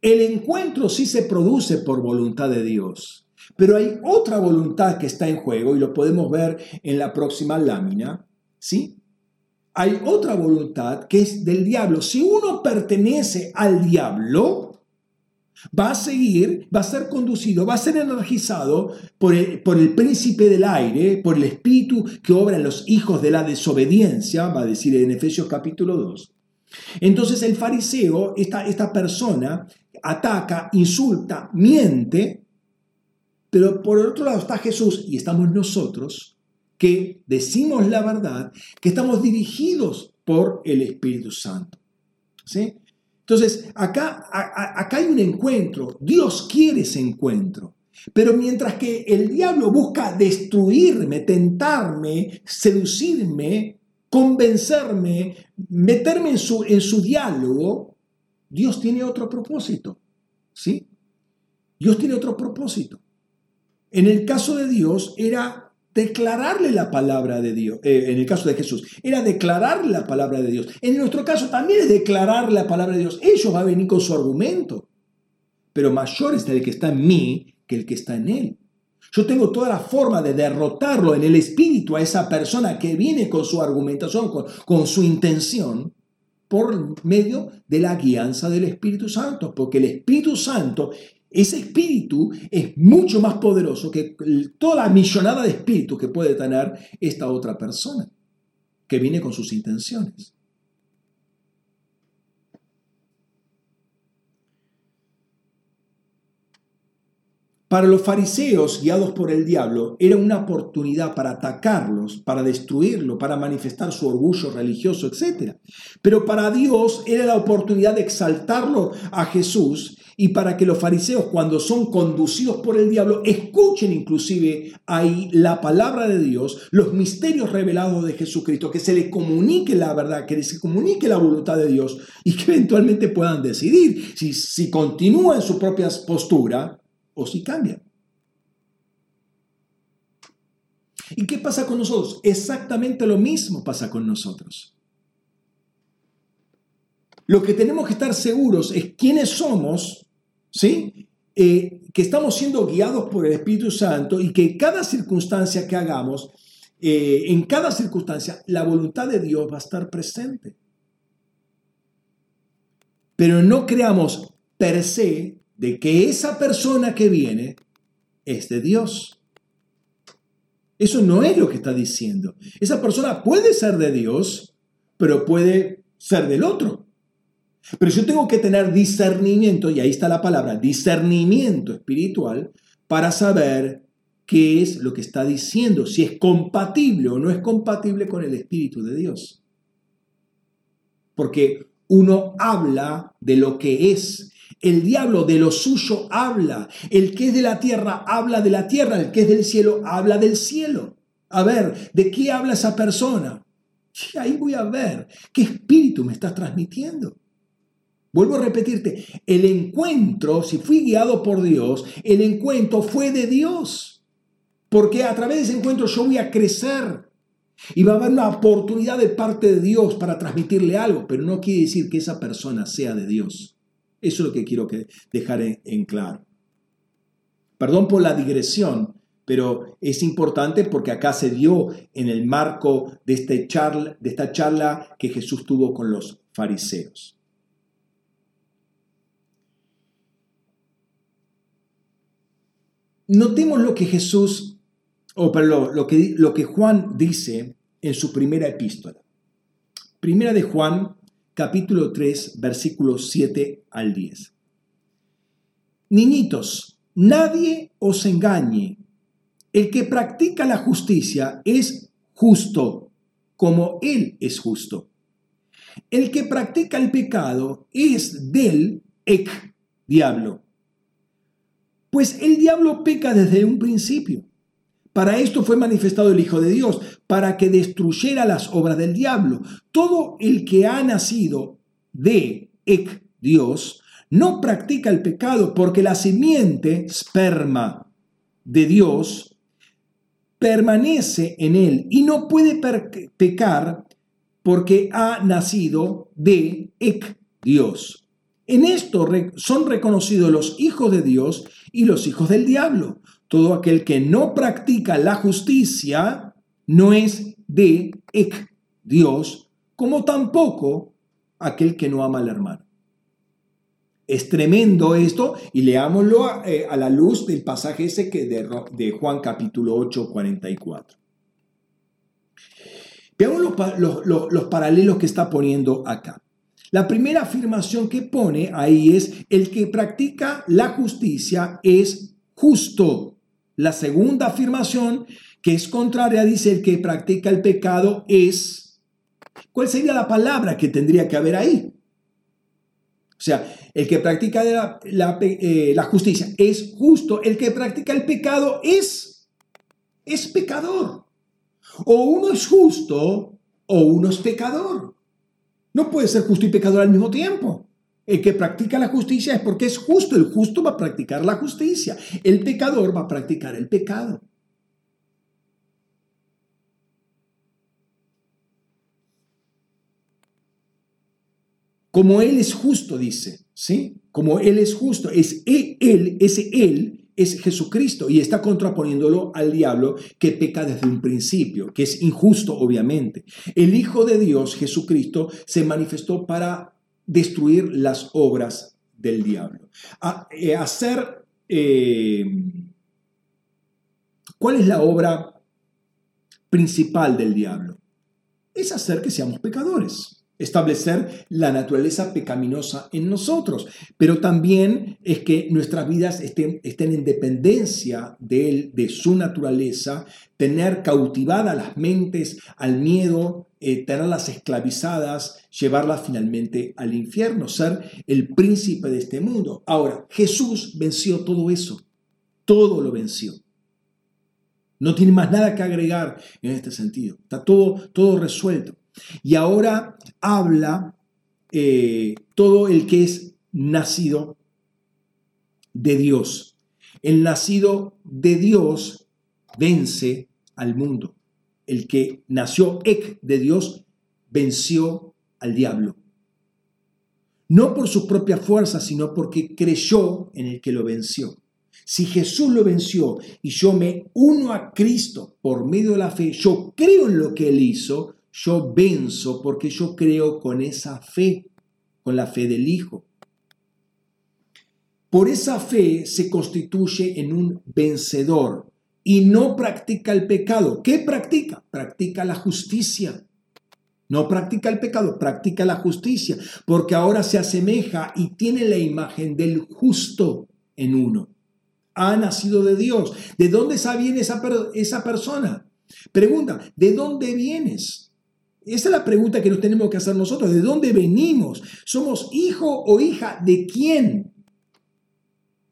El encuentro sí se produce por voluntad de Dios. Pero hay otra voluntad que está en juego y lo podemos ver en la próxima lámina, ¿sí? hay otra voluntad que es del diablo. Si uno pertenece al diablo, va a seguir, va a ser conducido, va a ser energizado por el, por el príncipe del aire, por el espíritu que obra en los hijos de la desobediencia, va a decir en Efesios capítulo 2. Entonces el fariseo, esta, esta persona, ataca, insulta, miente, pero por otro lado está Jesús y estamos nosotros que decimos la verdad, que estamos dirigidos por el Espíritu Santo. ¿sí? Entonces, acá, acá hay un encuentro, Dios quiere ese encuentro. Pero mientras que el diablo busca destruirme, tentarme, seducirme, convencerme, meterme en su, en su diálogo, Dios tiene otro propósito. ¿Sí? Dios tiene otro propósito. En el caso de Dios era declararle la palabra de Dios. Eh, en el caso de Jesús, era declararle la palabra de Dios. En nuestro caso también es declarar la palabra de Dios. Ellos van a venir con su argumento. Pero mayor es el que está en mí que el que está en él. Yo tengo toda la forma de derrotarlo en el espíritu a esa persona que viene con su argumentación, con, con su intención, por medio de la guianza del Espíritu Santo, porque el Espíritu Santo ese espíritu es mucho más poderoso que toda la millonada de espíritus que puede tener esta otra persona, que viene con sus intenciones. Para los fariseos, guiados por el diablo, era una oportunidad para atacarlos, para destruirlo, para manifestar su orgullo religioso, etc. Pero para Dios era la oportunidad de exaltarlo a Jesús y para que los fariseos cuando son conducidos por el diablo escuchen inclusive ahí la palabra de Dios, los misterios revelados de Jesucristo, que se les comunique la verdad, que se comunique la voluntad de Dios y que eventualmente puedan decidir si, si continúan su propia postura o si cambian. ¿Y qué pasa con nosotros? Exactamente lo mismo pasa con nosotros. Lo que tenemos que estar seguros es quiénes somos ¿sí? Eh, que estamos siendo guiados por el Espíritu Santo y que cada circunstancia que hagamos, eh, en cada circunstancia, la voluntad de Dios va a estar presente. Pero no creamos per se de que esa persona que viene es de Dios. Eso no es lo que está diciendo. Esa persona puede ser de Dios, pero puede ser del otro. Pero yo tengo que tener discernimiento, y ahí está la palabra, discernimiento espiritual, para saber qué es lo que está diciendo, si es compatible o no es compatible con el Espíritu de Dios. Porque uno habla de lo que es. El diablo de lo suyo habla. El que es de la tierra habla de la tierra. El que es del cielo habla del cielo. A ver, ¿de qué habla esa persona? Y ahí voy a ver qué espíritu me está transmitiendo. Vuelvo a repetirte, el encuentro, si fui guiado por Dios, el encuentro fue de Dios. Porque a través de ese encuentro yo voy a crecer. Y va a haber una oportunidad de parte de Dios para transmitirle algo, pero no quiere decir que esa persona sea de Dios. Eso es lo que quiero dejar en, claro. Perdón por la digresión, pero es importante porque acá se dio en el marco de, este charla, de esta charla que Jesús tuvo con los fariseos. Notemos lo que Jesús, o perdón, lo que, lo que Juan dice en su primera epístola. Primera de Juan, capítulo 3, versículos 7 al 10. Niñitos, nadie os engañe. El que practica la justicia es justo, como Él es justo. El que practica el pecado es del ec, diablo pues el diablo peca desde un principio. Para esto fue manifestado el Hijo de Dios, para que destruyera las obras del diablo. Todo el que ha nacido de Ec, Dios, no practica el pecado porque la simiente, esperma de Dios, permanece en él y no puede pecar porque ha nacido de Ec, Dios. En esto son reconocidos los hijos de Dios y los hijos del diablo. Todo aquel que no practica la justicia no es de Dios, como tampoco aquel que no ama al hermano. Es tremendo esto y leámoslo a, eh, la luz del pasaje ese que de, de Juan capítulo 8, 44. Veamos los, los, los paralelos que está poniendo acá. La primera afirmación que pone ahí es, el que practica la justicia es justo. La segunda afirmación, que es contraria, dice, el que practica el pecado es... ¿Cuál sería la palabra que tendría que haber ahí? O sea, el que practica la, eh, la, justicia es justo, el que practica el pecado es, es pecador. O uno es justo o uno es pecador. No puede ser justo y pecador al mismo tiempo. El que practica la justicia es porque es justo. El justo va a practicar la justicia. El pecador va a practicar el pecado. Como Él es justo, dice, ¿sí? Como Él es justo, es Él, ese Él es Jesucristo y está contraponiéndolo al diablo que peca desde un principio, que es injusto, obviamente. El Hijo de Dios, Jesucristo, se manifestó para destruir las obras del diablo. Eh, hacer, eh, ¿cuál es la obra principal del diablo? Es hacer que seamos pecadores establecer la naturaleza pecaminosa en nosotros, pero también es que nuestras vidas estén, estén, en dependencia de Él, de su naturaleza, tener cautivadas las mentes al miedo, eh, tenerlas esclavizadas, llevarlas finalmente al infierno, ser el príncipe de este mundo. Ahora, Jesús venció todo eso, todo lo venció. No tiene más nada que agregar en este sentido, está todo, todo resuelto. Y ahora habla eh, todo el que es nacido de Dios. El nacido de Dios vence al mundo. El que nació de Dios venció al diablo. No por su propia fuerza, sino porque creyó en el que lo venció. Si Jesús lo venció y yo me uno a Cristo por medio de la fe, yo creo en lo que Él hizo, yo venzo porque yo creo con esa fe, con la fe del Hijo. Por esa fe se constituye en un vencedor y no practica el pecado. ¿Qué practica? Practica la justicia. No practica el pecado, practica la justicia, porque ahora se asemeja y tiene la imagen del justo en uno. Ha nacido de Dios. ¿De dónde viene esa, esa persona? Pregunta, ¿de dónde vienes? Esa es la pregunta que nos tenemos que hacer nosotros. ¿De dónde venimos? ¿Somos hijo o hija de quién?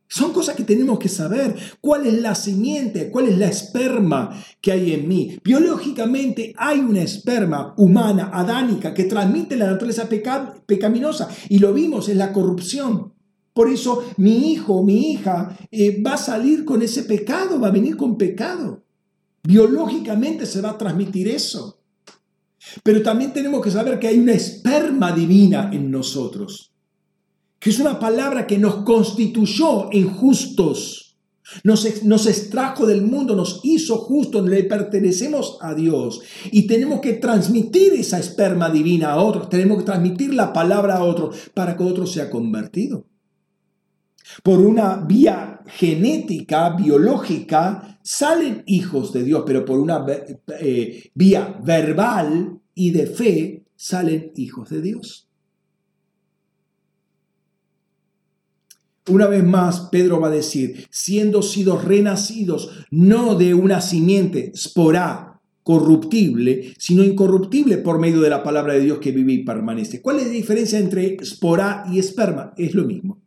Son cosas que tenemos que saber. ¿Cuál es la simiente? ¿Cuál es la esperma que hay en mí? Biológicamente hay una esperma humana, adánica, que transmite la naturaleza pecaminosa. Y lo vimos en la corrupción. Por eso mi hijo, mi hija, eh, va a salir con ese pecado, va a venir con pecado. Biológicamente se va a transmitir eso. Pero también tenemos que saber que hay una esperma divina en nosotros, que es una palabra que nos constituyó en justos. Nos, nos, extrajo del mundo, nos hizo justos, le pertenecemos a Dios y tenemos que transmitir esa esperma divina a otros, tenemos que transmitir la palabra a otros para que otro sea convertido. Por una vía genética, biológica, salen hijos de Dios, pero por una eh, vía verbal y de fe salen hijos de Dios. Una vez más, Pedro va a decir, siendo sido renacidos no de una simiente sporá corruptible, sino incorruptible por medio de la palabra de Dios que vive y permanece. ¿Cuál es la diferencia entre sporá y esperma? Es lo mismo.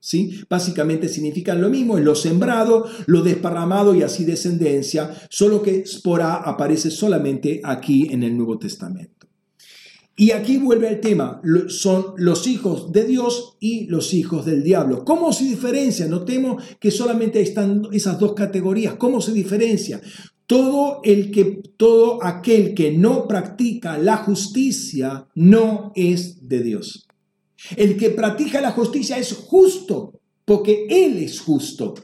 ¿Sí? Básicamente significan lo mismo, es lo sembrado, lo desparramado y así descendencia, solo que spora aparece solamente aquí en el Nuevo Testamento. Y aquí vuelve el tema, son los hijos de Dios y los hijos del diablo. ¿Cómo se diferencia? Notemos que solamente están esas dos categorías. ¿Cómo se diferencia? Todo el que todo aquel que no practica la justicia no es de Dios. El que practica la justicia es justo, porque Él es justo.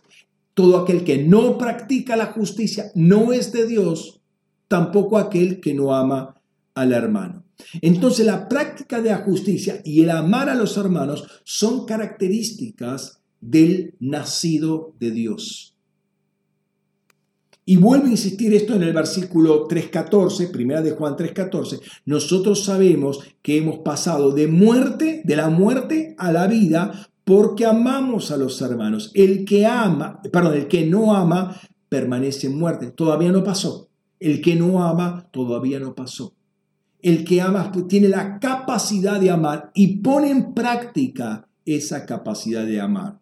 Todo aquel que no practica la justicia no es de Dios, tampoco aquel que no ama al hermano. Entonces la práctica de la justicia y el amar a los hermanos son características del nacido de Dios. Y vuelvo a insistir esto en el versículo 3.14, primera de Juan 3.14. Nosotros sabemos que hemos pasado de muerte, de la muerte a la vida, porque amamos a los hermanos. El que ama, perdón, el que no ama permanece en muerte. Todavía no pasó. El que no ama todavía no pasó. El que ama tiene la capacidad de amar y pone en práctica esa capacidad de amar.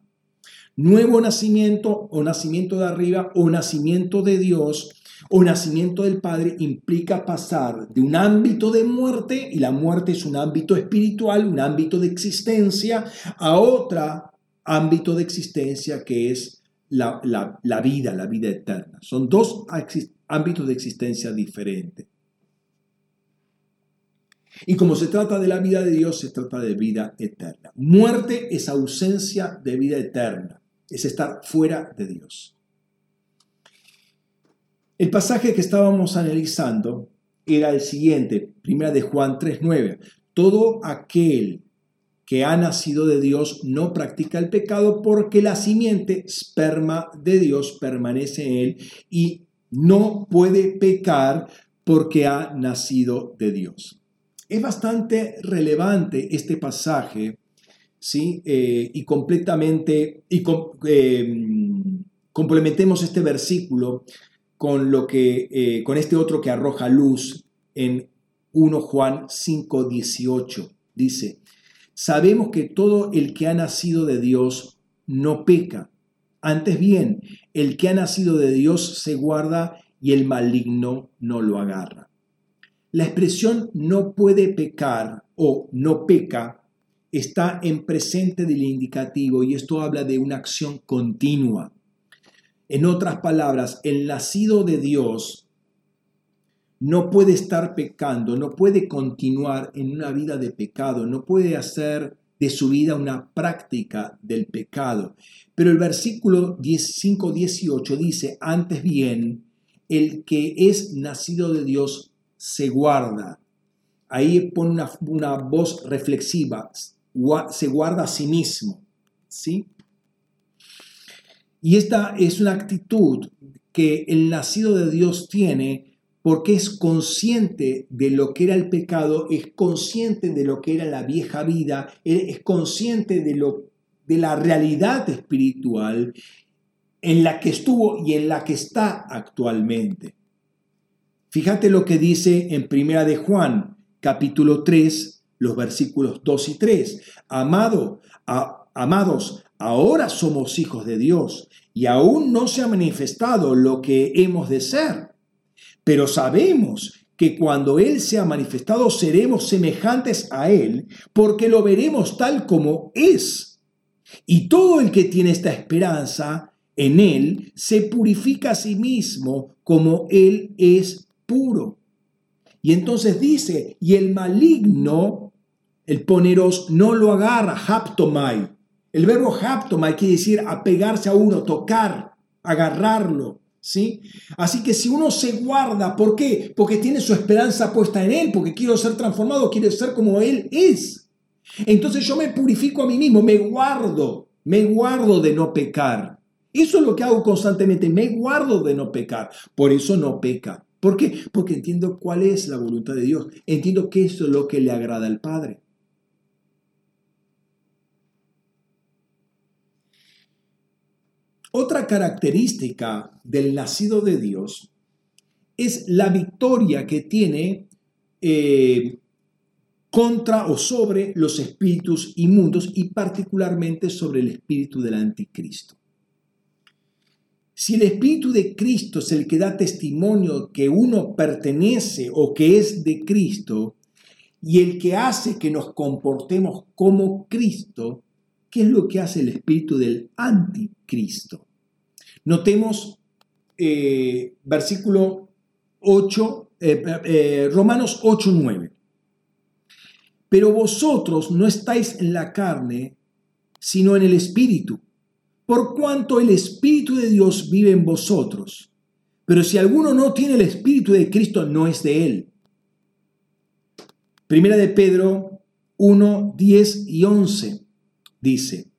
Nuevo nacimiento o nacimiento de arriba o nacimiento de Dios o nacimiento del Padre implica pasar de un ámbito de muerte, y la muerte es un ámbito espiritual, un ámbito de existencia, a otro ámbito de existencia que es la, la vida, la vida eterna. Son dos ámbitos de existencia diferentes. Y como se trata de la vida de Dios, se trata de vida eterna. Muerte es ausencia de vida eterna, es estar fuera de Dios. El pasaje que estábamos analizando era el siguiente, primera de Juan 3:9. Todo aquel que ha nacido de Dios no practica el pecado porque la simiente esperma de Dios permanece en él y no puede pecar porque ha nacido de Dios. Es bastante relevante este pasaje, ¿sí? Eh, y completamente, y eh, complementemos este versículo con, lo que, eh, con este otro que arroja luz en 1 Juan 5, 18. Dice, sabemos que todo el que ha nacido de Dios no peca. Antes bien, el que ha nacido de Dios se guarda y el maligno no lo agarra. La expresión no puede pecar o no peca está en presente del indicativo y esto habla de una acción continua. En otras palabras, el nacido de Dios no puede estar pecando, no puede continuar en una vida de pecado, no puede hacer de su vida una práctica del pecado. Pero el versículo 5-18 dice, antes bien, el que es nacido de Dios se guarda. Ahí pone una, una voz reflexiva, se guarda a sí mismo. ¿sí? Y esta es una actitud que el nacido de Dios tiene porque es consciente de lo que era el pecado, es consciente de lo que era la vieja vida, es consciente de, lo, de la realidad espiritual en la que estuvo y en la que está actualmente. Fíjate lo que dice en Primera de Juan, capítulo 3, los versículos 2 y 3. Amado, amados, Ahora somos hijos de Dios y aún no se ha manifestado lo que hemos de ser. Pero sabemos que cuando Él se ha manifestado seremos semejantes a Él porque lo veremos tal como es. Y todo el que tiene esta esperanza en Él se purifica a sí mismo como Él es puro. Y entonces dice, y el maligno, el poneros, no lo agarra, haptomai, el verbo haptoma quiere decir apegarse a uno, tocar, agarrarlo. ¿Sí? Así que si uno se guarda, ¿por qué? Porque tiene su esperanza puesta en Él, porque quiero ser transformado, quiero ser como Él es. Entonces yo me purifico a mí mismo, me guardo, me guardo de no pecar. Eso es lo que hago constantemente, me guardo de no pecar. Por eso no peca. ¿Por qué? Porque entiendo cuál es la voluntad de Dios, entiendo qué es lo que le agrada al Padre. Otra característica del nacido de Dios es la victoria que tiene eh, contra o sobre los espíritus inmundos y particularmente sobre el espíritu del anticristo. Si el espíritu de Cristo es el que da testimonio que uno pertenece o que es de Cristo y el que hace que nos comportemos como Cristo, ¿Qué es lo que hace el espíritu del anticristo? Notemos eh, versículo 8, eh, eh, Romanos 8, 9. Pero vosotros no estáis en la carne, sino en el espíritu, por cuanto el espíritu de Dios vive en vosotros. Pero si alguno no tiene el espíritu de Cristo, no es de él. Primera de Pedro 1, 10 y 11 dice,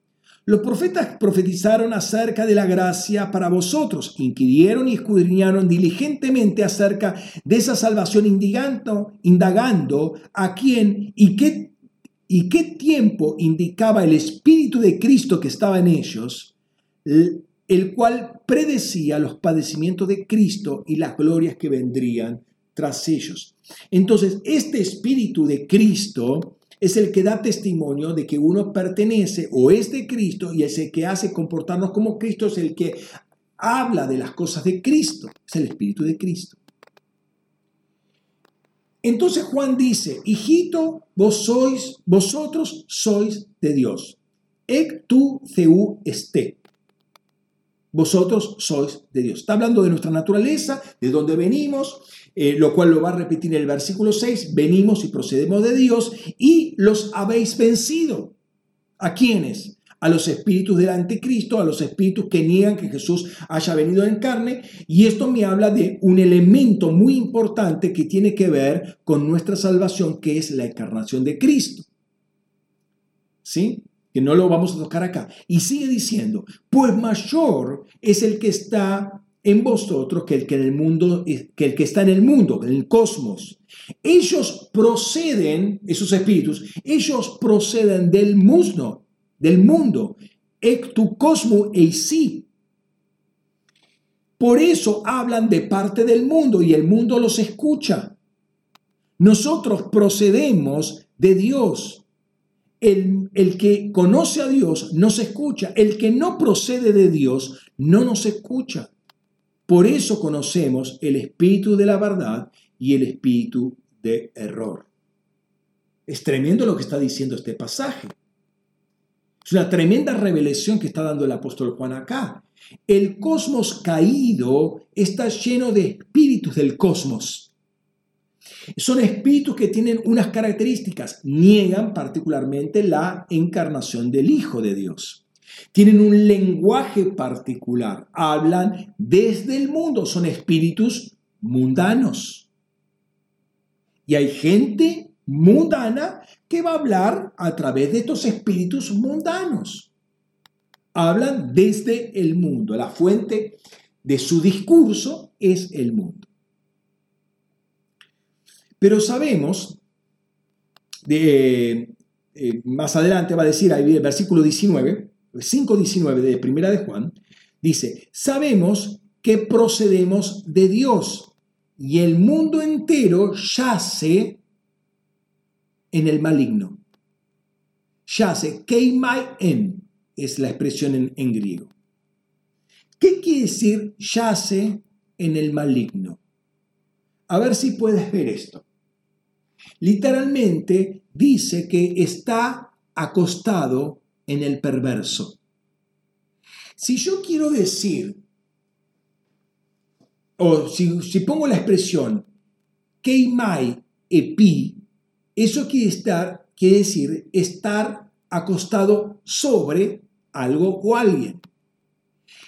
los profetas profetizaron acerca de la gracia para vosotros, inquirieron y escudriñaron diligentemente acerca de esa salvación, indagando, indagando a quién y qué, y qué tiempo indicaba el Espíritu de Cristo que estaba en ellos, el cual predecía los padecimientos de Cristo y las glorias que vendrían tras ellos. Entonces, este Espíritu de Cristo es el que da testimonio de que uno pertenece o es de Cristo y es el que hace comportarnos como Cristo, es el que habla de las cosas de Cristo, es el Espíritu de Cristo. Entonces Juan dice, hijito, vos sois, vosotros sois de Dios. Ec tu ceu este vosotros sois de Dios. Está hablando de nuestra naturaleza, de dónde venimos, eh, lo cual lo va a repetir el versículo 6, venimos y procedemos de Dios y los habéis vencido. ¿A quiénes? A los espíritus del anticristo, a los espíritus que niegan que Jesús haya venido en carne. Y esto me habla de un elemento muy importante que tiene que ver con nuestra salvación, que es la encarnación de Cristo. ¿Sí? que no lo vamos a tocar acá. Y sigue diciendo, pues mayor es el que está en vosotros que el que en el mundo, que el que está en el mundo, en el cosmos. Ellos proceden, esos espíritus, ellos proceden del mundo, del mundo, tu cosmo e sí. Por eso hablan de parte del mundo y el mundo los escucha. Nosotros procedemos de Dios el, que conoce a Dios no se escucha. El que no procede de Dios no nos escucha. Por eso conocemos el espíritu de la verdad y el espíritu de error. Es tremendo lo que está diciendo este pasaje. Es una tremenda revelación que está dando el apóstol Juan acá. El cosmos caído está lleno de espíritus del cosmos. Son espíritus que tienen unas características, niegan particularmente la encarnación del Hijo de Dios. Tienen un lenguaje particular, hablan desde el mundo, son espíritus mundanos. Y hay gente mundana que va a hablar a través de estos espíritus mundanos. Hablan desde el mundo. La fuente de su discurso es el mundo. Pero sabemos, de, eh, más adelante va a decir ahí el versículo 19, 5.19 de Primera de Juan, dice, sabemos que procedemos de Dios y el mundo entero yace en el maligno. Yace, en es la expresión en, en griego. ¿Qué quiere decir yace en el maligno? A ver si puedes ver esto. Literalmente dice que está acostado en el perverso. Si yo quiero decir, o si, pongo la expresión keimai epi, eso quiere, estar, quiere decir estar acostado sobre algo o alguien.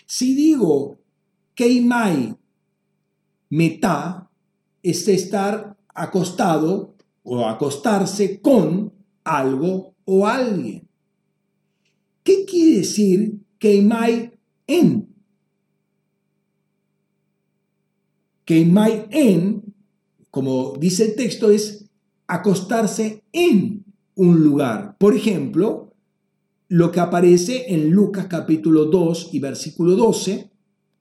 Si digo keimai meta, es estar acostado o acostarse con algo o alguien. ¿Qué quiere decir keimai en? Keimai en, como dice el texto, es acostarse en un lugar. Por ejemplo, lo que aparece en Lucas capítulo 2 y versículo 12,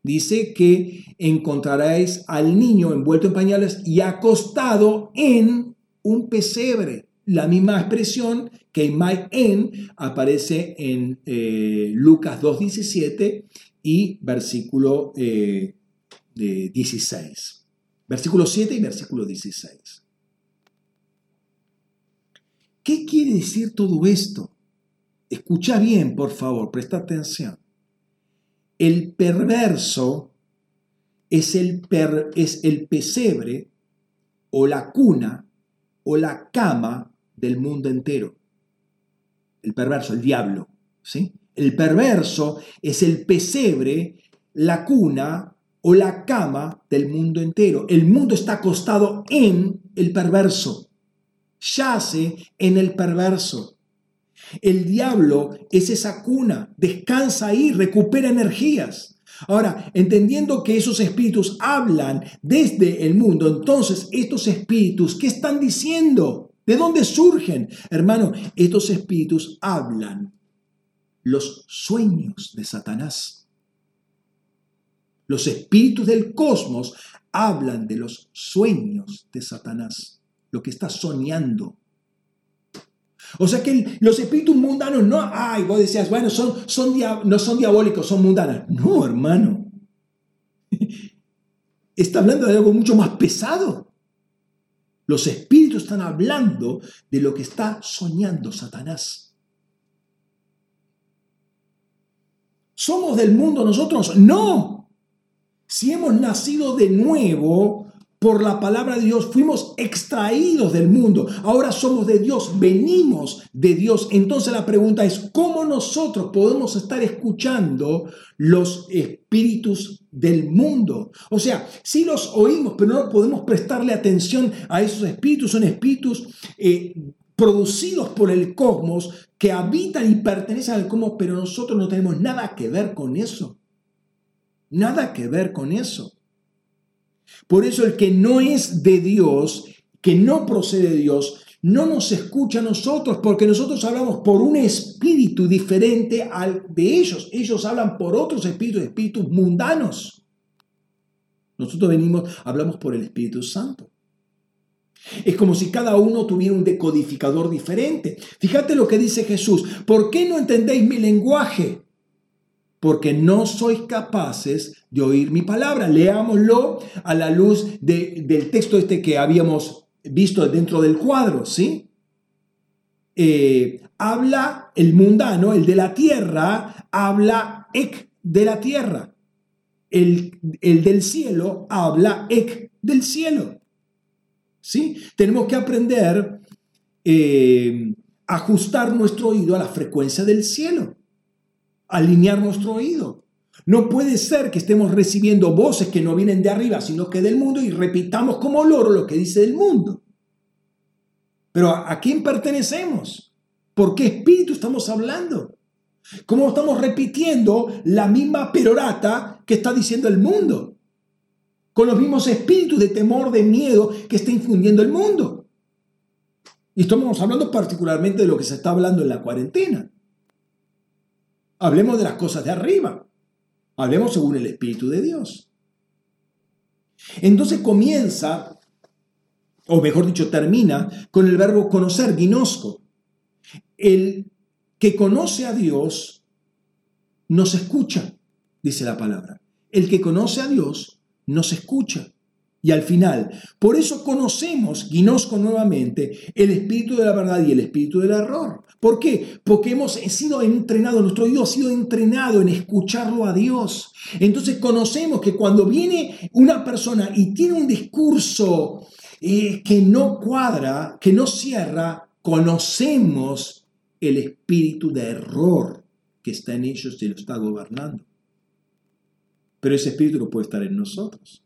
dice que encontraréis al niño envuelto en pañales y acostado en un pesebre. La misma expresión que en aparece en eh, Lucas 2.17 y versículo 16. Eh, versículo 7 y versículo 16. ¿Qué quiere decir todo esto? Escucha bien, por favor, presta atención. El perverso es el, es el pesebre o la cuna o la cama del mundo entero. El perverso, el diablo. ¿sí? El perverso es el pesebre, la cuna o la cama del mundo entero. El mundo está acostado en el perverso. yace en el perverso. El diablo es esa cuna, descansa ahí, recupera energías. Ahora, entendiendo que esos espíritus hablan desde el mundo, entonces estos espíritus, ¿qué están diciendo? ¿De dónde surgen? Hermano, estos espíritus hablan los sueños de Satanás. Los espíritus del cosmos hablan de los sueños de Satanás, lo que está soñando. O sea que los espíritus mundanos no, ay, vos decías, bueno, son, son no son diabólicos, son mundanos. No, hermano. Está hablando de algo mucho más pesado. Los espíritus están hablando de lo que está soñando Satanás. ¿Somos del mundo nosotros? No. Si hemos nacido de nuevo, por la palabra de Dios, fuimos extraídos del mundo, ahora somos de Dios, venimos de Dios. Entonces la pregunta es, ¿cómo nosotros podemos estar escuchando los espíritus del mundo? O sea, si los oímos, pero no podemos prestarle atención a esos espíritus, son espíritus eh, producidos por el cosmos que habitan y pertenecen al cosmos, pero nosotros no tenemos nada que ver con eso. Nada que ver con eso. Por eso el que no es de Dios, que no procede de Dios, no nos escucha a nosotros porque nosotros hablamos por un espíritu diferente al de ellos. Ellos hablan por otros espíritus, espíritus mundanos. Nosotros venimos, hablamos por el Espíritu Santo. Es como si cada uno tuviera un decodificador diferente. Fíjate lo que dice Jesús. ¿Por qué no entendéis mi lenguaje? Porque no sois capaces de oír mi palabra. Leámoslo a la luz del texto este que habíamos visto dentro del cuadro, ¿sí? Eh, habla el mundano, el de la tierra, habla ek de la tierra. El, el del cielo habla ek del cielo. ¿Sí? Tenemos que aprender eh, ajustar nuestro oído a la frecuencia del cielo alinear nuestro oído. No puede ser que estemos recibiendo voces que no vienen de arriba, sino que del mundo y repitamos como loro lo que dice el mundo. Pero ¿a quién pertenecemos? ¿Por qué espíritu estamos hablando? ¿Cómo estamos repitiendo la misma perorata que está diciendo el mundo? Con los mismos espíritus de temor, de miedo que está infundiendo el mundo. Y estamos hablando particularmente de lo que se está hablando en la cuarentena. Hablemos de las cosas de arriba. Hablemos según el Espíritu de Dios. Entonces comienza, o mejor dicho, termina con el verbo conocer, ginosco. El que conoce a Dios nos escucha, dice la palabra. El que conoce a Dios nos escucha. Y al final, por eso conocemos, Ginosco nuevamente, el espíritu de la verdad y el espíritu del error. ¿Por qué? Porque hemos sido entrenados, nuestro oído ha sido entrenado en escucharlo a Dios. Entonces conocemos que cuando viene una persona y tiene un discurso eh, que no cuadra, que no cierra, conocemos el espíritu de error que está en ellos y lo está gobernando. Pero ese espíritu no puede estar en nosotros.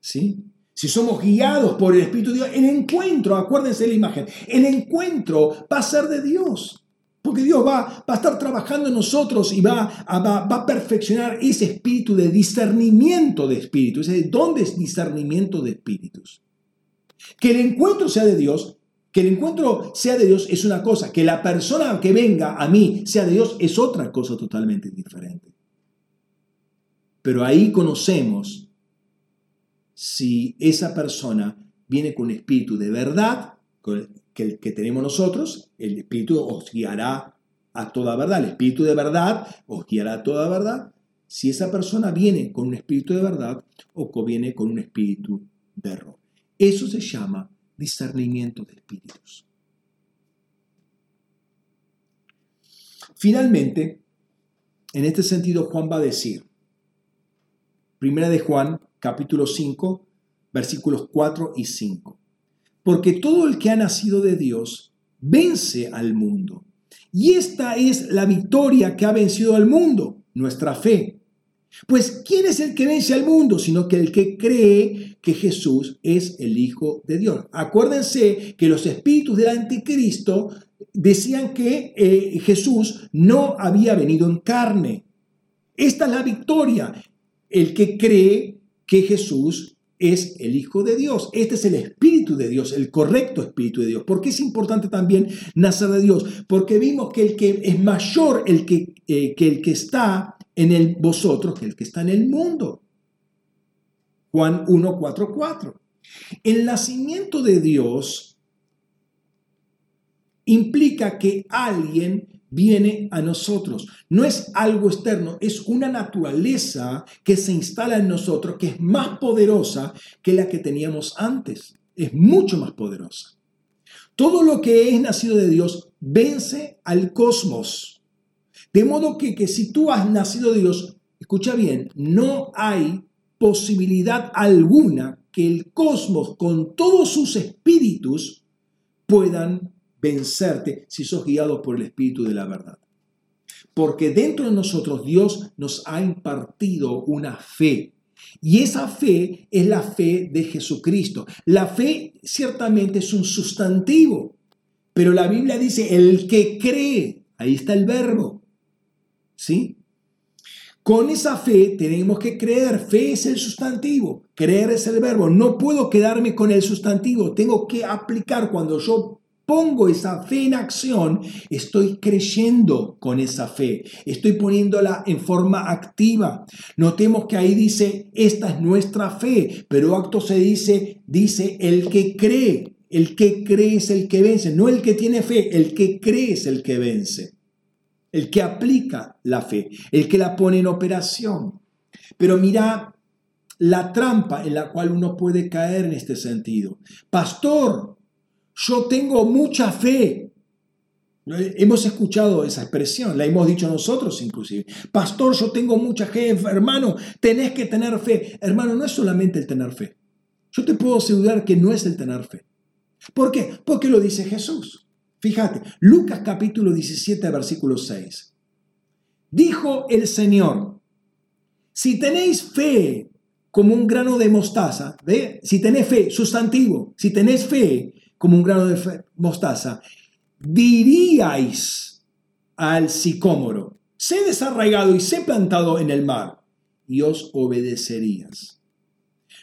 ¿Sí? Si somos guiados por el Espíritu de Dios, el encuentro, acuérdense de la imagen, el encuentro va a ser de Dios. Porque Dios va, a estar trabajando en nosotros y va a, perfeccionar ese espíritu de discernimiento de espíritus. ¿Dónde es discernimiento de espíritus? Que el encuentro sea de Dios, que el encuentro sea de Dios es una cosa, que la persona que venga a mí sea de Dios es otra cosa totalmente diferente. Pero ahí conocemos si esa persona viene con espíritu de verdad, que el que tenemos nosotros, el espíritu os guiará a toda verdad, el espíritu de verdad os guiará a toda verdad, si esa persona viene con un espíritu de verdad o viene con un espíritu de error. Eso se llama discernimiento de espíritus. Finalmente, en este sentido, Juan va a decir, primera de Juan capítulo 5, versículos 4 y 5. Porque todo el que ha nacido de Dios vence al mundo. Y esta es la victoria que ha vencido al mundo, nuestra fe. Pues, ¿quién es el que vence al mundo? Sino que el que cree que Jesús es el Hijo de Dios. Acuérdense que los espíritus del anticristo decían que eh, Jesús no había venido en carne. Esta es la victoria. El que cree que Jesús es el Hijo de Dios. Este es el Espíritu de Dios, el correcto Espíritu de Dios. ¿Por qué es importante también nacer de Dios? Porque vimos que el que es mayor el que, eh, que el que está en el vosotros que el que está en el mundo. Juan 1, 4, 4. El nacimiento de Dios implica que alguien viene a nosotros. No es algo externo, es una naturaleza que se instala en nosotros que es más poderosa que la que teníamos antes. Es mucho más poderosa. Todo lo que es nacido de Dios vence al cosmos. De modo que, que si tú has nacido de Dios, escucha bien, no hay posibilidad alguna que el cosmos con todos sus espíritus puedan vencerte si sos guiado por el Espíritu de la verdad. Porque dentro de nosotros Dios nos ha impartido una fe. Y esa fe es la fe de Jesucristo. La fe ciertamente es un sustantivo, pero la Biblia dice el que cree, ahí está el verbo. ¿Sí? Con esa fe tenemos que creer. Fe es el sustantivo, creer es el verbo. No puedo quedarme con el sustantivo, tengo que aplicar cuando yo pongo esa fe en acción, estoy creyendo con esa fe, estoy poniéndola en forma activa. Notemos que ahí dice, esta es nuestra fe, pero acto se dice, dice el que cree. El que cree es el que vence, no el que tiene fe, el que cree es el que vence, el que aplica la fe, el que la pone en operación. Pero mira la trampa en la cual uno puede caer en este sentido. Pastor, yo tengo mucha fe. Hemos escuchado esa expresión, la hemos dicho nosotros inclusive. Pastor, yo tengo mucha fe, hermano, tenés que tener fe. Hermano, no es solamente el tener fe. Yo te puedo asegurar que no es el tener fe. ¿Por qué? Porque lo dice Jesús. Fíjate, Lucas capítulo 17, versículo 6. Dijo el Señor, si tenéis fe como un grano de mostaza, ¿ve? si tenéis fe, sustantivo, si tenéis fe como un grano de mostaza, diríais al sicómoro, sé desarraigado y sé plantado en el mar, y os obedecerías.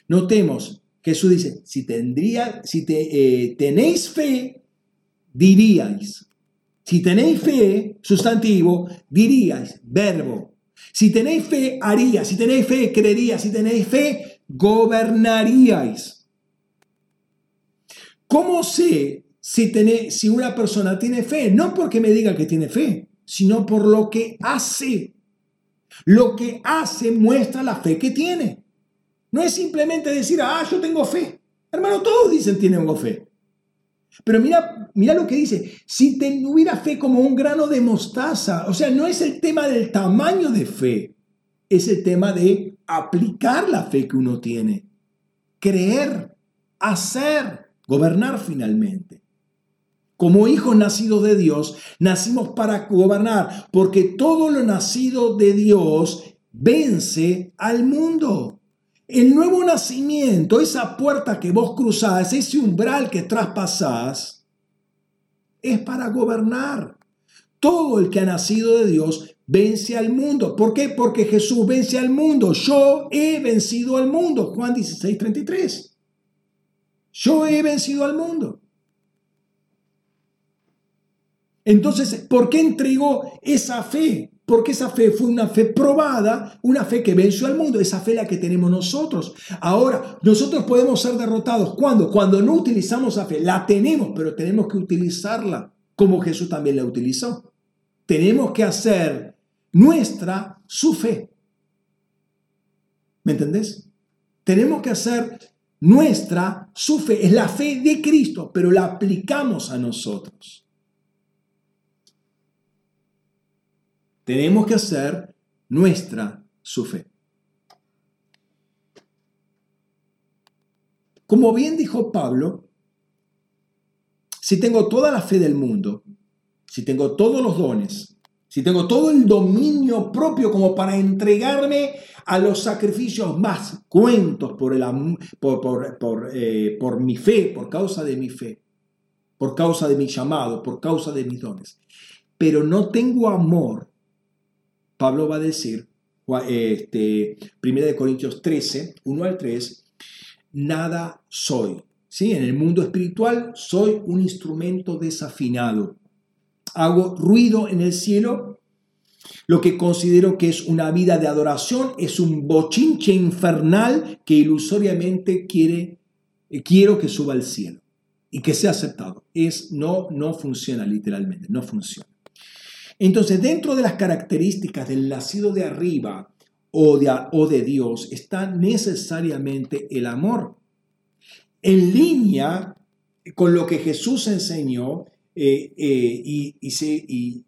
Notemos, Jesús dice, si, tendría, si eh, tenéis fe, diríais. Si tenéis fe, sustantivo, diríais, verbo. Si tenéis fe, haría. Si tenéis fe, creería. Si tenéis fe, gobernaríais. ¿Cómo sé si, si una persona tiene fe? No porque me diga que tiene fe, sino por lo que hace. Lo que hace muestra la fe que tiene. No es simplemente decir, ah, yo tengo fe. Hermano, todos dicen tienen fe. Pero mira, mira lo que dice, si tuviera fe como un grano de mostaza, o sea, no es el tema del tamaño de fe, es el tema de aplicar la fe que uno tiene, creer, hacer gobernar finalmente. Como hijos nacidos de Dios, nacimos para gobernar, porque todo lo nacido de Dios vence al mundo. El nuevo nacimiento, esa puerta que vos cruzás, ese umbral que traspasás, es para gobernar. Todo el que ha nacido de Dios vence al mundo. ¿Por qué? Porque Jesús vence al mundo. Yo he vencido al mundo. Juan 16, 33. Yo he vencido al mundo. Entonces, ¿por qué entregó esa fe? Porque esa fe fue una fe probada, una fe que venció al mundo, esa fe la que tenemos nosotros. Ahora, nosotros podemos ser derrotados. ¿Cuándo? Cuando no utilizamos esa fe. La tenemos, pero tenemos que utilizarla como Jesús también la utilizó. Tenemos que hacer nuestra su fe. ¿Me entendés? Tenemos que hacer nuestra, su fe, es la fe de Cristo, pero la aplicamos a nosotros. Tenemos que hacer nuestra, su fe. Como bien dijo Pablo, si tengo toda la fe del mundo, si tengo todos los dones, si tengo todo el dominio propio como para entregarme a los sacrificios más cuentos por, el, por, por, eh, por mi fe, por causa de mi fe, por causa de mi llamado, por causa de mis dones. Pero no tengo amor, Pablo va a decir, este, 1 Corintios 13, 1 al 3, nada soy. ¿Sí? En el mundo espiritual soy un instrumento desafinado. Hago ruido en el cielo. Lo que considero que es una vida de adoración es un bochinche infernal que ilusoriamente quiere, eh, quiero que suba al cielo y que sea aceptado. Es, no, no funciona literalmente, no funciona. Entonces, dentro de las características del nacido de arriba o de, o de Dios está necesariamente el amor. En línea con lo que Jesús enseñó eh, eh, y, se, y,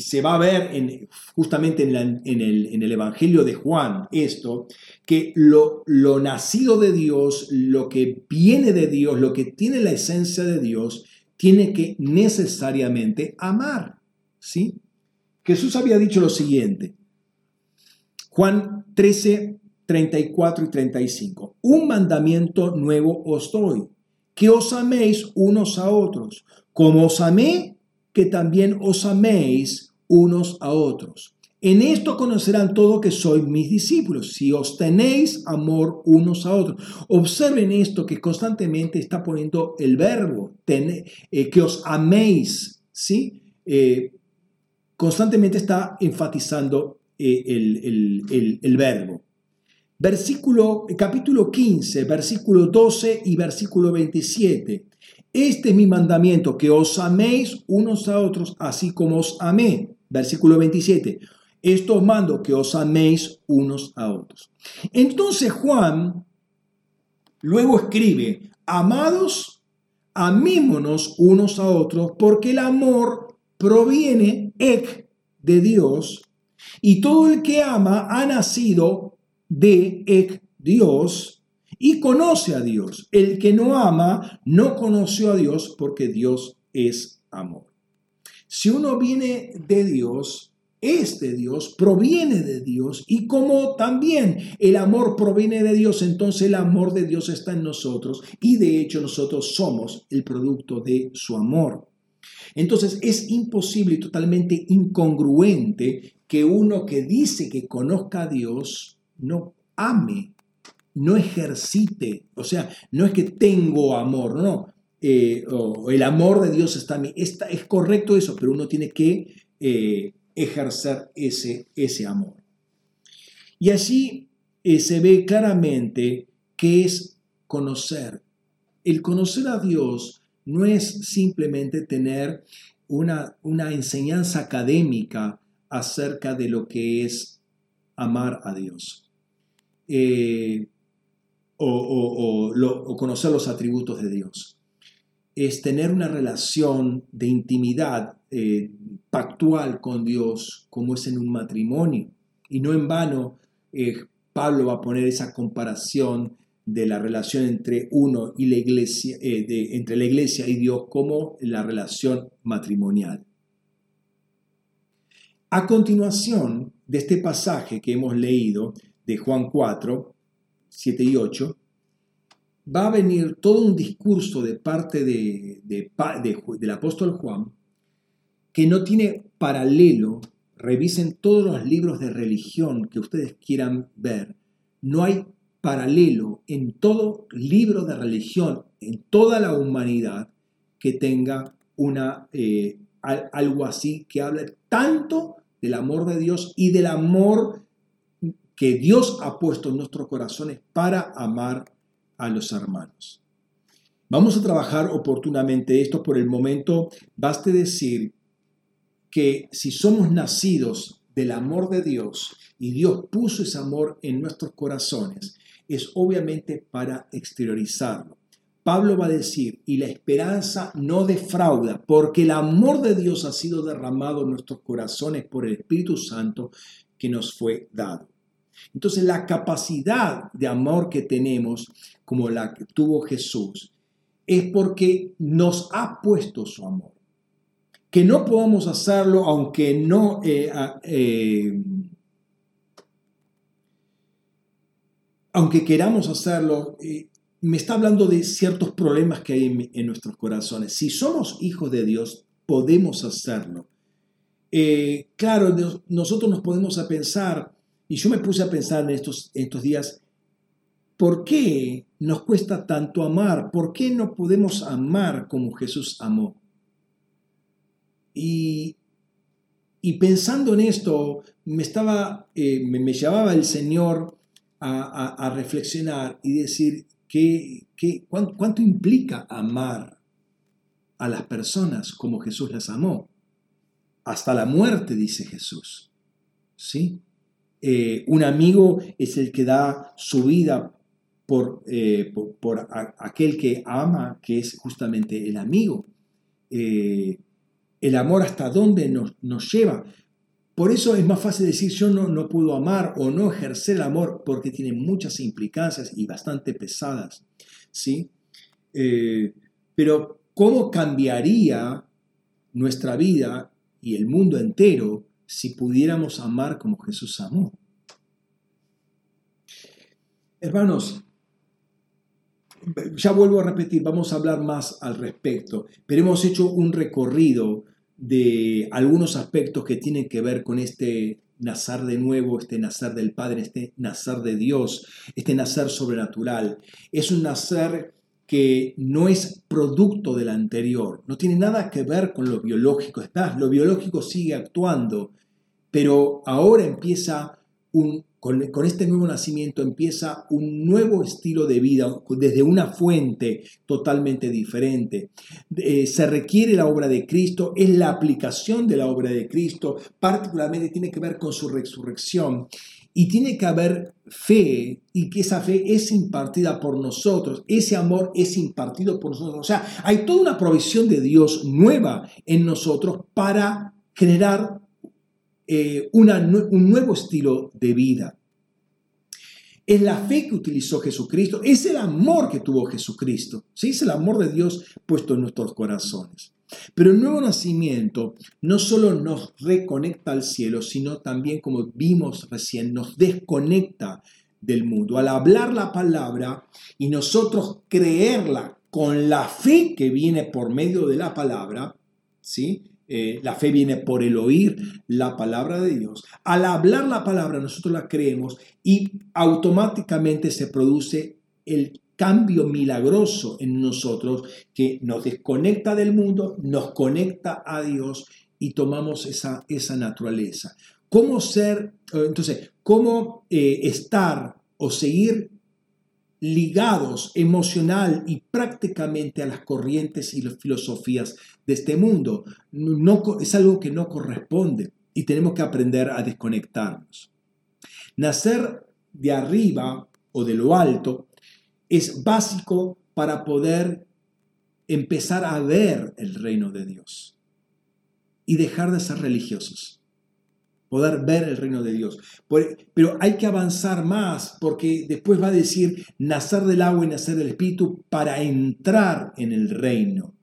se, va a ver en, justamente en, en, el, en, el, Evangelio de Juan esto, que lo, lo nacido de Dios, lo que viene de Dios, lo que tiene la esencia de Dios, tiene que necesariamente amar. ¿sí? Jesús había dicho lo siguiente, Juan 13, 34 y 35. Un mandamiento nuevo os doy, que os améis unos a otros, como os amé, que también os améis unos a otros. En esto conocerán todo que sois mis discípulos, si os tenéis amor unos a otros. Observen esto que constantemente está poniendo el verbo, eh, que os améis, ¿sí? Eh, constantemente está enfatizando eh, el, verbo. Versículo, capítulo 15, versículo 12 y versículo 27. Este es mi mandamiento, que os améis unos a otros, así como os amé. Versículo 27. Esto os mando, que os améis unos a otros. Entonces Juan luego escribe, amados, amémonos unos a otros, porque el amor proviene de Dios y todo el que ama ha nacido de Dios y conoce a Dios. El que no ama no conoció a Dios porque Dios es amor. Si uno viene de Dios, es de Dios, proviene de Dios y como también el amor proviene de Dios, entonces el amor de Dios está en nosotros y de hecho nosotros somos el producto de su amor. Entonces es imposible y totalmente incongruente que uno que dice que conozca a Dios no ame, no ejercite, o sea, no es que tengo amor, no, eh, el amor de Dios está en mí, está, es correcto eso, pero uno tiene que eh, ejercer ese, ese amor. Y así eh, se ve claramente que es conocer. El conocer a Dios no es simplemente tener una, una enseñanza académica acerca de lo que es amar a Dios o, conocer los atributos de Dios. Es tener una relación de intimidad eh, pactual con Dios como es en un matrimonio. Y no en vano eh, Pablo va a poner esa comparación de la relación entre uno y la iglesia, entre la iglesia y Dios como la relación matrimonial. A continuación de este pasaje que hemos leído de Juan 4, 7 y 8, va a venir todo un discurso de parte de, del apóstol Juan que no tiene paralelo. Revisen todos los libros de religión que ustedes quieran ver. No hay paralelo en todo libro de religión, en toda la humanidad, que tenga una, eh, algo así, que hable tanto del amor de Dios y del amor que Dios ha puesto en nuestros corazones para amar a los hermanos. Vamos a trabajar oportunamente esto por el momento. Baste decir que si somos nacidos del amor de Dios y Dios puso ese amor en nuestros corazones, es obviamente para exteriorizarlo. Pablo va a decir, y la esperanza no defrauda, porque el amor de Dios ha sido derramado en nuestros corazones por el Espíritu Santo que nos fue dado. Entonces la capacidad de amor que tenemos, como la que tuvo Jesús, es porque nos ha puesto su amor. que no podamos hacerlo aunque no... Eh, eh, aunque queramos hacerlo, eh, me está hablando de ciertos problemas que hay en, nuestros corazones. Si somos hijos de Dios, podemos hacerlo. claro, nosotros nos podemos a pensar, y yo me puse a pensar en estos, estos días, ¿por qué nos cuesta tanto amar? ¿Por qué no podemos amar como Jesús amó? Y, pensando en esto, me, estaba, eh, me, llevaba el Señor a, reflexionar y decir que, cuánto, implica amar a las personas como Jesús las amó. Hasta la muerte, dice Jesús. ¿Sí? Eh, un amigo es el que da su vida por, eh, por, aquel que ama, que es justamente el amigo el amor hasta dónde nos, nos lleva. Por eso es más fácil decir yo no, no puedo amar o no ejercer el amor porque tiene muchas implicancias y bastante pesadas. ¿sí? Eh, pero ¿cómo cambiaría nuestra vida y el mundo entero si pudiéramos amar como Jesús amó? Hermanos, ya vuelvo a repetir, vamos a hablar más al respecto, pero hemos hecho un recorrido de algunos aspectos que tienen que ver con este nacer de nuevo, este nacer del Padre, este nacer de Dios, este nacer sobrenatural. Es un nacer que no es producto del anterior, no tiene nada que ver con lo biológico. Está, lo biológico sigue actuando, pero ahora empieza un con, este nuevo nacimiento empieza un nuevo estilo de vida desde una fuente totalmente diferente. Eh, se requiere la obra de Cristo, es la aplicación de la obra de Cristo, particularmente tiene que ver con su resurrección. Y tiene que haber fe y que esa fe es impartida por nosotros, ese amor es impartido por nosotros. O sea, hay toda una provisión de Dios nueva en nosotros para generar eh, un nuevo estilo de vida. Es la fe que utilizó Jesucristo, es el amor que tuvo Jesucristo, ¿sí? es el amor de Dios puesto en nuestros corazones. Pero el nuevo nacimiento no solo nos reconecta al cielo, sino también, como vimos recién, nos desconecta del mundo. Al hablar la palabra y nosotros creerla con la fe que viene por medio de la palabra, ¿sí? Eh, la fe viene por el oír la palabra de Dios. Al hablar la palabra nosotros la creemos y automáticamente se produce el cambio milagroso en nosotros que nos desconecta del mundo, nos conecta a Dios y tomamos esa, esa naturaleza. ¿Cómo ser, eh, entonces, cómo eh, estar o seguir ligados emocional y prácticamente a las corrientes y las filosofías de este mundo. No, es algo que no corresponde y tenemos que aprender a desconectarnos. Nacer de arriba o de lo alto es básico para poder empezar a ver el reino de Dios y dejar de ser religiosos poder ver el reino de Dios. Pero hay que avanzar más porque después va a decir nacer del agua y nacer del espíritu para entrar en el reino.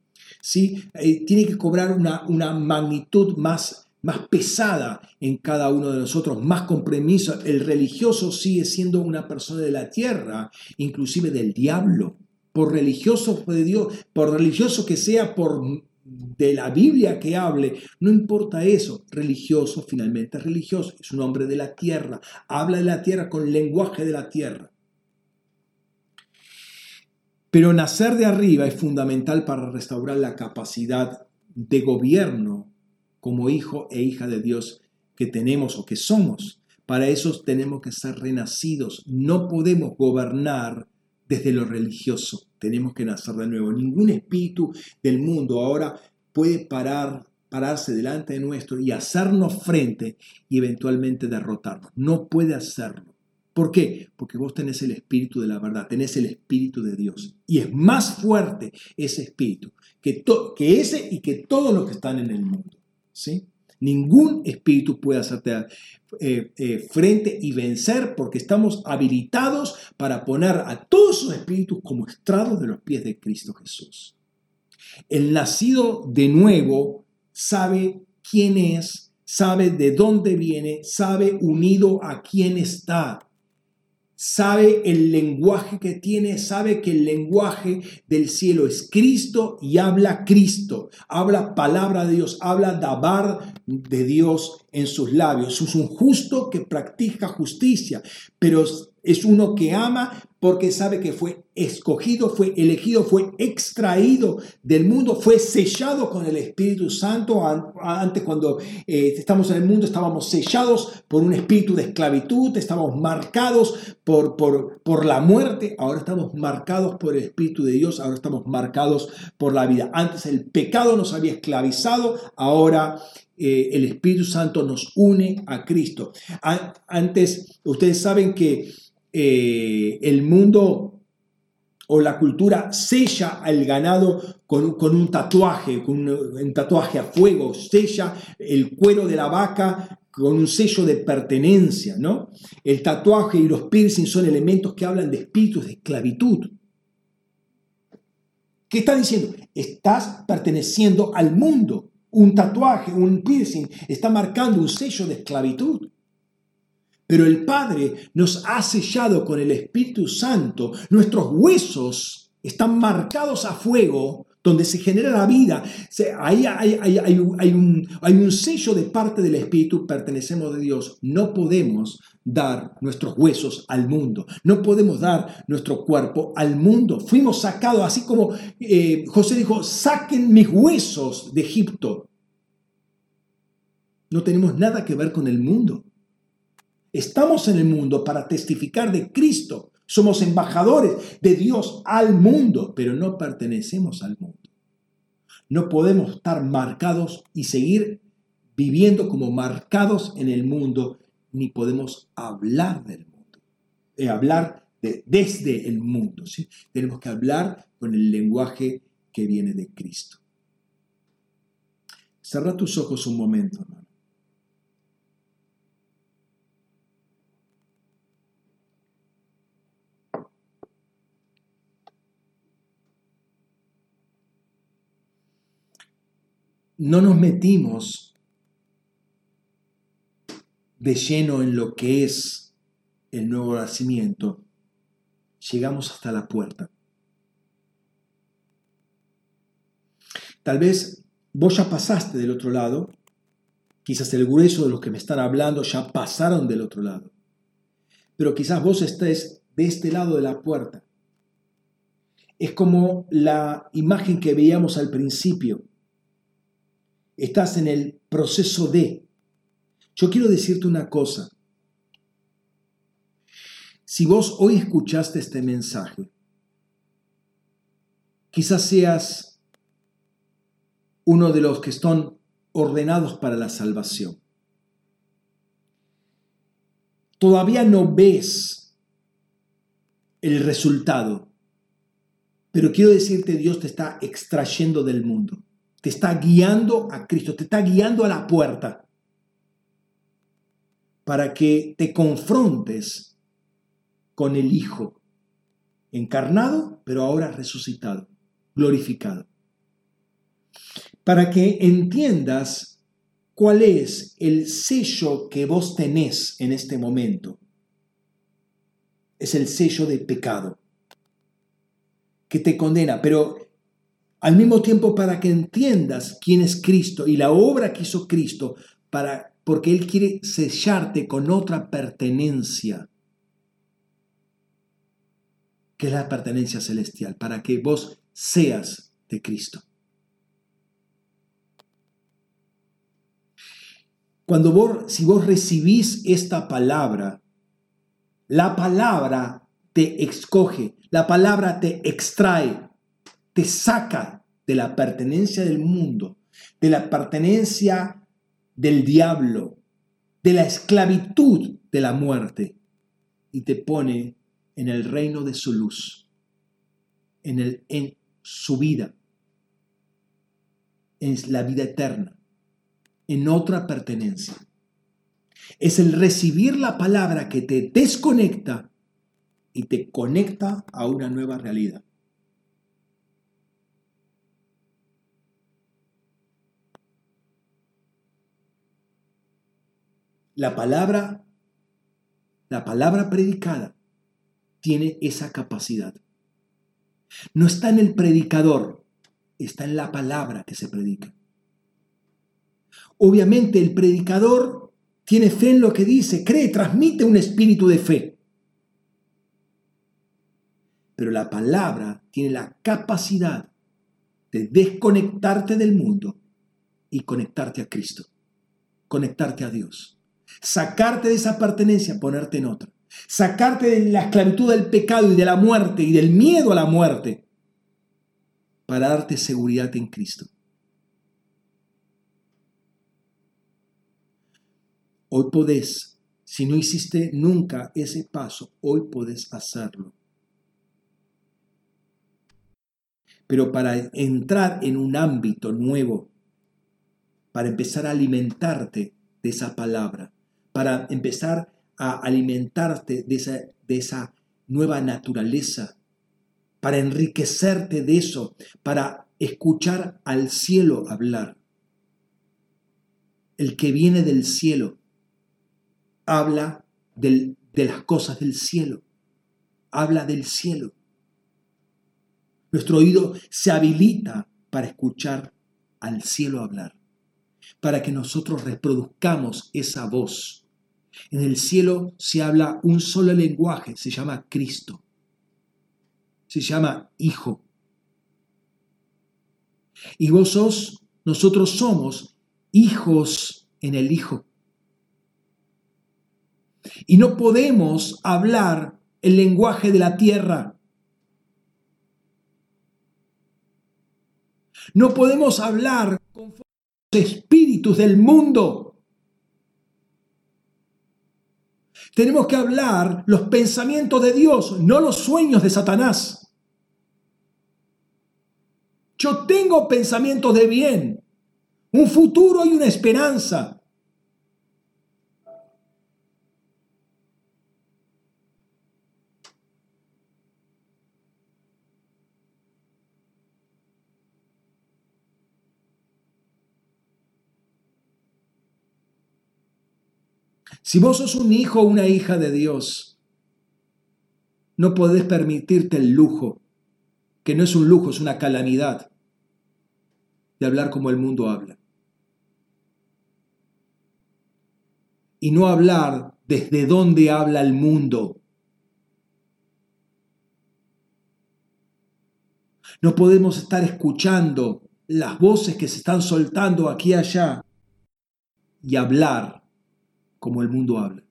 ¿Sí? Eh, tiene que cobrar una, una magnitud más, más pesada en cada uno de nosotros, más compromiso. El religioso sigue siendo una persona de la tierra, inclusive del diablo. Por religioso de Dios, por religioso que sea, por de la Biblia que hable, no importa eso, religioso finalmente religioso, es un hombre de la tierra, habla de la tierra con lenguaje de la tierra. Pero nacer de arriba es fundamental para restaurar la capacidad de gobierno como hijo e hija de Dios que tenemos o que somos. Para eso tenemos que ser renacidos. No podemos gobernar desde lo religioso. Tenemos que nacer de nuevo. Ningún espíritu del mundo ahora puede parar, pararse delante de nuestro y hacernos frente y eventualmente derrotarnos. No puede hacerlo. ¿Por qué? Porque vos tenés el espíritu de la verdad, tenés el espíritu de Dios. Y es más fuerte ese espíritu que, que ese y que todos los que están en el mundo. ¿Sí? Ningún espíritu puede hacerte eh, eh, frente y vencer porque estamos habilitados para poner a todos esos espíritus como estrados de los pies de Cristo Jesús. El nacido de nuevo sabe quién es, sabe de dónde viene, sabe unido a quién está sabe el lenguaje que tiene, sabe que el lenguaje del cielo es Cristo y habla Cristo, habla palabra de Dios, habla dabar de Dios en sus labios. Es un justo que practica justicia, pero es uno que ama porque sabe que fue escogido, fue elegido, fue extraído del mundo, fue sellado con el Espíritu Santo. Antes cuando eh, estamos en el mundo estábamos sellados por un espíritu de esclavitud, estábamos marcados por, por, por la muerte, ahora estamos marcados por el Espíritu de Dios, ahora estamos marcados por la vida. Antes el pecado nos había esclavizado, ahora eh, el Espíritu Santo nos une a Cristo. Antes, ustedes saben que eh, el mundo o la cultura sella al ganado con, un tatuaje, con un, tatuaje a fuego, sella el cuero de la vaca con un sello de pertenencia, ¿no? El tatuaje y los piercings son elementos que hablan de espíritus de esclavitud. ¿Qué está diciendo? Estás perteneciendo al mundo. Un tatuaje, un piercing, está marcando un sello de esclavitud. Pero el Padre nos ha sellado con el Espíritu Santo. Nuestros huesos están marcados a fuego, donde se genera la vida. Ahí hay, un, sello de parte del Espíritu, pertenecemos de Dios. No podemos dar nuestros huesos al mundo. No podemos dar nuestro cuerpo al mundo. Fuimos sacados, así como eh, José dijo, saquen mis huesos de Egipto. No tenemos nada que ver con el mundo. Estamos en el mundo para testificar de Cristo. Somos embajadores de Dios al mundo, pero no pertenecemos al mundo. No podemos estar marcados y seguir viviendo como marcados en el mundo, ni podemos hablar del mundo, eh, hablar de, desde el mundo. ¿sí? Tenemos que hablar con el lenguaje que viene de Cristo. Cerra tus ojos un momento, hermano. No nos metimos de lleno en lo que es el nuevo nacimiento, llegamos hasta la puerta. Tal vez vos ya pasaste del otro lado, quizás el grueso de los que me están hablando ya pasaron del otro lado, pero quizás vos estés de este lado de la puerta. Es como la imagen que veíamos al principio estás en el proceso de. Yo quiero decirte una cosa. Si vos hoy escuchaste este mensaje, quizás seas uno de los que están ordenados para la salvación. Todavía no ves el resultado, pero quiero decirte, Dios te está extrayendo del mundo te está guiando a Cristo, te está guiando a la puerta para que te confrontes con el Hijo, encarnado, pero ahora resucitado, glorificado. Para que entiendas cuál es el sello que vos tenés en este momento. Es el sello de pecado que te condena, pero al mismo tiempo para que entiendas quién es Cristo y la obra que hizo Cristo, para, porque Él quiere sellarte con otra pertenencia, que es la pertenencia celestial, para que vos seas de Cristo. Cuando vos, si vos recibís esta palabra, la palabra te escoge, la palabra te extrae, te saca de la pertenencia del mundo, de la pertenencia del diablo, de la esclavitud de la muerte y te pone en el reino de su luz, en, el, en su vida, en la vida eterna, en otra pertenencia. Es el recibir la palabra que te desconecta y te conecta a una nueva realidad. La palabra, la palabra predicada tiene esa capacidad. No está en el predicador, está en la palabra que se predica. Obviamente el predicador tiene fe en lo que dice, cree, transmite un espíritu de fe. Pero la palabra tiene la capacidad de desconectarte del mundo y conectarte a Cristo, conectarte a Dios, sacarte de esa pertenencia, ponerte en otra, sacarte de la esclavitud del pecado y de la muerte y del miedo a la muerte para darte seguridad en Cristo. Hoy podés, si no hiciste nunca ese paso, hoy podés hacerlo. Pero para entrar en un ámbito nuevo, para empezar a alimentarte de esa palabra, para empezar a alimentarte de esa, de esa nueva naturaleza, para enriquecerte de eso, para escuchar al cielo hablar. El que viene del cielo habla de las cosas del cielo, habla del cielo. Nuestro oído se habilita para escuchar al cielo hablar, para que nosotros reproduzcamos esa voz. En el cielo se habla un solo lenguaje, se llama Cristo, se llama Hijo. Y vos sos, nosotros somos hijos en el Hijo. Y no podemos hablar el lenguaje de la tierra. No podemos hablar con los espíritus del mundo. Tenemos que hablar los pensamientos de Dios, no los sueños de Satanás. Yo tengo pensamientos de bien, un futuro y una esperanza. Si vos sos un hijo o una hija de Dios, no podés permitirte el lujo, que no es un lujo, es una calamidad, de hablar como el mundo habla. Y no hablar desde dónde habla el mundo. No podemos estar escuchando las voces que se están soltando aquí y allá y hablar como el mundo habla.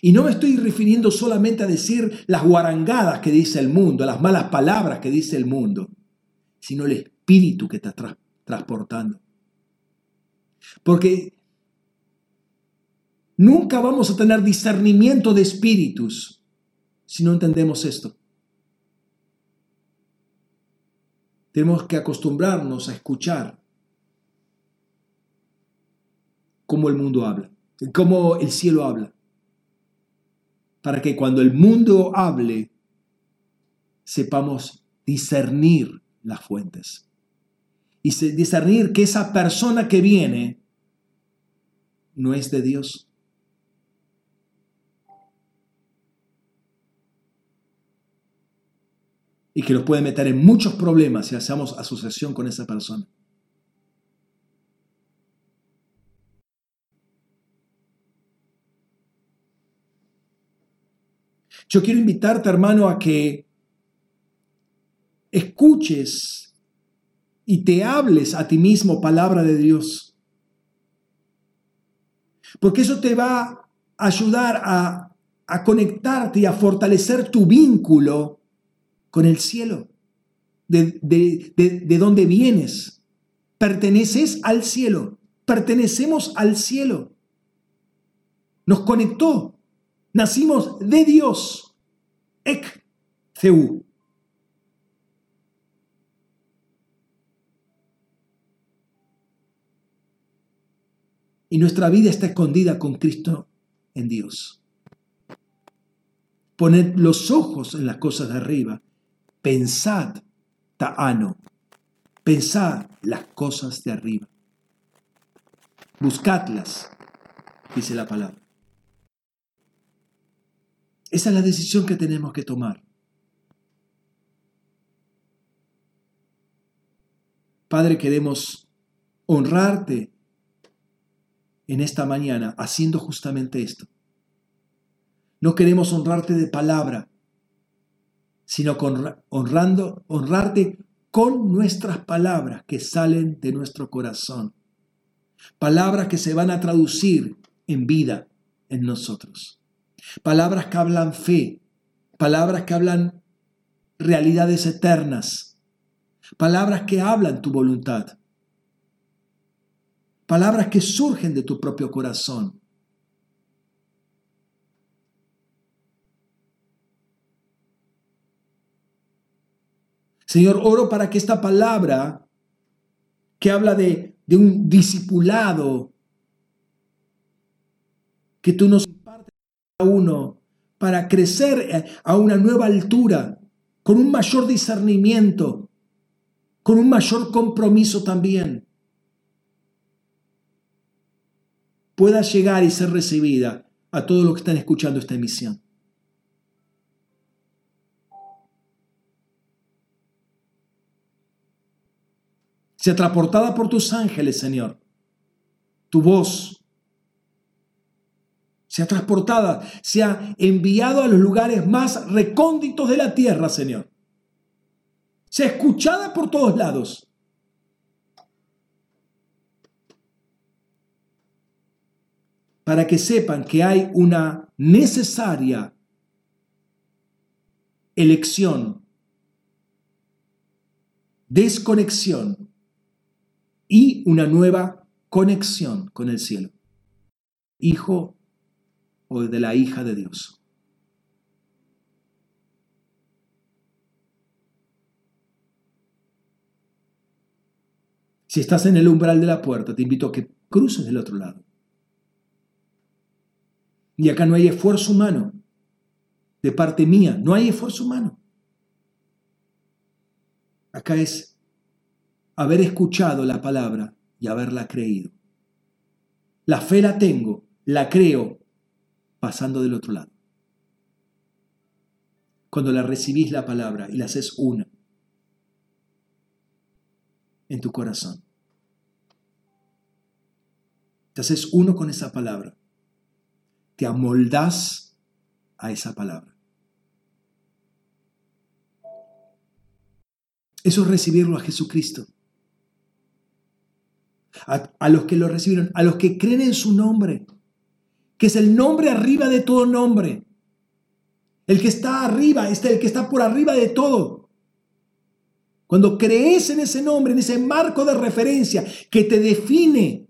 Y no me estoy refiriendo solamente a decir las guarangadas que dice el mundo, las malas palabras que dice el mundo, sino el espíritu que está transportando. Porque nunca vamos a tener discernimiento de espíritus si no entendemos esto. Tenemos que acostumbrarnos a escuchar cómo el mundo habla cómo el cielo habla. Para que cuando el mundo hable, sepamos discernir las fuentes. Y discernir que esa persona que viene no es de Dios. Y que nos puede meter en muchos problemas si hacemos asociación con esa persona. Yo quiero invitarte, hermano, a que escuches y te hables a ti mismo palabra de Dios. Porque eso te va a ayudar a, conectarte y a fortalecer tu vínculo con el cielo, de, de, de donde vienes. Perteneces al cielo, pertenecemos al cielo. Nos conectó Nacimos de Dios. Ek. Y nuestra vida está escondida con Cristo en Dios. Poned los ojos en las cosas de arriba. Pensad, ta'ano. Pensad las cosas de arriba. Buscadlas dice la palabra. Esa es la decisión que tenemos que tomar. Padre, queremos honrarte en esta mañana haciendo justamente esto. No queremos honrarte de palabra, sino honrando, honrarte con nuestras palabras que salen de nuestro corazón. Palabras que se van a traducir en vida en nosotros. Palabras que hablan fe, palabras que hablan realidades eternas, palabras que hablan tu voluntad, palabras que surgen de tu propio corazón. Señor, oro para que esta palabra que habla de, un discipulado que tú nos uno para crecer eh, a una nueva altura, con un mayor discernimiento, con un mayor compromiso también, pueda llegar y ser recibida a todos los que están escuchando esta emisión. sea transportada por tus ángeles, Señor. Tu voz sea transportada, sea enviado a los lugares más recónditos de la tierra, Señor. Sea escuchada por todos lados. Para que sepan que hay una necesaria elección, desconexión y una nueva conexión con el cielo. Hijo o de la hija de Dios. Si estás en el umbral de la puerta, te invito a que cruces del otro lado. Y acá no hay esfuerzo humano. De parte mía, no hay esfuerzo humano. Acá es haber escuchado la palabra y haberla creído. La fe la tengo, la creo, pasando del otro lado. Cuando la recibís la palabra y la haces una en tu corazón. Te haces uno con esa palabra. Te amoldás a esa palabra. Eso es recibirlo a Jesucristo a, los que lo recibieron, a los que creen en su nombre, que es el nombre arriba de todo nombre. El que está arriba, es el que está por arriba de todo. Cuando crees en ese nombre, en ese marco de referencia que te define,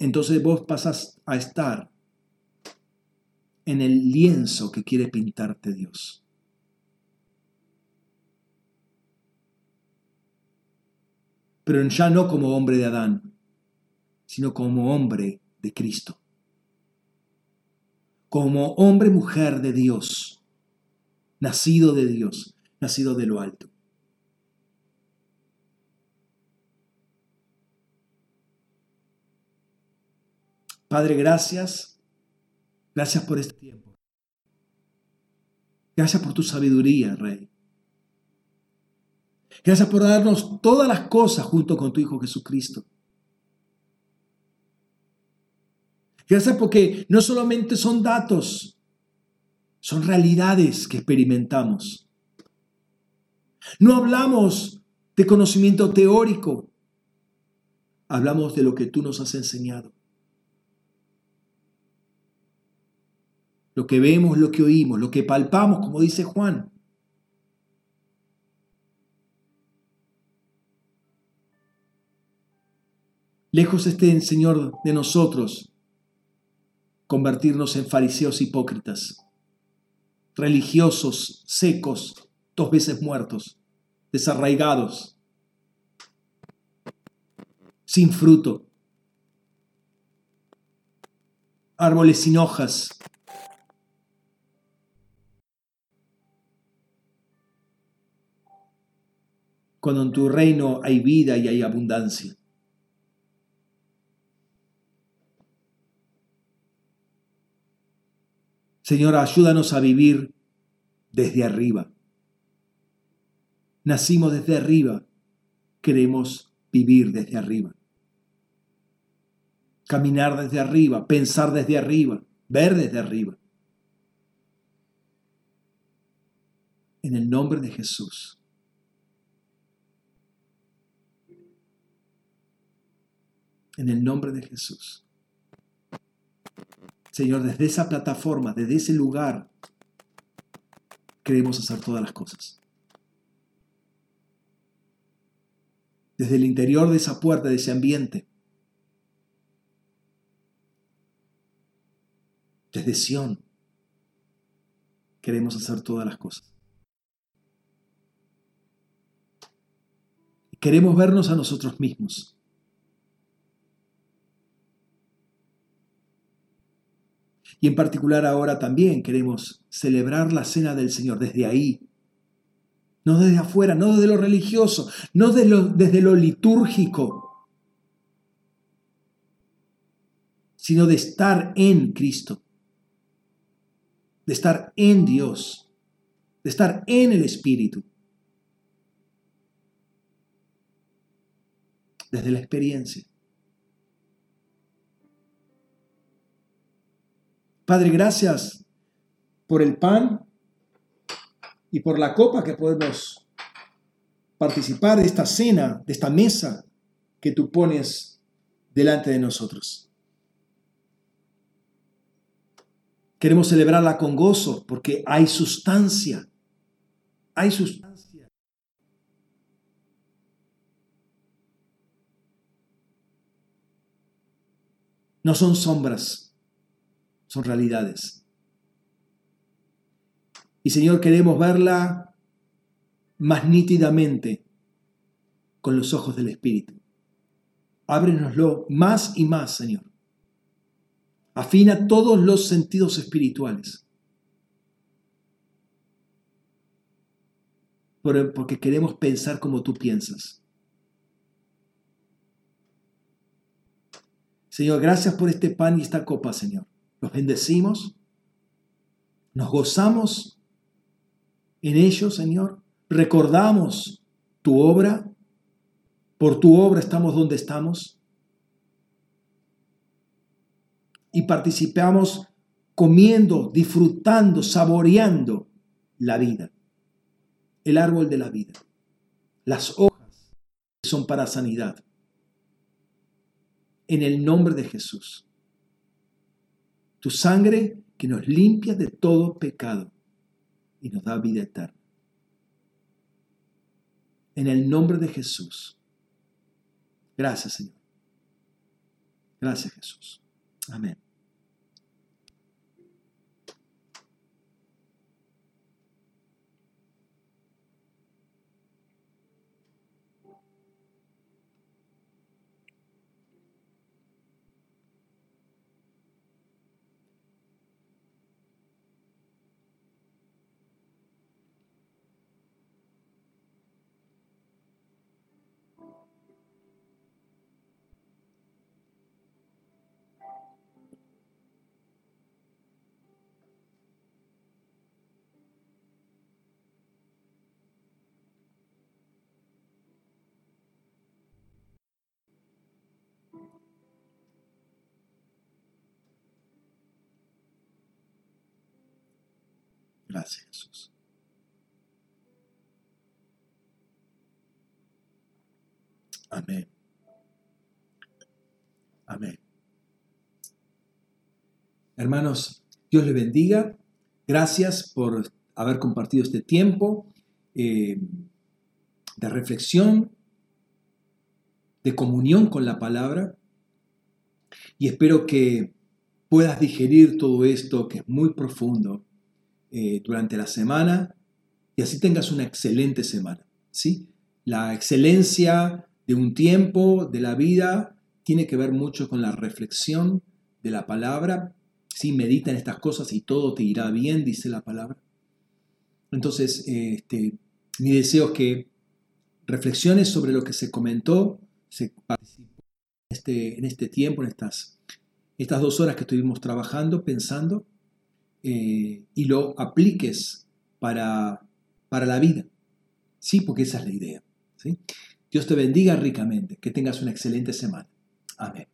entonces vos pasas a estar en el lienzo que quiere pintarte Dios. Pero ya no como hombre de Adán, sino como hombre de Cristo. Como hombre mujer de Dios, nacido de Dios, nacido de lo alto. Padre, gracias Gracias por este tiempo. Gracias por tu sabiduría, Rey. Gracias por darnos todas las cosas junto con tu Hijo Jesucristo. Gracias porque no solamente son datos, son realidades que experimentamos. No hablamos de conocimiento teórico, hablamos de lo que tú nos has enseñado. lo que vemos, lo que oímos, lo que palpamos, como dice Juan. Lejos esté, Señor, de nosotros convertirnos en fariseos hipócritas, religiosos, secos, dos veces muertos, desarraigados, sin fruto, árboles sin hojas, cuando en tu reino hay vida y hay abundancia. Señor, ayúdanos a vivir desde arriba. Nacimos desde arriba, queremos vivir desde arriba. Caminar desde arriba, pensar desde arriba, ver desde arriba. En el nombre de Jesús. En el nombre de Jesús. Señor, desde esa plataforma, desde ese lugar, queremos hacer todas las cosas. Desde el interior de esa puerta, de ese ambiente. Desde Sión, queremos hacer todas las cosas. Queremos vernos a nosotros mismos. Y en particular ahora también queremos celebrar la cena del Señor desde ahí. No desde afuera, no desde lo religioso, no desde lo, desde lo litúrgico, sino de estar en Cristo, de estar en Dios, de estar en el Espíritu. Desde la experiencia. Padre, gracias por el pan y por la copa que podemos participar de esta cena, de esta mesa que tú pones delante de nosotros. Queremos celebrarla con gozo porque hay sustancia. Hay sustancia. No son sombras son realidades. Y Señor, queremos verla más nítidamente con los ojos del Espíritu. Ábrenoslo más y más, Señor. Afina todos los sentidos espirituales. Porque queremos pensar como tú piensas. Señor, gracias por este pan y esta copa, Señor los bendecimos, nos gozamos en ellos, Señor, recordamos tu obra, por tu obra estamos donde estamos. Y participamos comiendo, disfrutando, saboreando la vida, el árbol de la vida, las hojas que son para sanidad. En el nombre de Jesús tu sangre que nos limpia de todo pecado y nos da vida eterna. En el nombre de Jesús. Gracias, Señor. Gracias, Jesús. Amén. Gracias, Jesús. Amén. Amén. Hermanos, Dios les bendiga. Gracias por haber compartido este tiempo eh, de reflexión, de comunión con la palabra. Y espero que puedas digerir todo esto que es muy profundo eh, durante la semana y así tengas una excelente semana. ¿sí? La excelencia de un tiempo, de la vida, tiene que ver mucho con la reflexión de la palabra. ¿sí? Medita en estas cosas y todo te irá bien, dice la palabra. Entonces, este, mi deseo es que reflexiones sobre lo que se comentó, se participó este, en este tiempo, en estas, estas dos horas que estuvimos trabajando, pensando, eh, y lo apliques para, para la vida. Sí, porque esa es la idea. ¿sí? Dios te bendiga ricamente, que tengas una excelente semana. Amén.